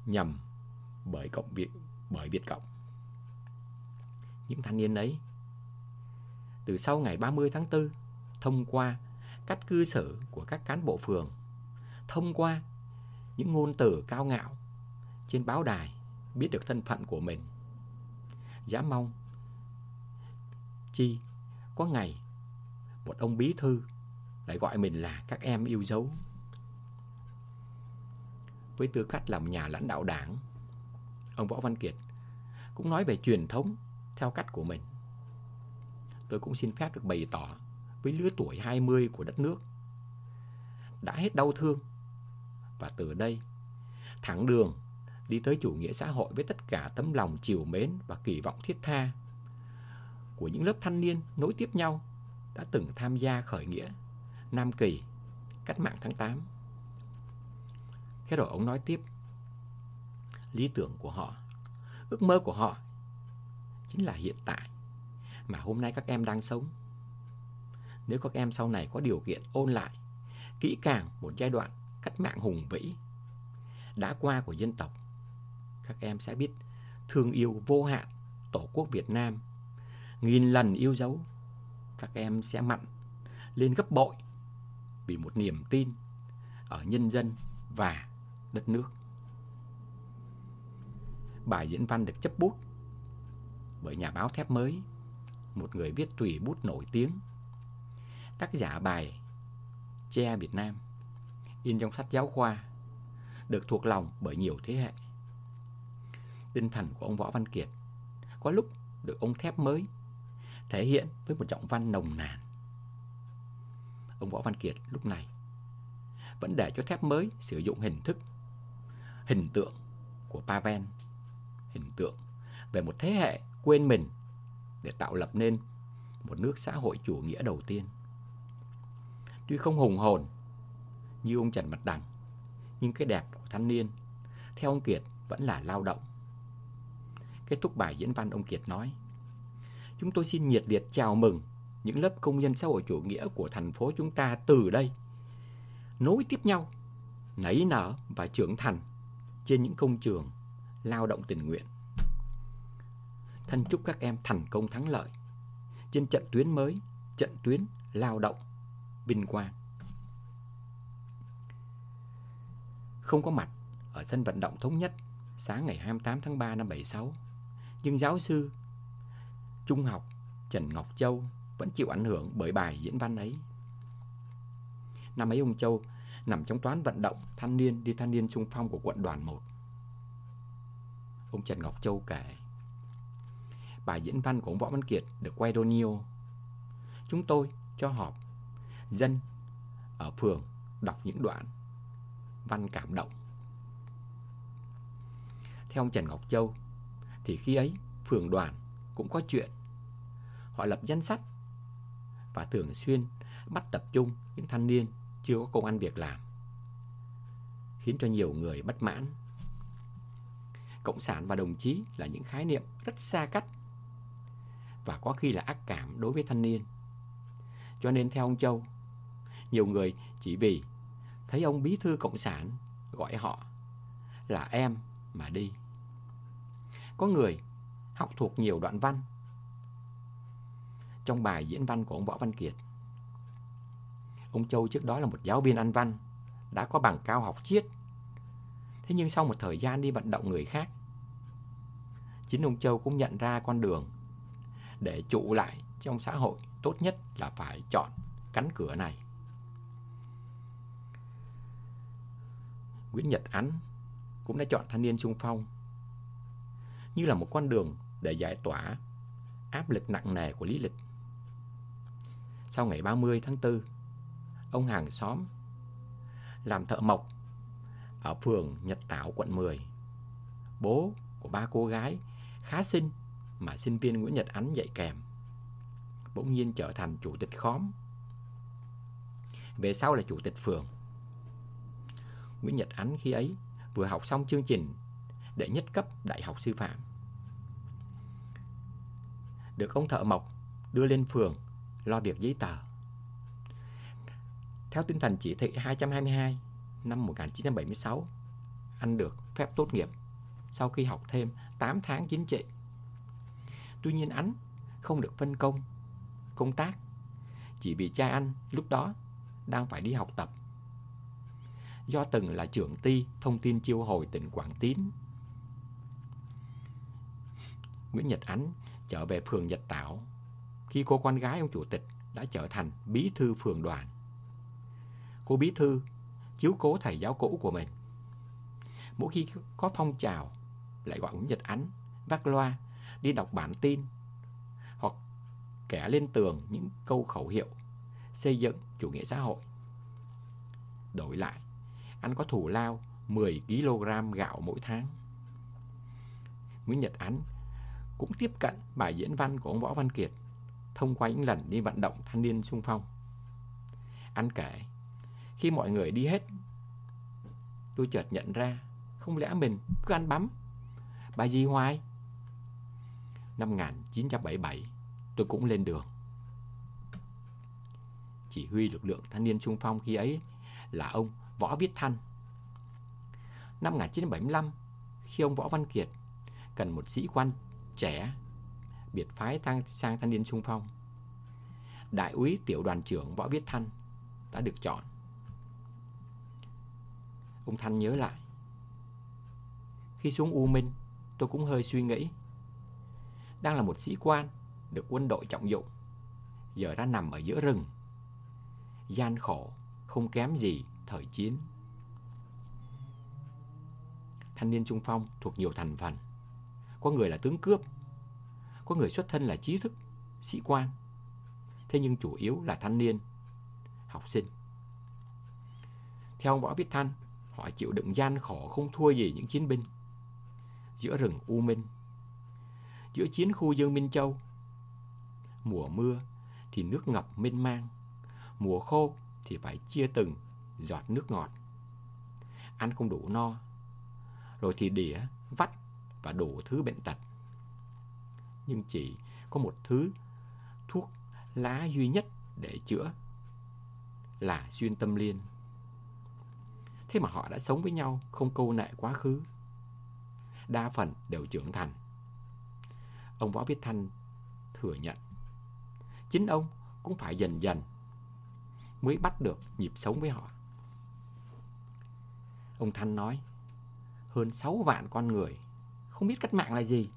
nhầm bởi cộng Việt bởi Việt Cộng những thanh niên ấy. Từ sau ngày 30 tháng 4, thông qua cách cư xử của các cán bộ phường, thông qua những ngôn từ cao ngạo trên báo đài biết được thân phận của mình. Giá mong chi có ngày một ông bí thư lại gọi mình là các em yêu dấu. Với tư cách làm nhà lãnh đạo đảng, ông Võ Văn Kiệt cũng nói về truyền thống theo cách của mình. Tôi cũng xin phép được bày tỏ với lứa tuổi 20 của đất nước. Đã hết đau thương và từ đây thẳng đường đi tới chủ nghĩa xã hội với tất cả tấm lòng chiều mến và kỳ vọng thiết tha của những lớp thanh niên nối tiếp nhau đã từng tham gia khởi nghĩa Nam Kỳ, cách mạng tháng 8. Thế rồi ông nói tiếp, lý tưởng của họ, ước mơ của họ chính là hiện tại mà hôm nay các em đang sống. Nếu các em sau này có điều kiện ôn lại kỹ càng một giai đoạn cách mạng hùng vĩ đã qua của dân tộc, các em sẽ biết thương yêu vô hạn Tổ quốc Việt Nam, nghìn lần yêu dấu, các em sẽ mặn lên gấp bội vì một niềm tin ở nhân dân và đất nước. Bài diễn văn được chấp bút bởi nhà báo thép mới, một người viết tùy bút nổi tiếng. Tác giả bài Che Việt Nam, in trong sách giáo khoa, được thuộc lòng bởi nhiều thế hệ. Tinh thần của ông Võ Văn Kiệt có lúc được ông thép mới thể hiện với một giọng văn nồng nàn. Ông Võ Văn Kiệt lúc này vẫn để cho thép mới sử dụng hình thức, hình tượng của Pavel, hình tượng về một thế hệ quên mình để tạo lập nên một nước xã hội chủ nghĩa đầu tiên. Tuy không hùng hồn như ông Trần Mặt Đằng, nhưng cái đẹp của thanh niên, theo ông Kiệt vẫn là lao động. Kết thúc bài diễn văn ông Kiệt nói, Chúng tôi xin nhiệt liệt chào mừng những lớp công nhân xã hội chủ nghĩa của thành phố chúng ta từ đây nối tiếp nhau, nảy nở và trưởng thành trên những công trường lao động tình nguyện thân chúc các em thành công thắng lợi trên trận tuyến mới, trận tuyến lao động, vinh quang. Không có mặt ở sân vận động thống nhất sáng ngày 28 tháng 3 năm 76, nhưng giáo sư trung học Trần Ngọc Châu vẫn chịu ảnh hưởng bởi bài diễn văn ấy. Năm ấy ông Châu nằm trong toán vận động thanh niên đi thanh niên xung phong của quận đoàn 1. Ông Trần Ngọc Châu kể bài diễn văn của ông Võ Văn Kiệt được quay donio. Chúng tôi cho họp dân ở phường đọc những đoạn văn cảm động. Theo ông Trần Ngọc Châu, thì khi ấy phường đoàn cũng có chuyện. Họ lập danh sách và thường xuyên bắt tập trung những thanh niên chưa có công ăn việc làm, khiến cho nhiều người bất mãn. Cộng sản và đồng chí là những khái niệm rất xa cách và có khi là ác cảm đối với thanh niên. Cho nên theo ông Châu, nhiều người chỉ vì thấy ông bí thư cộng sản gọi họ là em mà đi. Có người học thuộc nhiều đoạn văn trong bài diễn văn của ông Võ Văn Kiệt. Ông Châu trước đó là một giáo viên ăn văn, đã có bằng cao học triết. Thế nhưng sau một thời gian đi vận động người khác, chính ông Châu cũng nhận ra con đường để trụ lại trong xã hội tốt nhất là phải chọn cánh cửa này. Nguyễn Nhật Ánh cũng đã chọn thanh niên sung phong như là một con đường để giải tỏa áp lực nặng nề của lý lịch. Sau ngày 30 tháng 4, ông hàng xóm làm thợ mộc ở phường Nhật Tảo, quận 10. Bố của ba cô gái khá xinh mà sinh viên Nguyễn Nhật Ánh dạy kèm. Bỗng nhiên trở thành chủ tịch khóm. Về sau là chủ tịch phường. Nguyễn Nhật Ánh khi ấy vừa học xong chương trình đệ nhất cấp đại học sư phạm. Được ông thợ mộc đưa lên phường lo việc giấy tờ. Theo tinh thần chỉ thị 222 năm 1976, anh được phép tốt nghiệp sau khi học thêm 8 tháng chính trị. Tuy nhiên anh không được phân công công tác chỉ vì cha anh lúc đó đang phải đi học tập. Do từng là trưởng ty thông tin chiêu hồi tỉnh Quảng Tín. Nguyễn Nhật Ánh trở về phường Nhật Tảo khi cô con gái ông chủ tịch đã trở thành bí thư phường đoàn. Cô bí thư chiếu cố thầy giáo cũ của mình. Mỗi khi có phong trào, lại gọi Nguyễn Nhật Ánh vác loa đi đọc bản tin hoặc kẻ lên tường những câu khẩu hiệu xây dựng chủ nghĩa xã hội. Đổi lại, anh có thủ lao 10 kg gạo mỗi tháng. Nguyễn Nhật Ánh cũng tiếp cận bài diễn văn của ông Võ Văn Kiệt thông qua những lần đi vận động thanh niên sung phong. Anh kể, khi mọi người đi hết, tôi chợt nhận ra, không lẽ mình cứ ăn bắm, bài gì hoài? Năm 1977, tôi cũng lên đường. Chỉ huy lực lượng thanh niên sung phong khi ấy là ông Võ Viết Thanh. Năm 1975, khi ông Võ Văn Kiệt cần một sĩ quan trẻ biệt phái thang sang thanh niên sung phong. Đại úy tiểu đoàn trưởng Võ Viết Thanh đã được chọn. Ông Thanh nhớ lại. Khi xuống U Minh, tôi cũng hơi suy nghĩ. Đang là một sĩ quan, được quân đội trọng dụng. Giờ đã nằm ở giữa rừng. Gian khổ, không kém gì thời chiến. Thanh niên trung phong thuộc nhiều thành phần. Có người là tướng cướp, có người xuất thân là trí thức, sĩ quan. Thế nhưng chủ yếu là thanh niên, học sinh. Theo ông Võ Viết Thanh, họ chịu đựng gian khổ không thua gì những chiến binh. Giữa rừng U Minh, giữa chiến khu Dương Minh Châu. Mùa mưa thì nước ngập mênh mang, mùa khô thì phải chia từng giọt nước ngọt. Ăn không đủ no, rồi thì đĩa, vắt và đủ thứ bệnh tật nhưng chỉ có một thứ thuốc lá duy nhất để chữa là xuyên tâm liên. Thế mà họ đã sống với nhau không câu nệ quá khứ. Đa phần đều trưởng thành. Ông Võ Viết Thanh thừa nhận. Chính ông cũng phải dần dần mới bắt được nhịp sống với họ. Ông Thanh nói, hơn 6 vạn con người không biết cách mạng là gì.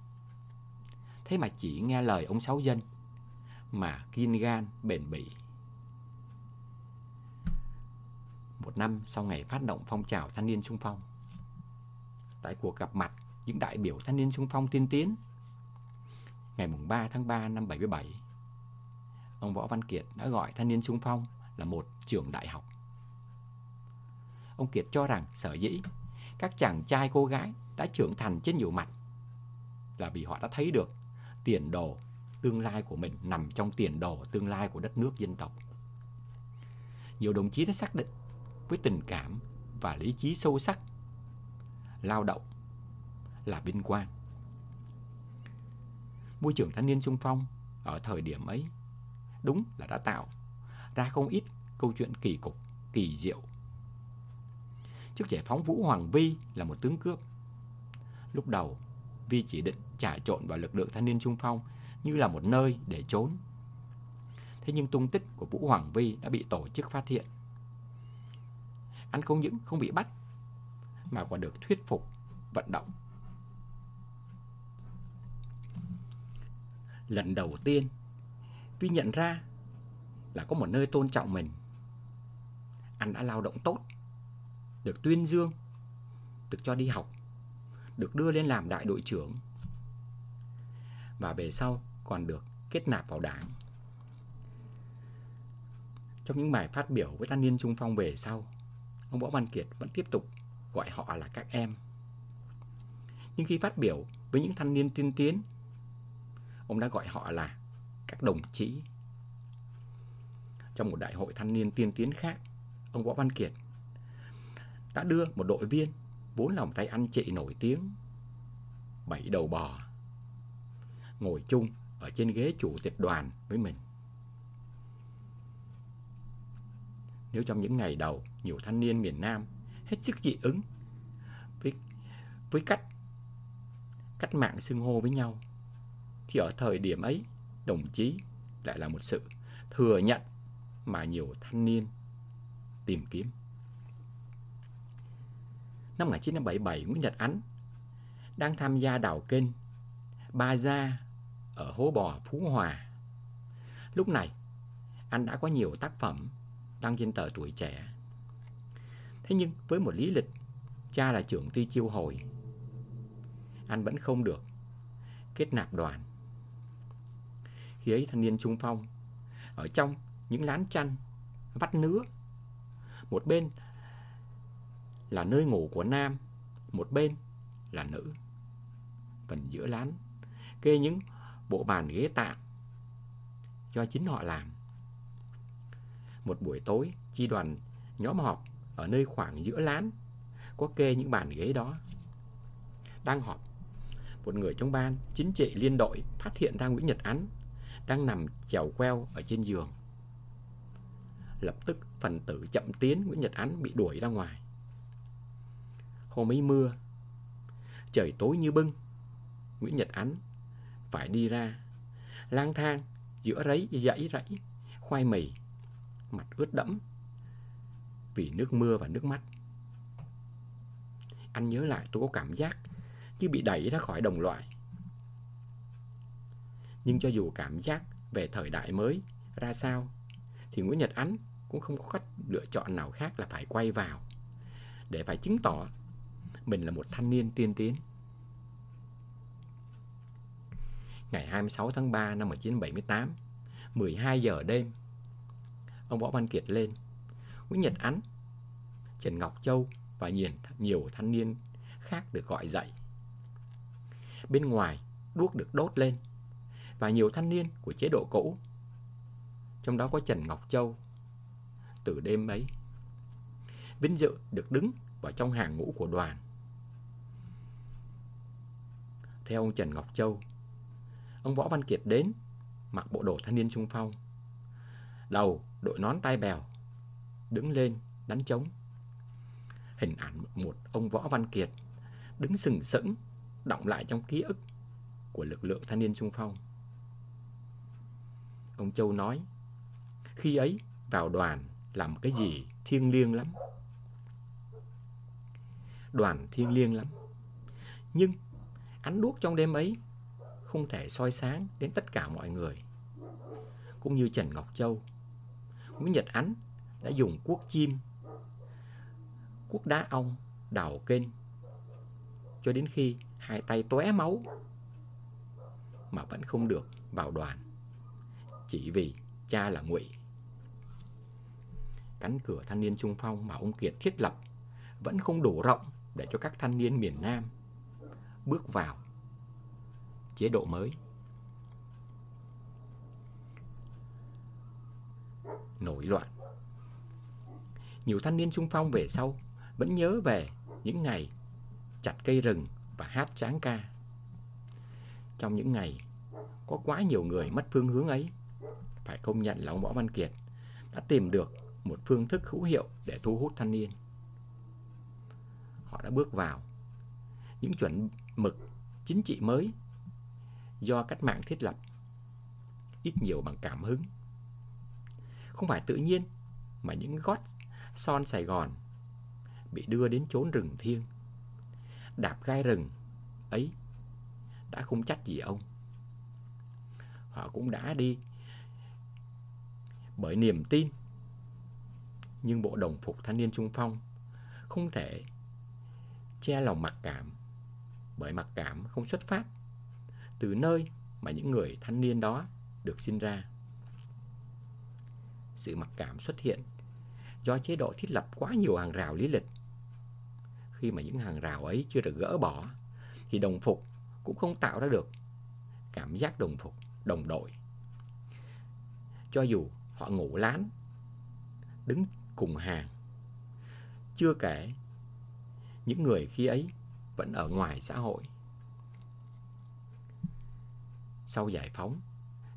Thế mà chỉ nghe lời ông Sáu Dân Mà kiên gan bền bỉ Một năm sau ngày phát động phong trào thanh niên sung phong Tại cuộc gặp mặt những đại biểu thanh niên sung phong tiên tiến Ngày 3 tháng 3 năm 77 Ông Võ Văn Kiệt đã gọi thanh niên sung phong là một trường đại học Ông Kiệt cho rằng sở dĩ các chàng trai cô gái đã trưởng thành trên nhiều mặt là vì họ đã thấy được tiền đồ tương lai của mình nằm trong tiền đồ tương lai của đất nước dân tộc. Nhiều đồng chí đã xác định với tình cảm và lý trí sâu sắc, lao động là vinh quang. Môi trường thanh niên sung phong ở thời điểm ấy đúng là đã tạo ra không ít câu chuyện kỳ cục, kỳ diệu. Trước giải phóng Vũ Hoàng Vi là một tướng cướp. Lúc đầu, Vi chỉ định trà trộn vào lực lượng thanh niên trung phong như là một nơi để trốn. Thế nhưng tung tích của Vũ Hoàng Vi đã bị tổ chức phát hiện. Anh không những không bị bắt, mà còn được thuyết phục, vận động. Lần đầu tiên, Vi nhận ra là có một nơi tôn trọng mình. Anh đã lao động tốt, được tuyên dương, được cho đi học, được đưa lên làm đại đội trưởng và về sau còn được kết nạp vào đảng. Trong những bài phát biểu với thanh niên trung phong về sau, ông Võ Văn Kiệt vẫn tiếp tục gọi họ là các em. Nhưng khi phát biểu với những thanh niên tiên tiến, ông đã gọi họ là các đồng chí. Trong một đại hội thanh niên tiên tiến khác, ông Võ Văn Kiệt đã đưa một đội viên vốn là một tay ăn chị nổi tiếng, bảy đầu bò, ngồi chung ở trên ghế chủ tịch đoàn với mình. Nếu trong những ngày đầu, nhiều thanh niên miền Nam hết sức dị ứng với, với cách cách mạng xưng hô với nhau, thì ở thời điểm ấy, đồng chí lại là một sự thừa nhận mà nhiều thanh niên tìm kiếm. Năm 1977, Nguyễn Nhật Ánh đang tham gia đào kênh Ba Gia ở Hố Bò, Phú Hòa. Lúc này, anh đã có nhiều tác phẩm đăng trên tờ tuổi trẻ. Thế nhưng với một lý lịch, cha là trưởng ty chiêu hồi, anh vẫn không được kết nạp đoàn. Khi ấy thanh niên trung phong, ở trong những lán chăn, vắt nứa, một bên là nơi ngủ của nam, một bên là nữ. Phần giữa lán kê những bộ bàn ghế tạm do chính họ làm. Một buổi tối, chi đoàn nhóm họp ở nơi khoảng giữa lán có kê những bàn ghế đó. Đang họp, một người trong ban chính trị liên đội phát hiện ra Nguyễn Nhật Ánh đang nằm chèo queo ở trên giường. Lập tức phần tử chậm tiến Nguyễn Nhật Ánh bị đuổi ra ngoài. Hôm ấy mưa, trời tối như bưng, Nguyễn Nhật Ánh phải đi ra, lang thang giữa rẫy dãy rẫy, khoai mì, mặt ướt đẫm vì nước mưa và nước mắt. Anh nhớ lại tôi có cảm giác như bị đẩy ra khỏi đồng loại. Nhưng cho dù cảm giác về thời đại mới ra sao, thì Nguyễn Nhật Ánh cũng không có cách lựa chọn nào khác là phải quay vào để phải chứng tỏ mình là một thanh niên tiên tiến. Ngày 26 tháng 3 năm 1978, 12 giờ đêm, ông Võ Văn Kiệt lên. Nguyễn Nhật Ánh, Trần Ngọc Châu và nhiều, nhiều thanh niên khác được gọi dậy. Bên ngoài, đuốc được đốt lên và nhiều thanh niên của chế độ cũ. Trong đó có Trần Ngọc Châu. Từ đêm ấy, vinh dự được đứng vào trong hàng ngũ của đoàn. Theo ông Trần Ngọc Châu, ông Võ Văn Kiệt đến mặc bộ đồ thanh niên trung phong. Đầu đội nón tai bèo, đứng lên đánh trống. Hình ảnh một ông Võ Văn Kiệt đứng sừng sững động lại trong ký ức của lực lượng thanh niên trung phong. Ông Châu nói, khi ấy vào đoàn làm cái gì thiêng liêng lắm. Đoàn thiêng liêng lắm. Nhưng ánh đuốc trong đêm ấy không thể soi sáng đến tất cả mọi người. Cũng như Trần Ngọc Châu, Nguyễn Nhật Ánh đã dùng cuốc chim, cuốc đá ong đào kênh cho đến khi hai tay tóe máu mà vẫn không được vào đoàn. Chỉ vì cha là Ngụy. Cánh cửa thanh niên trung phong mà ông Kiệt thiết lập vẫn không đủ rộng để cho các thanh niên miền Nam bước vào chế độ mới. Nổi loạn Nhiều thanh niên trung phong về sau vẫn nhớ về những ngày chặt cây rừng và hát tráng ca. Trong những ngày có quá nhiều người mất phương hướng ấy. Phải công nhận là ông Võ Văn Kiệt đã tìm được một phương thức hữu hiệu để thu hút thanh niên. Họ đã bước vào những chuẩn mực chính trị mới do cách mạng thiết lập, ít nhiều bằng cảm hứng. Không phải tự nhiên mà những gót son Sài Gòn bị đưa đến chốn rừng thiêng. Đạp gai rừng ấy đã không trách gì ông. Họ cũng đã đi bởi niềm tin. Nhưng bộ đồng phục thanh niên trung phong không thể che lòng mặc cảm bởi mặc cảm không xuất phát từ nơi mà những người thanh niên đó được sinh ra. Sự mặc cảm xuất hiện do chế độ thiết lập quá nhiều hàng rào lý lịch. Khi mà những hàng rào ấy chưa được gỡ bỏ, thì đồng phục cũng không tạo ra được cảm giác đồng phục, đồng đội. Cho dù họ ngủ lán, đứng cùng hàng. Chưa kể, những người khi ấy vẫn ở ngoài xã hội. Sau giải phóng,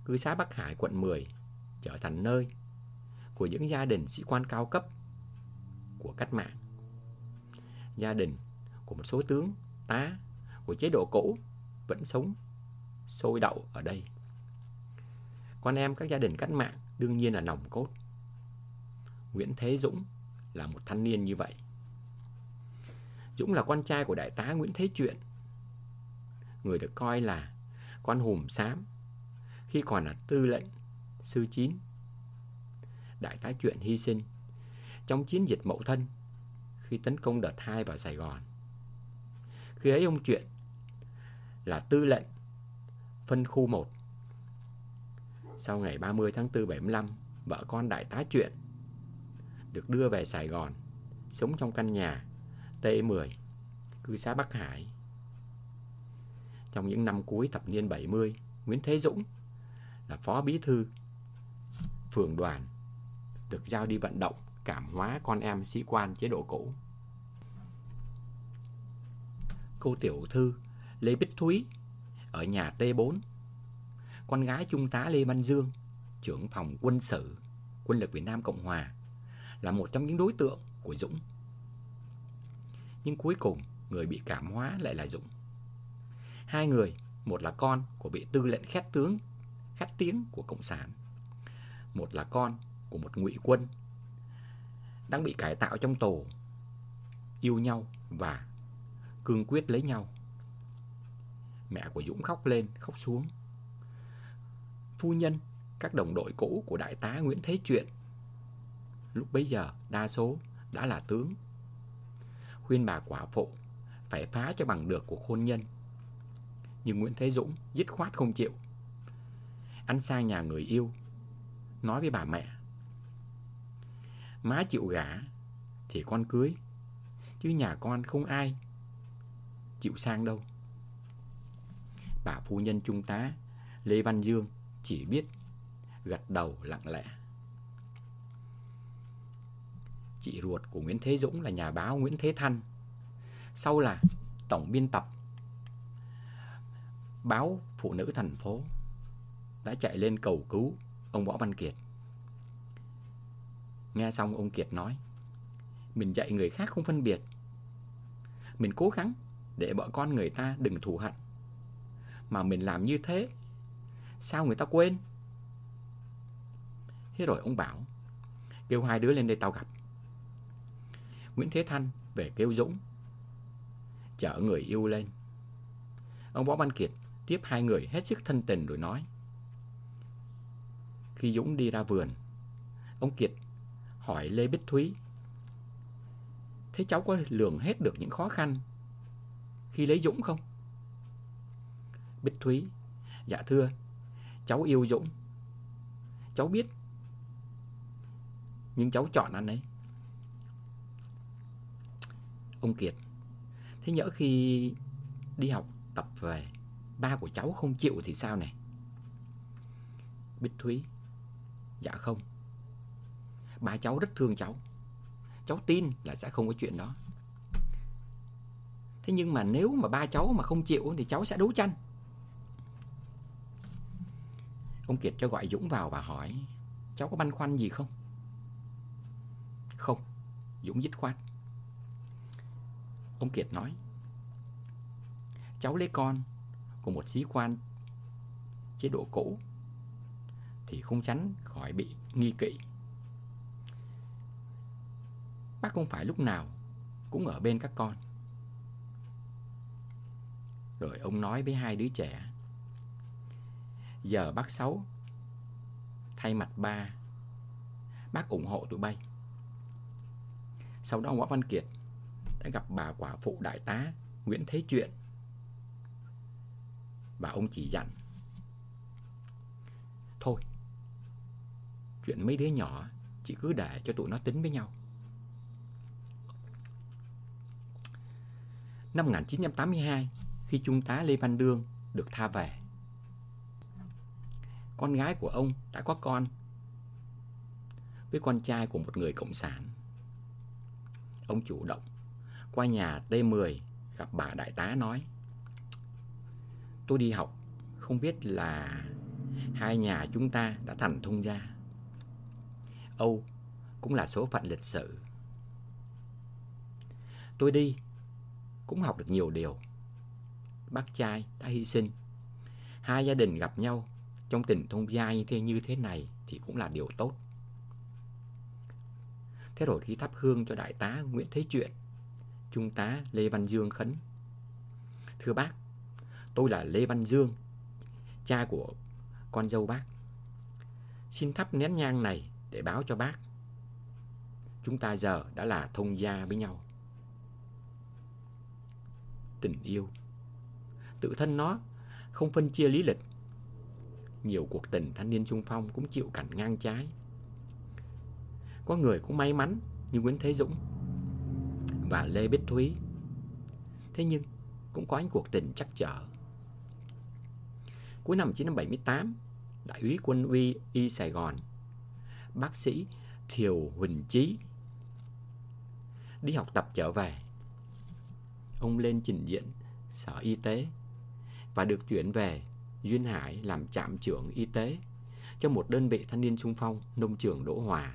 cư xá Bắc Hải quận 10 trở thành nơi của những gia đình sĩ quan cao cấp của cách mạng. Gia đình của một số tướng, tá của chế độ cũ vẫn sống sôi đậu ở đây. Con em các gia đình cách mạng đương nhiên là nòng cốt. Nguyễn Thế Dũng là một thanh niên như vậy. Dũng là con trai của đại tá Nguyễn Thế Truyện, người được coi là con hùm xám khi còn là tư lệnh sư chín. Đại tá Truyện hy sinh trong chiến dịch Mậu Thân khi tấn công đợt 2 vào Sài Gòn. Khi ấy ông Truyện là tư lệnh phân khu 1. Sau ngày 30 tháng 4 75, vợ con đại tá chuyện được đưa về Sài Gòn, sống trong căn nhà T10, cư xá Bắc Hải. Trong những năm cuối thập niên 70, Nguyễn Thế Dũng là phó bí thư phường đoàn được giao đi vận động cảm hóa con em sĩ quan chế độ cũ. Cô tiểu thư Lê Bích Thúy ở nhà T4, con gái Trung tá Lê Văn Dương, trưởng phòng quân sự quân lực Việt Nam Cộng Hòa, là một trong những đối tượng của Dũng. Nhưng cuối cùng, người bị cảm hóa lại là Dũng. Hai người, một là con của vị tư lệnh khét tướng, khét tiếng của Cộng sản. Một là con của một ngụy quân đang bị cải tạo trong tù, yêu nhau và cương quyết lấy nhau. Mẹ của Dũng khóc lên, khóc xuống. Phu nhân, các đồng đội cũ của đại tá Nguyễn Thế Truyện lúc bấy giờ đa số đã là tướng. Khuyên bà quả phụ phải phá cho bằng được cuộc hôn nhân. Nhưng Nguyễn Thế Dũng dứt khoát không chịu. Anh sang nhà người yêu, nói với bà mẹ. Má chịu gả thì con cưới, chứ nhà con không ai chịu sang đâu. Bà phu nhân trung tá Lê Văn Dương chỉ biết gật đầu lặng lẽ. Chị ruột của Nguyễn Thế Dũng là nhà báo Nguyễn Thế Thanh. Sau là tổng biên tập báo Phụ nữ thành phố đã chạy lên cầu cứu ông Võ Văn Kiệt. Nghe xong ông Kiệt nói, mình dạy người khác không phân biệt. Mình cố gắng để vợ con người ta đừng thù hận. Mà mình làm như thế, sao người ta quên? Thế rồi ông bảo, kêu hai đứa lên đây tao gặp. Nguyễn Thế Thanh về kêu Dũng. Chở người yêu lên. Ông Võ Văn Kiệt tiếp hai người hết sức thân tình rồi nói. Khi Dũng đi ra vườn, ông Kiệt hỏi Lê Bích Thúy. Thế cháu có lường hết được những khó khăn khi lấy Dũng không? Bích Thúy, dạ thưa, cháu yêu Dũng. Cháu biết, nhưng cháu chọn anh ấy. Ông Kiệt, thế nhỡ khi đi học tập về, ba của cháu không chịu thì sao này? Bích Thúy, dạ không. Ba cháu rất thương cháu. Cháu tin là sẽ không có chuyện đó. Thế nhưng mà nếu mà ba cháu mà không chịu thì cháu sẽ đấu tranh. Ông Kiệt cho gọi Dũng vào và hỏi, Cháu có băn khoăn gì không? Không Dũng dứt khoát Ông Kiệt nói, Cháu lấy con của một sĩ quan chế độ cũ thì không tránh khỏi bị nghi kỵ. Bác không phải lúc nào cũng ở bên các con. Rồi ông nói với hai đứa trẻ Giờ bác Sáu Thay mặt ba. Bác ủng hộ tụi bay. Sau đó ông Võ Văn Kiệt Đã gặp bà quả phụ đại tá Nguyễn Thế Chuyện. Và ông chỉ dặn, Thôi, Chuyện mấy đứa nhỏ Chị cứ để cho tụi nó tính với nhau. Năm 1982 Khi Trung tá Lê Văn Đương được tha về con gái của ông đã có con Với con trai của một người cộng sản Ông chủ động Qua nhà T10 Gặp bà đại tá nói, Tôi đi học, Không biết là Hai nhà chúng ta đã thành thông gia Âu cũng là số phận lịch sử. Tôi đi cũng học được nhiều điều. Bác trai đã hy sinh. Hai gia đình gặp nhau trong tình thông gia như thế, như thế này thì cũng là điều tốt. Thế rồi khi thắp hương cho đại tá Nguyễn Thế Chuyện, trung tá Lê Văn Dương khấn. Thưa bác, tôi là Lê Văn Dương, cha của con dâu bác. Xin thắp nén nhang này để báo cho bác. Chúng ta giờ đã là thông gia với nhau. Tình yêu Tự thân nó không phân chia lý lịch. Nhiều cuộc tình thanh niên trung phong cũng chịu cảnh ngang trái. Có người cũng may mắn như Nguyễn Thế Dũng và Lê Bích Thúy. Thế nhưng cũng có những cuộc tình chắc trở. Cuối năm 1978, Đại úy quân uy Y Sài Gòn bác sĩ Thiều Huỳnh Chí. Đi học tập trở về, ông lên trình diện sở y tế và được chuyển về Duyên Hải làm trạm trưởng y tế cho một đơn vị thanh niên sung phong nông trường Đỗ Hòa.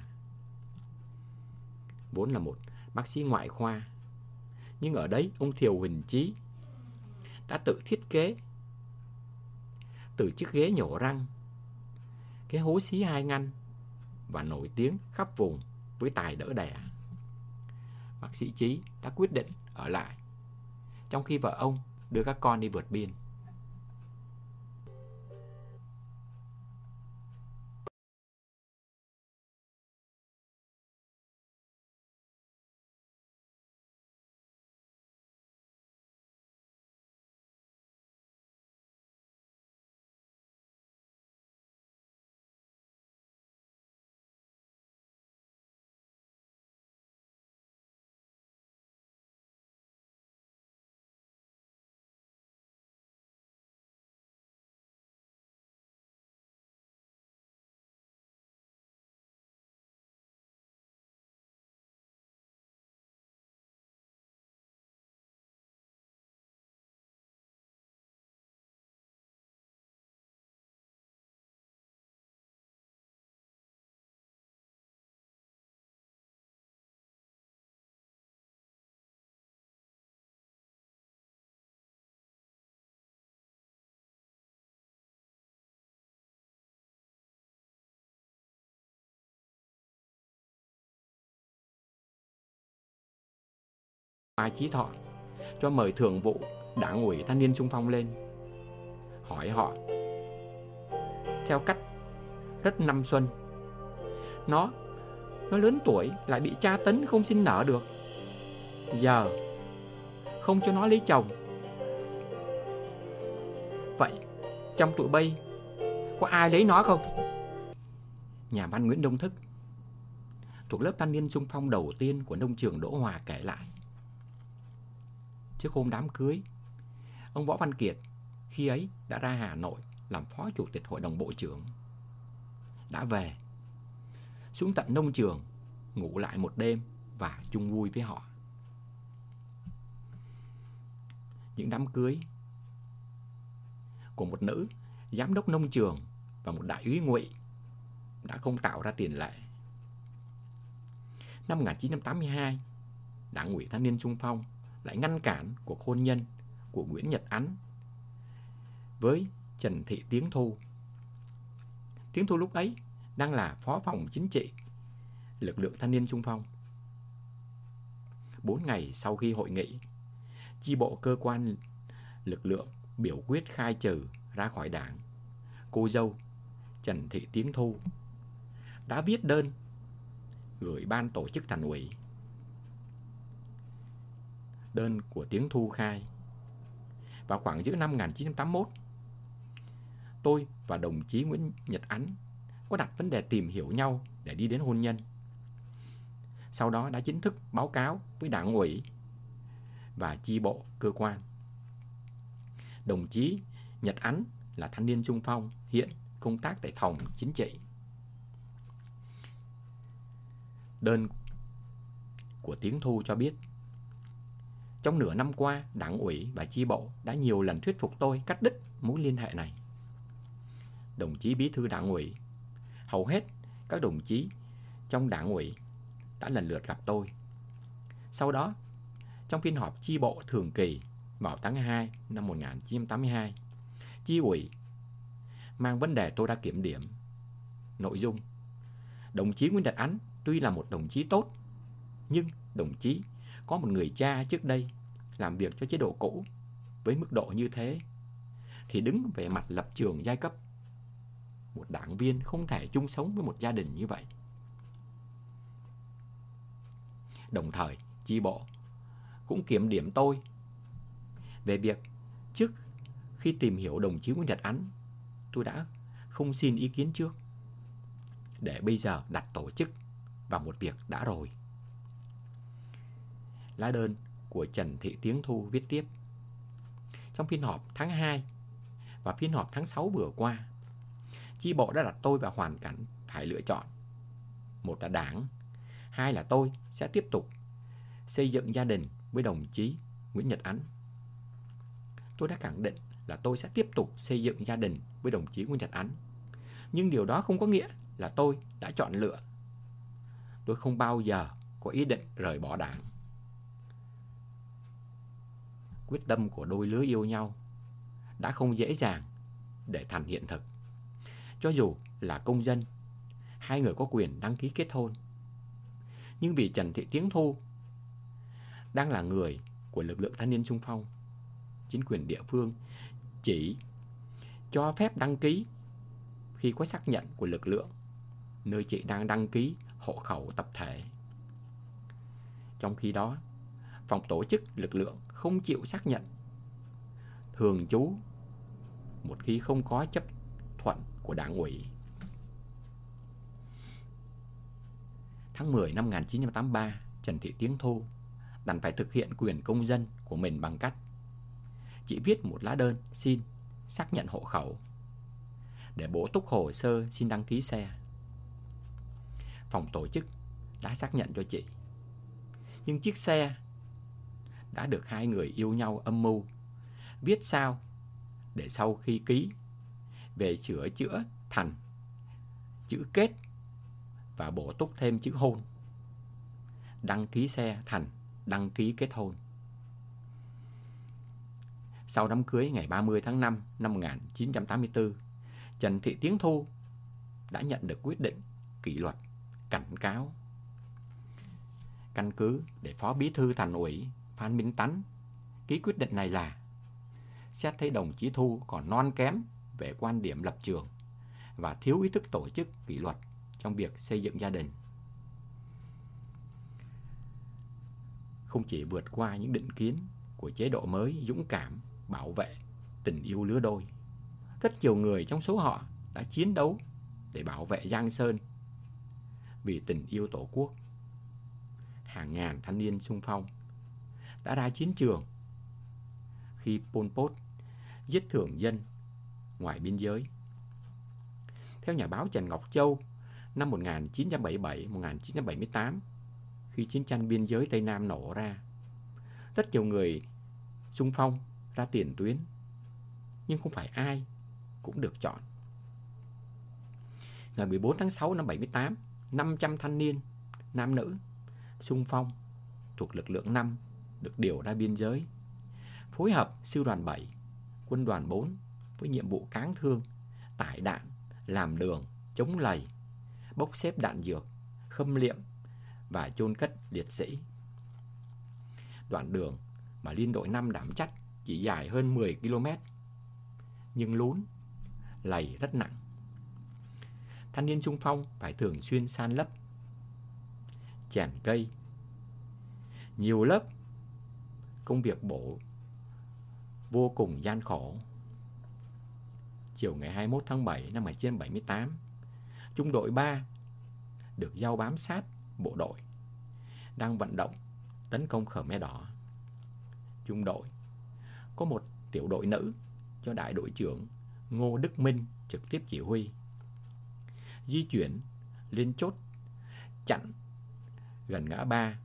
Vốn là một bác sĩ ngoại khoa, nhưng ở đấy ông Thiều Huỳnh Chí đã tự thiết kế từ chiếc ghế nhổ răng, cái hố xí hai ngăn và nổi tiếng khắp vùng với tài đỡ đẻ. Bác sĩ Chí đã quyết định ở lại, trong khi vợ ông đưa các con đi vượt biên. Mai Chí Thọ, cho mời thường vụ đảng ủy thanh niên trung phong lên, hỏi họ. Theo cách rất năm xuân, nó nó lớn tuổi lại bị tra tấn không sinh nở được. Giờ, không cho nó lấy chồng. Vậy, trong tụi bay, có ai lấy nó không? Nhà văn nguyễn đông thức, thuộc lớp thanh niên trung phong đầu tiên của nông trường đỗ hòa kể lại trước hôm đám cưới. Ông Võ Văn Kiệt khi ấy đã ra Hà Nội làm phó chủ tịch hội đồng bộ trưởng. Đã về, xuống tận nông trường, ngủ lại một đêm và chung vui với họ. Những đám cưới của một nữ giám đốc nông trường và một đại úy ngụy đã không tạo ra tiền lệ. Năm 1982, Đảng ủy Thanh niên Trung Phong lại ngăn cản cuộc hôn nhân của Nguyễn Nhật Ánh với Trần Thị Tiến Thu. Tiến Thu lúc ấy đang là phó phòng chính trị lực lượng thanh niên sung Phong. Bốn ngày sau khi hội nghị, chi bộ cơ quan lực lượng biểu quyết khai trừ ra khỏi đảng. Cô dâu Trần Thị Tiến Thu đã viết đơn gửi ban tổ chức thành ủy. Đơn của tiếng Thu khai vào khoảng giữa năm 1981, tôi và đồng chí Nguyễn Nhật Ánh có đặt vấn đề tìm hiểu nhau để đi đến hôn nhân. Sau đó đã chính thức báo cáo với đảng ủy và chi bộ cơ quan. Đồng chí Nhật Ánh là thanh niên trung phong, hiện công tác tại phòng chính trị. Đơn của Tiếng Thu cho biết, trong nửa năm qua, đảng ủy và chi bộ đã nhiều lần thuyết phục tôi cắt đứt mối liên hệ này. Đồng chí bí thư đảng ủy, hầu hết các đồng chí trong đảng ủy đã lần lượt gặp tôi. Sau đó, trong phiên họp chi bộ thường kỳ vào tháng 2 năm 1982, chi ủy mang vấn đề tôi đã kiểm điểm. Nội dung Đồng chí Nguyễn Đạt Ánh tuy là một đồng chí tốt, nhưng đồng chí có một người cha trước đây làm việc cho chế độ cũ với mức độ như thế, thì đứng về mặt lập trường giai cấp. Một đảng viên không thể chung sống với một gia đình như vậy. Đồng thời, chi bộ cũng kiểm điểm tôi về việc trước khi tìm hiểu đồng chí Nguyễn Nhật Ánh, tôi đã không xin ý kiến trước. Để bây giờ đặt tổ chức vào một việc đã rồi. Lá đơn của Trần Thị tiếng Thu viết tiếp. Trong phiên họp tháng 2 và phiên họp tháng 6 vừa qua, chi bộ đã đặt tôi vào hoàn cảnh phải lựa chọn. Một là đảng, hai là tôi sẽ tiếp tục xây dựng gia đình với đồng chí Nguyễn Nhật Ánh. Tôi đã khẳng định là tôi sẽ tiếp tục xây dựng gia đình với đồng chí Nguyễn Nhật Ánh. Nhưng điều đó không có nghĩa là tôi đã chọn lựa. Tôi không bao giờ có ý định rời bỏ đảng. Quyết tâm của đôi lứa yêu nhau đã không dễ dàng để thành hiện thực. Cho dù là công dân, hai người có quyền đăng ký kết hôn. Nhưng vì Trần Thị Tiến Thu đang là người của lực lượng thanh niên xung phong, chính quyền địa phương chỉ cho phép đăng ký khi có xác nhận của lực lượng nơi chị đang đăng ký hộ khẩu tập thể. Trong khi đó, phòng tổ chức lực lượng không chịu xác nhận thường trú một khi không có chấp thuận của đảng ủy. Tháng 10 năm 1983, Trần Thị tiếng Thu đành phải thực hiện quyền công dân của mình bằng cách chị viết một lá đơn xin xác nhận hộ khẩu để bổ túc hồ sơ xin đăng ký xe. Phòng tổ chức đã xác nhận cho chị. Nhưng chiếc xe đã được hai người yêu nhau âm mưu viết sao để sau khi ký về sửa chữa thành chữ kết và bổ túc thêm chữ hôn. Đăng ký xe thành đăng ký kết hôn. Sau đám cưới ngày 30 tháng 5 năm 1984, Trần Thị Tiến Thu đã nhận được quyết định kỷ luật, cảnh cáo. Căn cứ để Phó Bí thư Thành ủy Phan Minh Tấn ký quyết định này là, xét thấy đồng chí Thu còn non kém về quan điểm lập trường và thiếu ý thức tổ chức kỷ luật trong việc xây dựng gia đình. không chỉ vượt qua những định kiến của chế độ mới dũng cảm, bảo vệ, tình yêu lứa đôi. Rất nhiều người trong số họ đã chiến đấu để bảo vệ Giang Sơn vì tình yêu Tổ quốc. Hàng ngàn thanh niên sung phong đã ra chiến trường khi Pol Pot giết thường dân ngoài biên giới. Theo nhà báo Trần Ngọc Châu, năm 1977-1978, khi chiến tranh biên giới Tây Nam nổ ra. Rất nhiều người xung phong ra tiền tuyến, nhưng không phải ai cũng được chọn. Ngày 14 tháng 6 năm 78, 500 thanh niên, nam nữ, xung phong thuộc lực lượng 5 được điều ra biên giới. Phối hợp sư đoàn 7, quân đoàn 4 với nhiệm vụ cáng thương, tải đạn, làm đường, chống lầy, bốc xếp đạn dược, khâm liệm và chôn cất liệt sĩ. Đoạn đường mà liên đội 5 đảm trách chỉ dài hơn 10 km, nhưng lún, lầy rất nặng. Thanh niên trung phong phải thường xuyên san lấp, chèn cây, nhiều lớp, công việc bổ vô cùng gian khổ. Chiều ngày 21 tháng 7 năm 1978, trung đội 3 được giao bám sát bộ đội đang vận động tấn công Khmer Đỏ. Trung đội có một tiểu đội nữ cho đại đội trưởng Ngô Đức Minh trực tiếp chỉ huy. Di chuyển lên chốt chặn gần ngã ba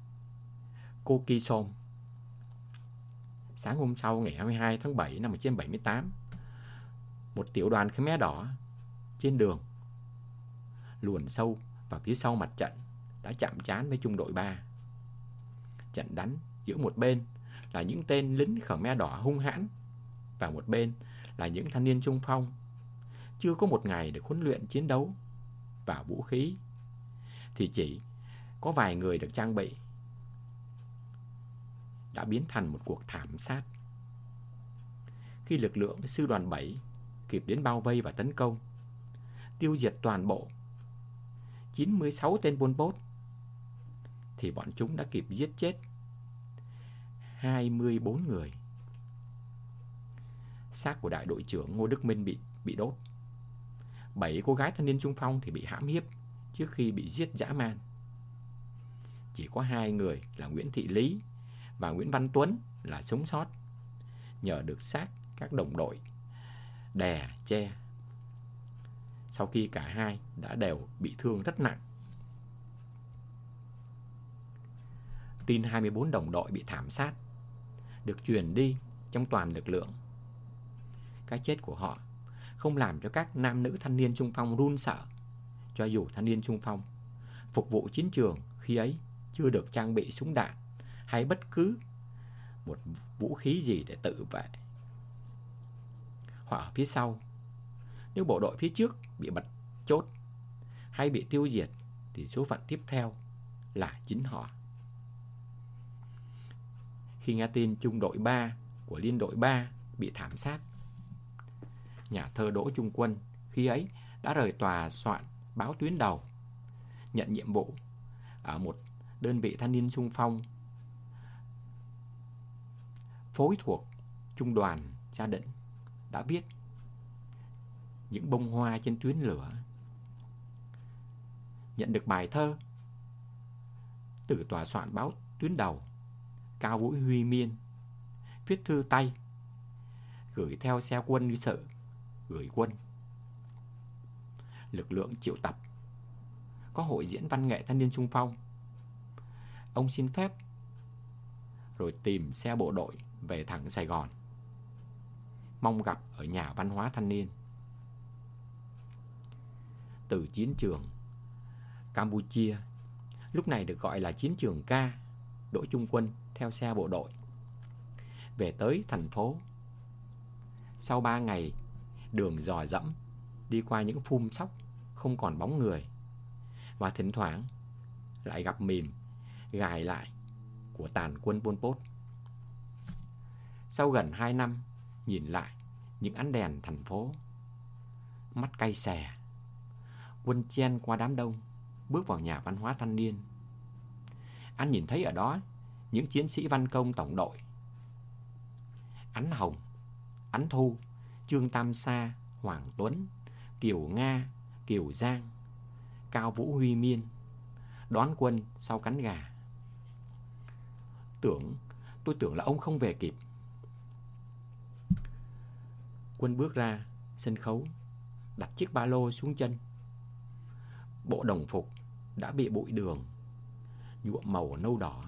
Cô Kisom. Sáng hôm sau ngày 22 tháng 7 năm 1978, một tiểu đoàn Khmer Đỏ trên đường luồn sâu vào phía sau mặt trận đã chạm trán với trung đội 3. Trận đánh giữa một bên là những tên lính Khmer Đỏ hung hãn và một bên là những thanh niên trung phong chưa có một ngày được huấn luyện chiến đấu và vũ khí thì chỉ có vài người được trang bị đã biến thành một cuộc thảm sát. Khi lực lượng sư đoàn 7 kịp đến bao vây và tấn công, tiêu diệt toàn bộ 96 tên Pol Pot, thì bọn chúng đã kịp giết chết 24 người. Xác của đại đội trưởng Ngô Đức Minh bị bị đốt. Bảy cô gái thanh niên trung phong thì bị hãm hiếp trước khi bị giết dã man. Chỉ có hai người là Nguyễn Thị Lý và Nguyễn Văn Tuấn là sống sót nhờ được xác các đồng đội đè che. Sau khi cả hai đã đều bị thương rất nặng. Tin 24 đồng đội bị thảm sát được truyền đi trong toàn lực lượng. Cái chết của họ không làm cho các nam nữ thanh niên trung phong run sợ, cho dù thanh niên trung phong phục vụ chiến trường khi ấy chưa được trang bị súng đạn hay bất cứ một vũ khí gì để tự vệ. Hoặc ở phía sau, nếu bộ đội phía trước bị bật chốt hay bị tiêu diệt thì số phận tiếp theo là chính họ. Khi nghe tin trung đội 3 của liên đội 3 bị thảm sát, nhà thơ Đỗ Trung Quân khi ấy đã rời tòa soạn báo tuyến đầu, nhận nhiệm vụ ở một đơn vị thanh niên sung phong phối thuộc trung đoàn gia định đã viết những bông hoa trên tuyến lửa, nhận được bài thơ từ tòa soạn báo tuyến đầu cao vũ huy miên, viết thư tay, gửi theo xe quân đi sự gửi quân. Lực lượng triệu tập, có hội diễn văn nghệ thanh niên trung phong. Ông xin phép rồi tìm xe bộ đội về thẳng Sài Gòn. Mong gặp ở nhà văn hóa thanh niên. Từ chiến trường Campuchia, lúc này được gọi là chiến trường K, đổ Trung Quân theo xe bộ đội. Về tới thành phố. Sau ba ngày, đường dò dẫm, đi qua những phum sóc, không còn bóng người. Và thỉnh thoảng lại gặp mìm, gài lại của tàn quân Pol Pot. Sau gần 2 năm, nhìn lại những ánh đèn thành phố, mắt cay xè, quân chen qua đám đông, bước vào nhà văn hóa thanh niên. Anh nhìn thấy ở đó những chiến sĩ văn công tổng đội. Ánh Hồng, Ánh Thu, Trương Tam Sa, Hoàng Tuấn, Kiều Nga, Kiều Giang, Cao Vũ Huy Miên, đón quân sau cánh gà. Tưởng, tôi tưởng là ông không về kịp. Quân bước ra sân khấu, đặt chiếc ba lô xuống chân. Bộ đồng phục đã bị bụi đường, nhuộm màu nâu đỏ.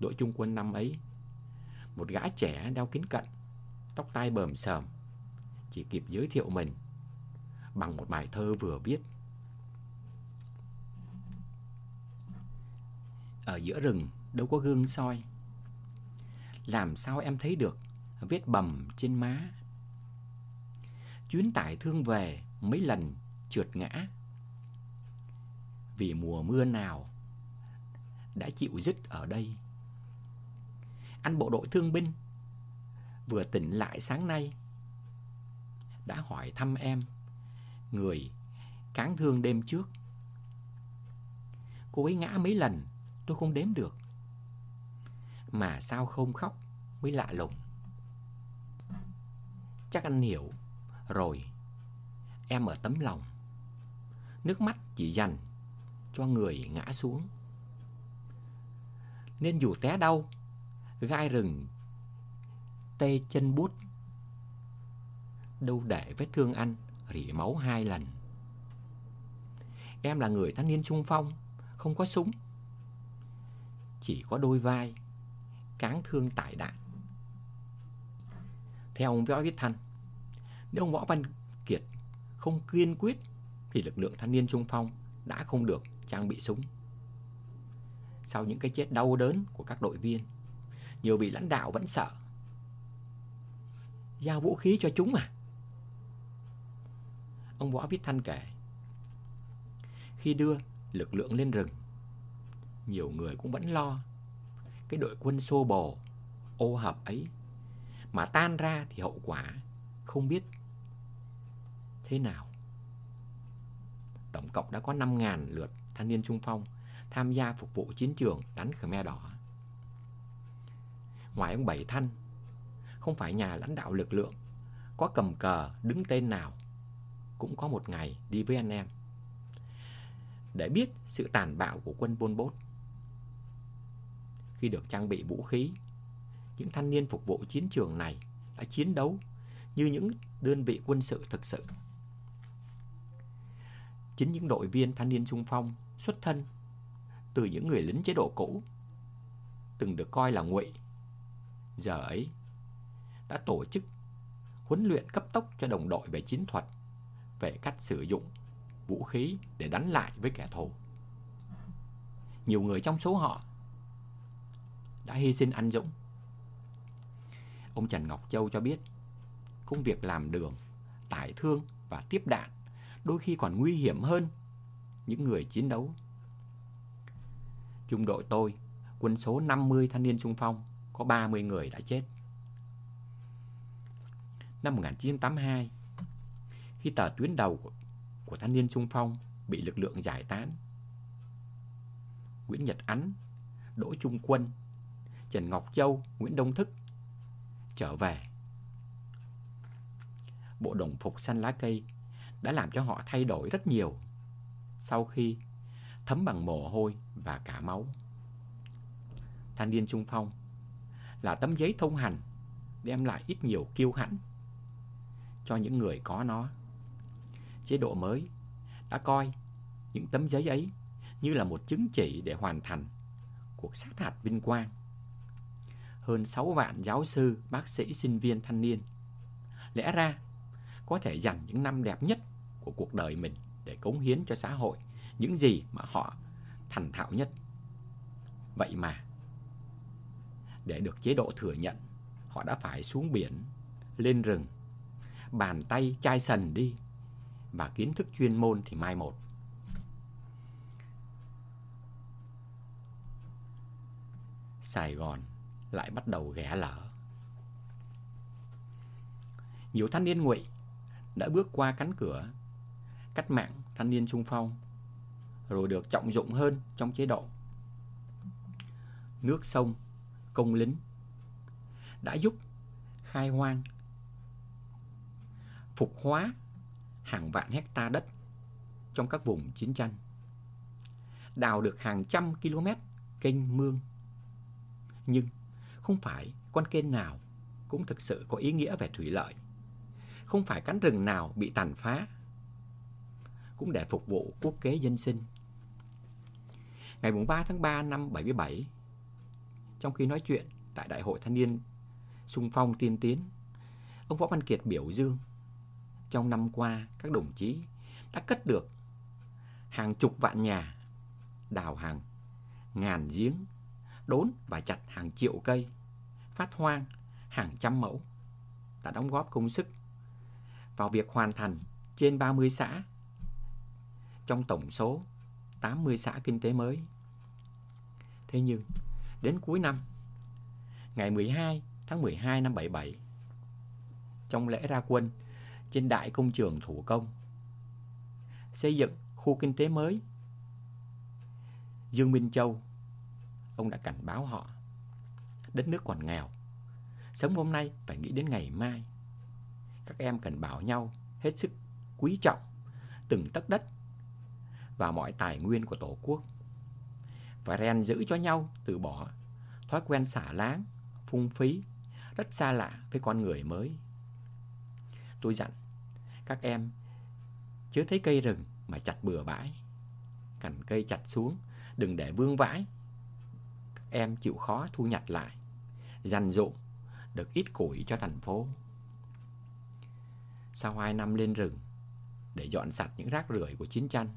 Đội trung quân năm ấy, một gã trẻ đeo kính cận, tóc tai bờm sờm, chỉ kịp giới thiệu mình. bằng một bài thơ vừa viết. Ở giữa rừng đâu có gương soi. Làm sao em thấy được vết bầm trên má? Chuyến tải thương về mấy lần trượt ngã. Vì mùa mưa nào đã chịu dứt ở đây. Anh bộ đội thương binh vừa tỉnh lại sáng nay đã hỏi thăm em, người cáng thương đêm trước. Cô ấy ngã mấy lần, tôi không đếm được. Mà sao không khóc mới lạ lùng. Chắc anh hiểu rồi. Em ở tấm lòng. Nước mắt chỉ dành cho người ngã xuống. Nên dù té đau, gai rừng, tê chân bút đâu để vết thương anh rỉ máu hai lần. Em là người thanh niên trung phong, không có súng. Chỉ có đôi vai, cáng thương tải đạn. Theo ông Võ Viết Thanh, nếu ông Võ Văn Kiệt không kiên quyết thì lực lượng thanh niên trung phong đã không được trang bị súng. Sau những cái chết đau đớn của các đội viên, nhiều vị lãnh đạo vẫn sợ. Giao vũ khí cho chúng à? Ông Võ Viết Thanh kể Khi đưa lực lượng lên rừng Nhiều người cũng vẫn lo Cái đội quân xô bồ Ô hợp ấy mà tan ra thì hậu quả Không biết Thế nào Tổng cộng đã có 5.000 lượt thanh niên trung phong Tham gia phục vụ chiến trường đánh Khmer Đỏ Ngoài ông Bảy Thanh Không phải nhà lãnh đạo lực lượng Có cầm cờ đứng tên nào cũng có một ngày đi với anh em để biết sự tàn bạo của quân Pol Pot. Khi được trang bị vũ khí, những thanh niên phục vụ chiến trường này đã chiến đấu như những đơn vị quân sự thực sự. Chính những đội viên thanh niên trung phong xuất thân từ những người lính chế độ cũ, từng được coi là ngụy, giờ ấy đã tổ chức huấn luyện cấp tốc cho đồng đội về chiến thuật, về cách sử dụng vũ khí để đánh lại với kẻ thù. Nhiều người trong số họ đã hy sinh anh dũng. Ông Trần Ngọc Châu cho biết công việc làm đường, tải thương và tiếp đạn đôi khi còn nguy hiểm hơn những người chiến đấu. Trung đội tôi, quân số 50 thanh niên trung phong, có 30 người đã chết. Năm 1982, khi tờ tuyến đầu của, của thanh niên sung phong bị lực lượng giải tán. Nguyễn Nhật Ánh, Đỗ Trung Quân, Trần Ngọc Châu, Nguyễn Đông Thức trở về. Bộ đồng phục xanh lá cây đã làm cho họ thay đổi rất nhiều sau khi thấm bằng mồ hôi và cả máu. Thanh niên trung phong là tấm giấy thông hành đem lại ít nhiều kiêu hãnh cho những người có nó chế độ mới đã coi những tấm giấy ấy như là một chứng chỉ để hoàn thành cuộc sát hạch vinh quang. Hơn 6 vạn giáo sư, bác sĩ, sinh viên, thanh niên lẽ ra có thể dành những năm đẹp nhất của cuộc đời mình để cống hiến cho xã hội những gì mà họ thành thạo nhất. Vậy mà, để được chế độ thừa nhận, họ đã phải xuống biển, lên rừng, bàn tay chai sần đi và kiến thức chuyên môn thì mai một. Sài Gòn lại bắt đầu ghé lở. Nhiều thanh niên ngụy đã bước qua cánh cửa cách mạng thanh niên trung phong rồi được trọng dụng hơn trong chế độ. Nước sông, công lính đã giúp khai hoang phục hóa hàng vạn hecta đất trong các vùng chiến tranh. Đào được hàng trăm km kênh mương. Nhưng không phải con kênh nào cũng thực sự có ý nghĩa về thủy lợi. Không phải cánh rừng nào bị tàn phá cũng để phục vụ quốc kế dân sinh. Ngày 3 tháng 3 năm 77, trong khi nói chuyện tại Đại hội Thanh niên Sung phong tiên tiến, ông Võ Văn Kiệt biểu dương Trong năm qua, các đồng chí đã cất được hàng chục vạn nhà, đào hàng ngàn giếng, đốn và chặt hàng triệu cây, phát hoang hàng trăm mẫu, đã đóng góp công sức vào việc hoàn thành trên 30 xã trong tổng số 80 xã kinh tế mới. Thế nhưng, đến cuối năm, ngày 12 tháng 12 năm 77, trong lễ ra quân trên đại công trường thủ công, xây dựng khu kinh tế mới Dương Minh Châu, ông đã cảnh báo họ, đất nước còn nghèo, sống hôm nay phải nghĩ đến ngày mai. Các em cần bảo nhau hết sức quý trọng từng tấc đất và mọi tài nguyên của Tổ quốc. phải rèn giữ cho nhau từ bỏ thói quen xả láng, phung phí, rất xa lạ với con người mới. Tôi dặn các em chớ thấy cây rừng mà chặt bừa bãi. Cành cây chặt xuống, đừng để vương vãi. Em chịu khó thu nhặt lại, dành dụng được ít củi cho thành phố. Sau hai năm lên rừng để dọn sạch những rác rưởi của chiến tranh,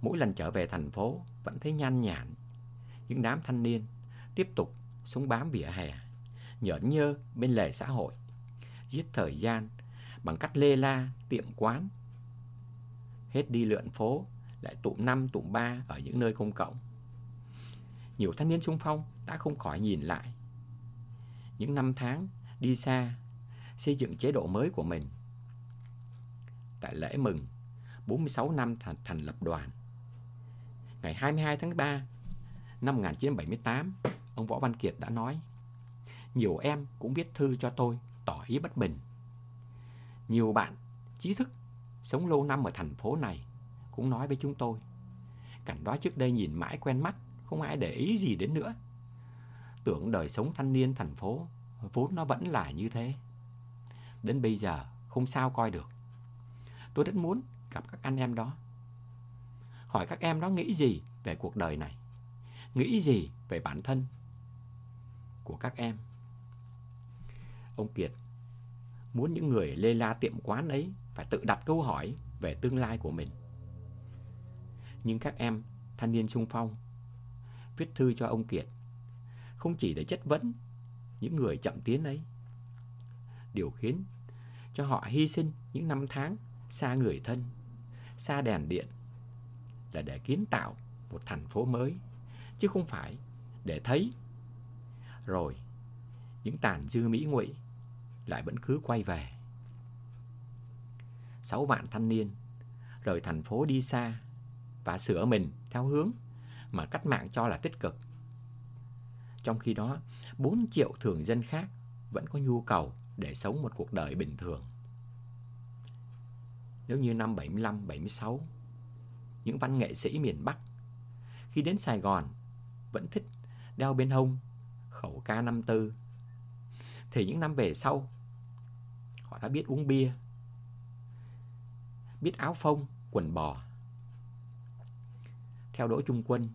mỗi lần trở về thành phố vẫn thấy nhan nhản. Những đám thanh niên tiếp tục sống bám vỉa hè, nhởn nhơ bên lề xã hội, giết thời gian bằng cách lê la tiệm quán. Hết đi lượn phố, lại tụm năm tụm ba ở những nơi công cộng. Nhiều thanh niên trung phong đã không khỏi nhìn lại. Những năm tháng đi xa, xây dựng chế độ mới của mình. Tại lễ mừng 46 năm thành, thành lập đoàn. Ngày 22 tháng 3 năm 1978, ông Võ Văn Kiệt đã nói Nhiều em cũng viết thư cho tôi tỏ ý bất bình. Nhiều bạn trí thức sống lâu năm ở thành phố này cũng nói với chúng tôi. Cảnh đó trước đây nhìn mãi quen mắt, không ai để ý gì đến nữa. Tưởng đời sống thanh niên thành phố, vốn nó vẫn là như thế. Đến bây giờ, không sao coi được. Tôi rất muốn gặp các anh em đó. Hỏi các em đó nghĩ gì về cuộc đời này? Nghĩ gì về bản thân của các em? Ông Kiệt, muốn những người lê la tiệm quán ấy phải tự đặt câu hỏi về tương lai của mình. Nhưng các em thanh niên sung phong viết thư cho ông Kiệt không chỉ để chất vấn những người chậm tiến ấy. Điều khiến cho họ hy sinh những năm tháng xa người thân, xa đèn điện là để kiến tạo một thành phố mới, chứ không phải để thấy rồi những tàn dư mỹ ngụy lại vẫn cứ quay về. Sáu vạn thanh niên rời thành phố đi xa và sửa mình theo hướng mà cách mạng cho là tích cực. Trong khi đó, 4 triệu thường dân khác vẫn có nhu cầu để sống một cuộc đời bình thường. Nếu như năm 75-76, những văn nghệ sĩ miền Bắc khi đến Sài Gòn vẫn thích đeo bên hông khẩu K54 thì những năm về sau họ đã biết uống bia, biết áo phông, quần bò theo Đỗ Trung Quân.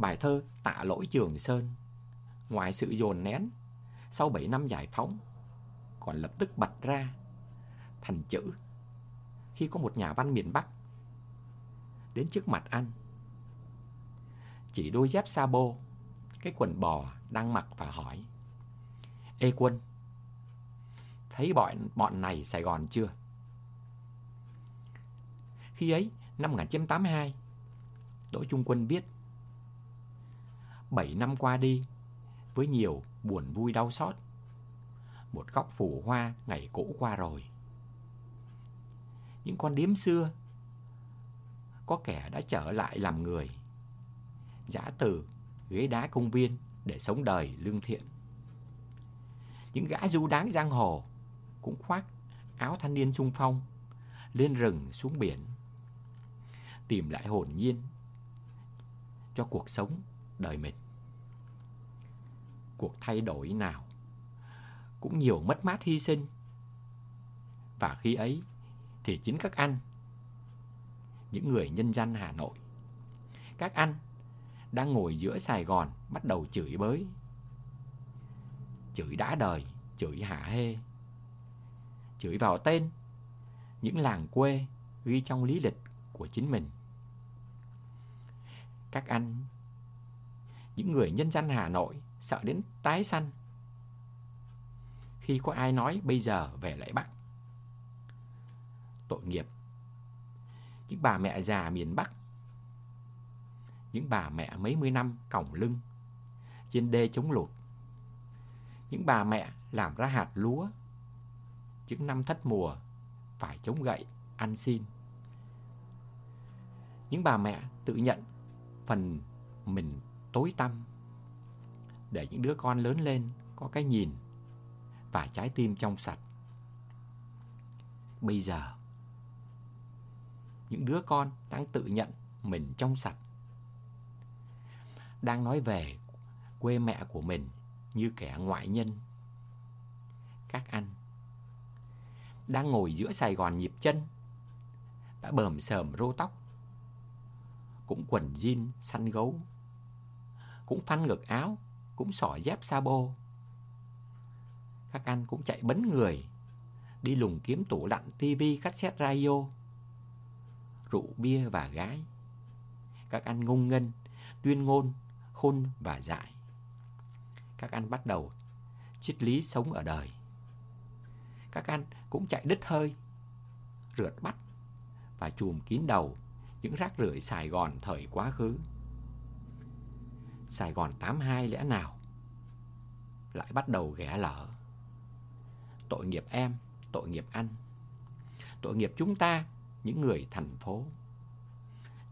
Bài thơ Tạ lỗi Trường Sơn, ngoài sự dồn nén, sau 7 năm giải phóng, còn lập tức bật ra thành chữ khi có một nhà văn miền Bắc đến trước mặt anh. Chỉ đôi dép sabo, cái quần bò đang mặc và hỏi. Ê quân, thấy bọn, bọn này Sài Gòn chưa? Khi ấy, năm 1982, Đỗ Trung Quân viết Bảy năm qua đi, Với nhiều buồn vui đau xót, Một góc phủ hoa ngày cũ qua rồi Những con điếm xưa, Có kẻ đã trở lại làm người, Giả từ ghế đá công viên Để sống đời lương thiện Những gã du đáng giang hồ Cũng khoác áo thanh niên sung phong, Lên rừng xuống biển, Tìm lại hồn nhiên cho cuộc sống đời mình. Cuộc thay đổi nào cũng nhiều mất mát hy sinh. Và khi ấy thì chính các anh, những người nhân dân Hà Nội, các anh đang ngồi giữa Sài Gòn bắt đầu chửi bới. Chửi đã đời, chửi hạ hê, chửi vào tên những làng quê ghi trong lý lịch của chính mình. Các anh, những người nhân dân Hà Nội sợ đến tái sanh. Khi có ai nói bây giờ về lại Bắc. Tội nghiệp. Những bà mẹ già miền Bắc. Những bà mẹ mấy mươi năm còng lưng trên đê chống lụt. Những bà mẹ làm ra hạt lúa. Những năm thất mùa phải chống gậy, ăn xin. Những bà mẹ tự nhận phần mình tối tăm để những đứa con lớn lên có cái nhìn và trái tim trong sạch. Bây giờ, những đứa con đang tự nhận mình trong sạch, đang nói về quê mẹ của mình như kẻ ngoại nhân. Các anh đang ngồi giữa Sài Gòn nhịp chân, đã bờm sờm rô tóc, cũng quần jean săn gấu, cũng phăn ngực áo, cũng xỏ dép sa bô, Các anh cũng chạy bấn người, đi lùng kiếm tủ lạnh tivi cassette radio, rượu bia và gái. Các anh ngông nghênh, tuyên ngôn, khôn và dại. Các anh bắt đầu triết lý sống ở đời các anh cũng chạy đứt hơi, rượt bắt và chùm kín đầu những rác rưởi Sài Gòn thời quá khứ. Sài Gòn 82 lẽ nào lại bắt đầu ghé lở. Tội nghiệp em, tội nghiệp anh. Tội nghiệp chúng ta, những người thành phố.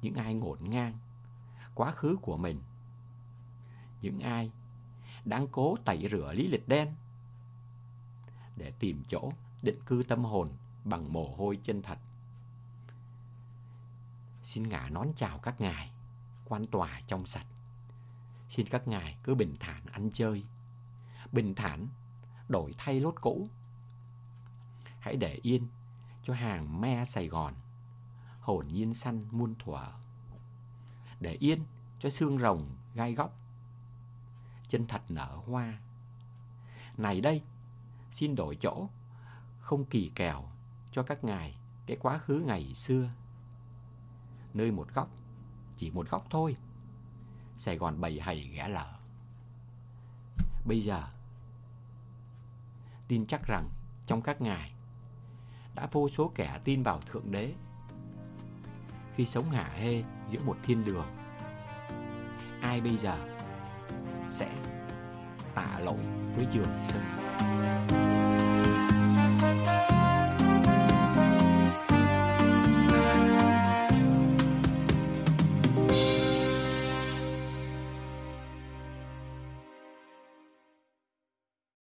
Những ai ngổn ngang quá khứ của mình. Những ai đang cố tẩy rửa lý lịch đen để tìm chỗ định cư tâm hồn bằng mồ hôi chân thật. Xin ngả nón chào các ngài, quan tòa trong sạch. Xin các ngài cứ bình thản ăn chơi, bình thản đổi thay lốt cũ. Hãy để yên cho hàng me Sài Gòn, hồn nhiên săn muôn thuở. Để yên cho xương rồng gai góc, chân thật nở hoa. Này đây, xin đổi chỗ, không kỳ kèo cho các ngài cái quá khứ ngày xưa. Nơi một góc, chỉ một góc thôi, Sài Gòn bầy hầy ghé lở. Bây giờ, tin chắc rằng trong các ngài đã vô số kẻ tin vào Thượng Đế khi sống hả hê giữa một thiên đường. Ai bây giờ sẽ tạ lỗi với Trường Sơn?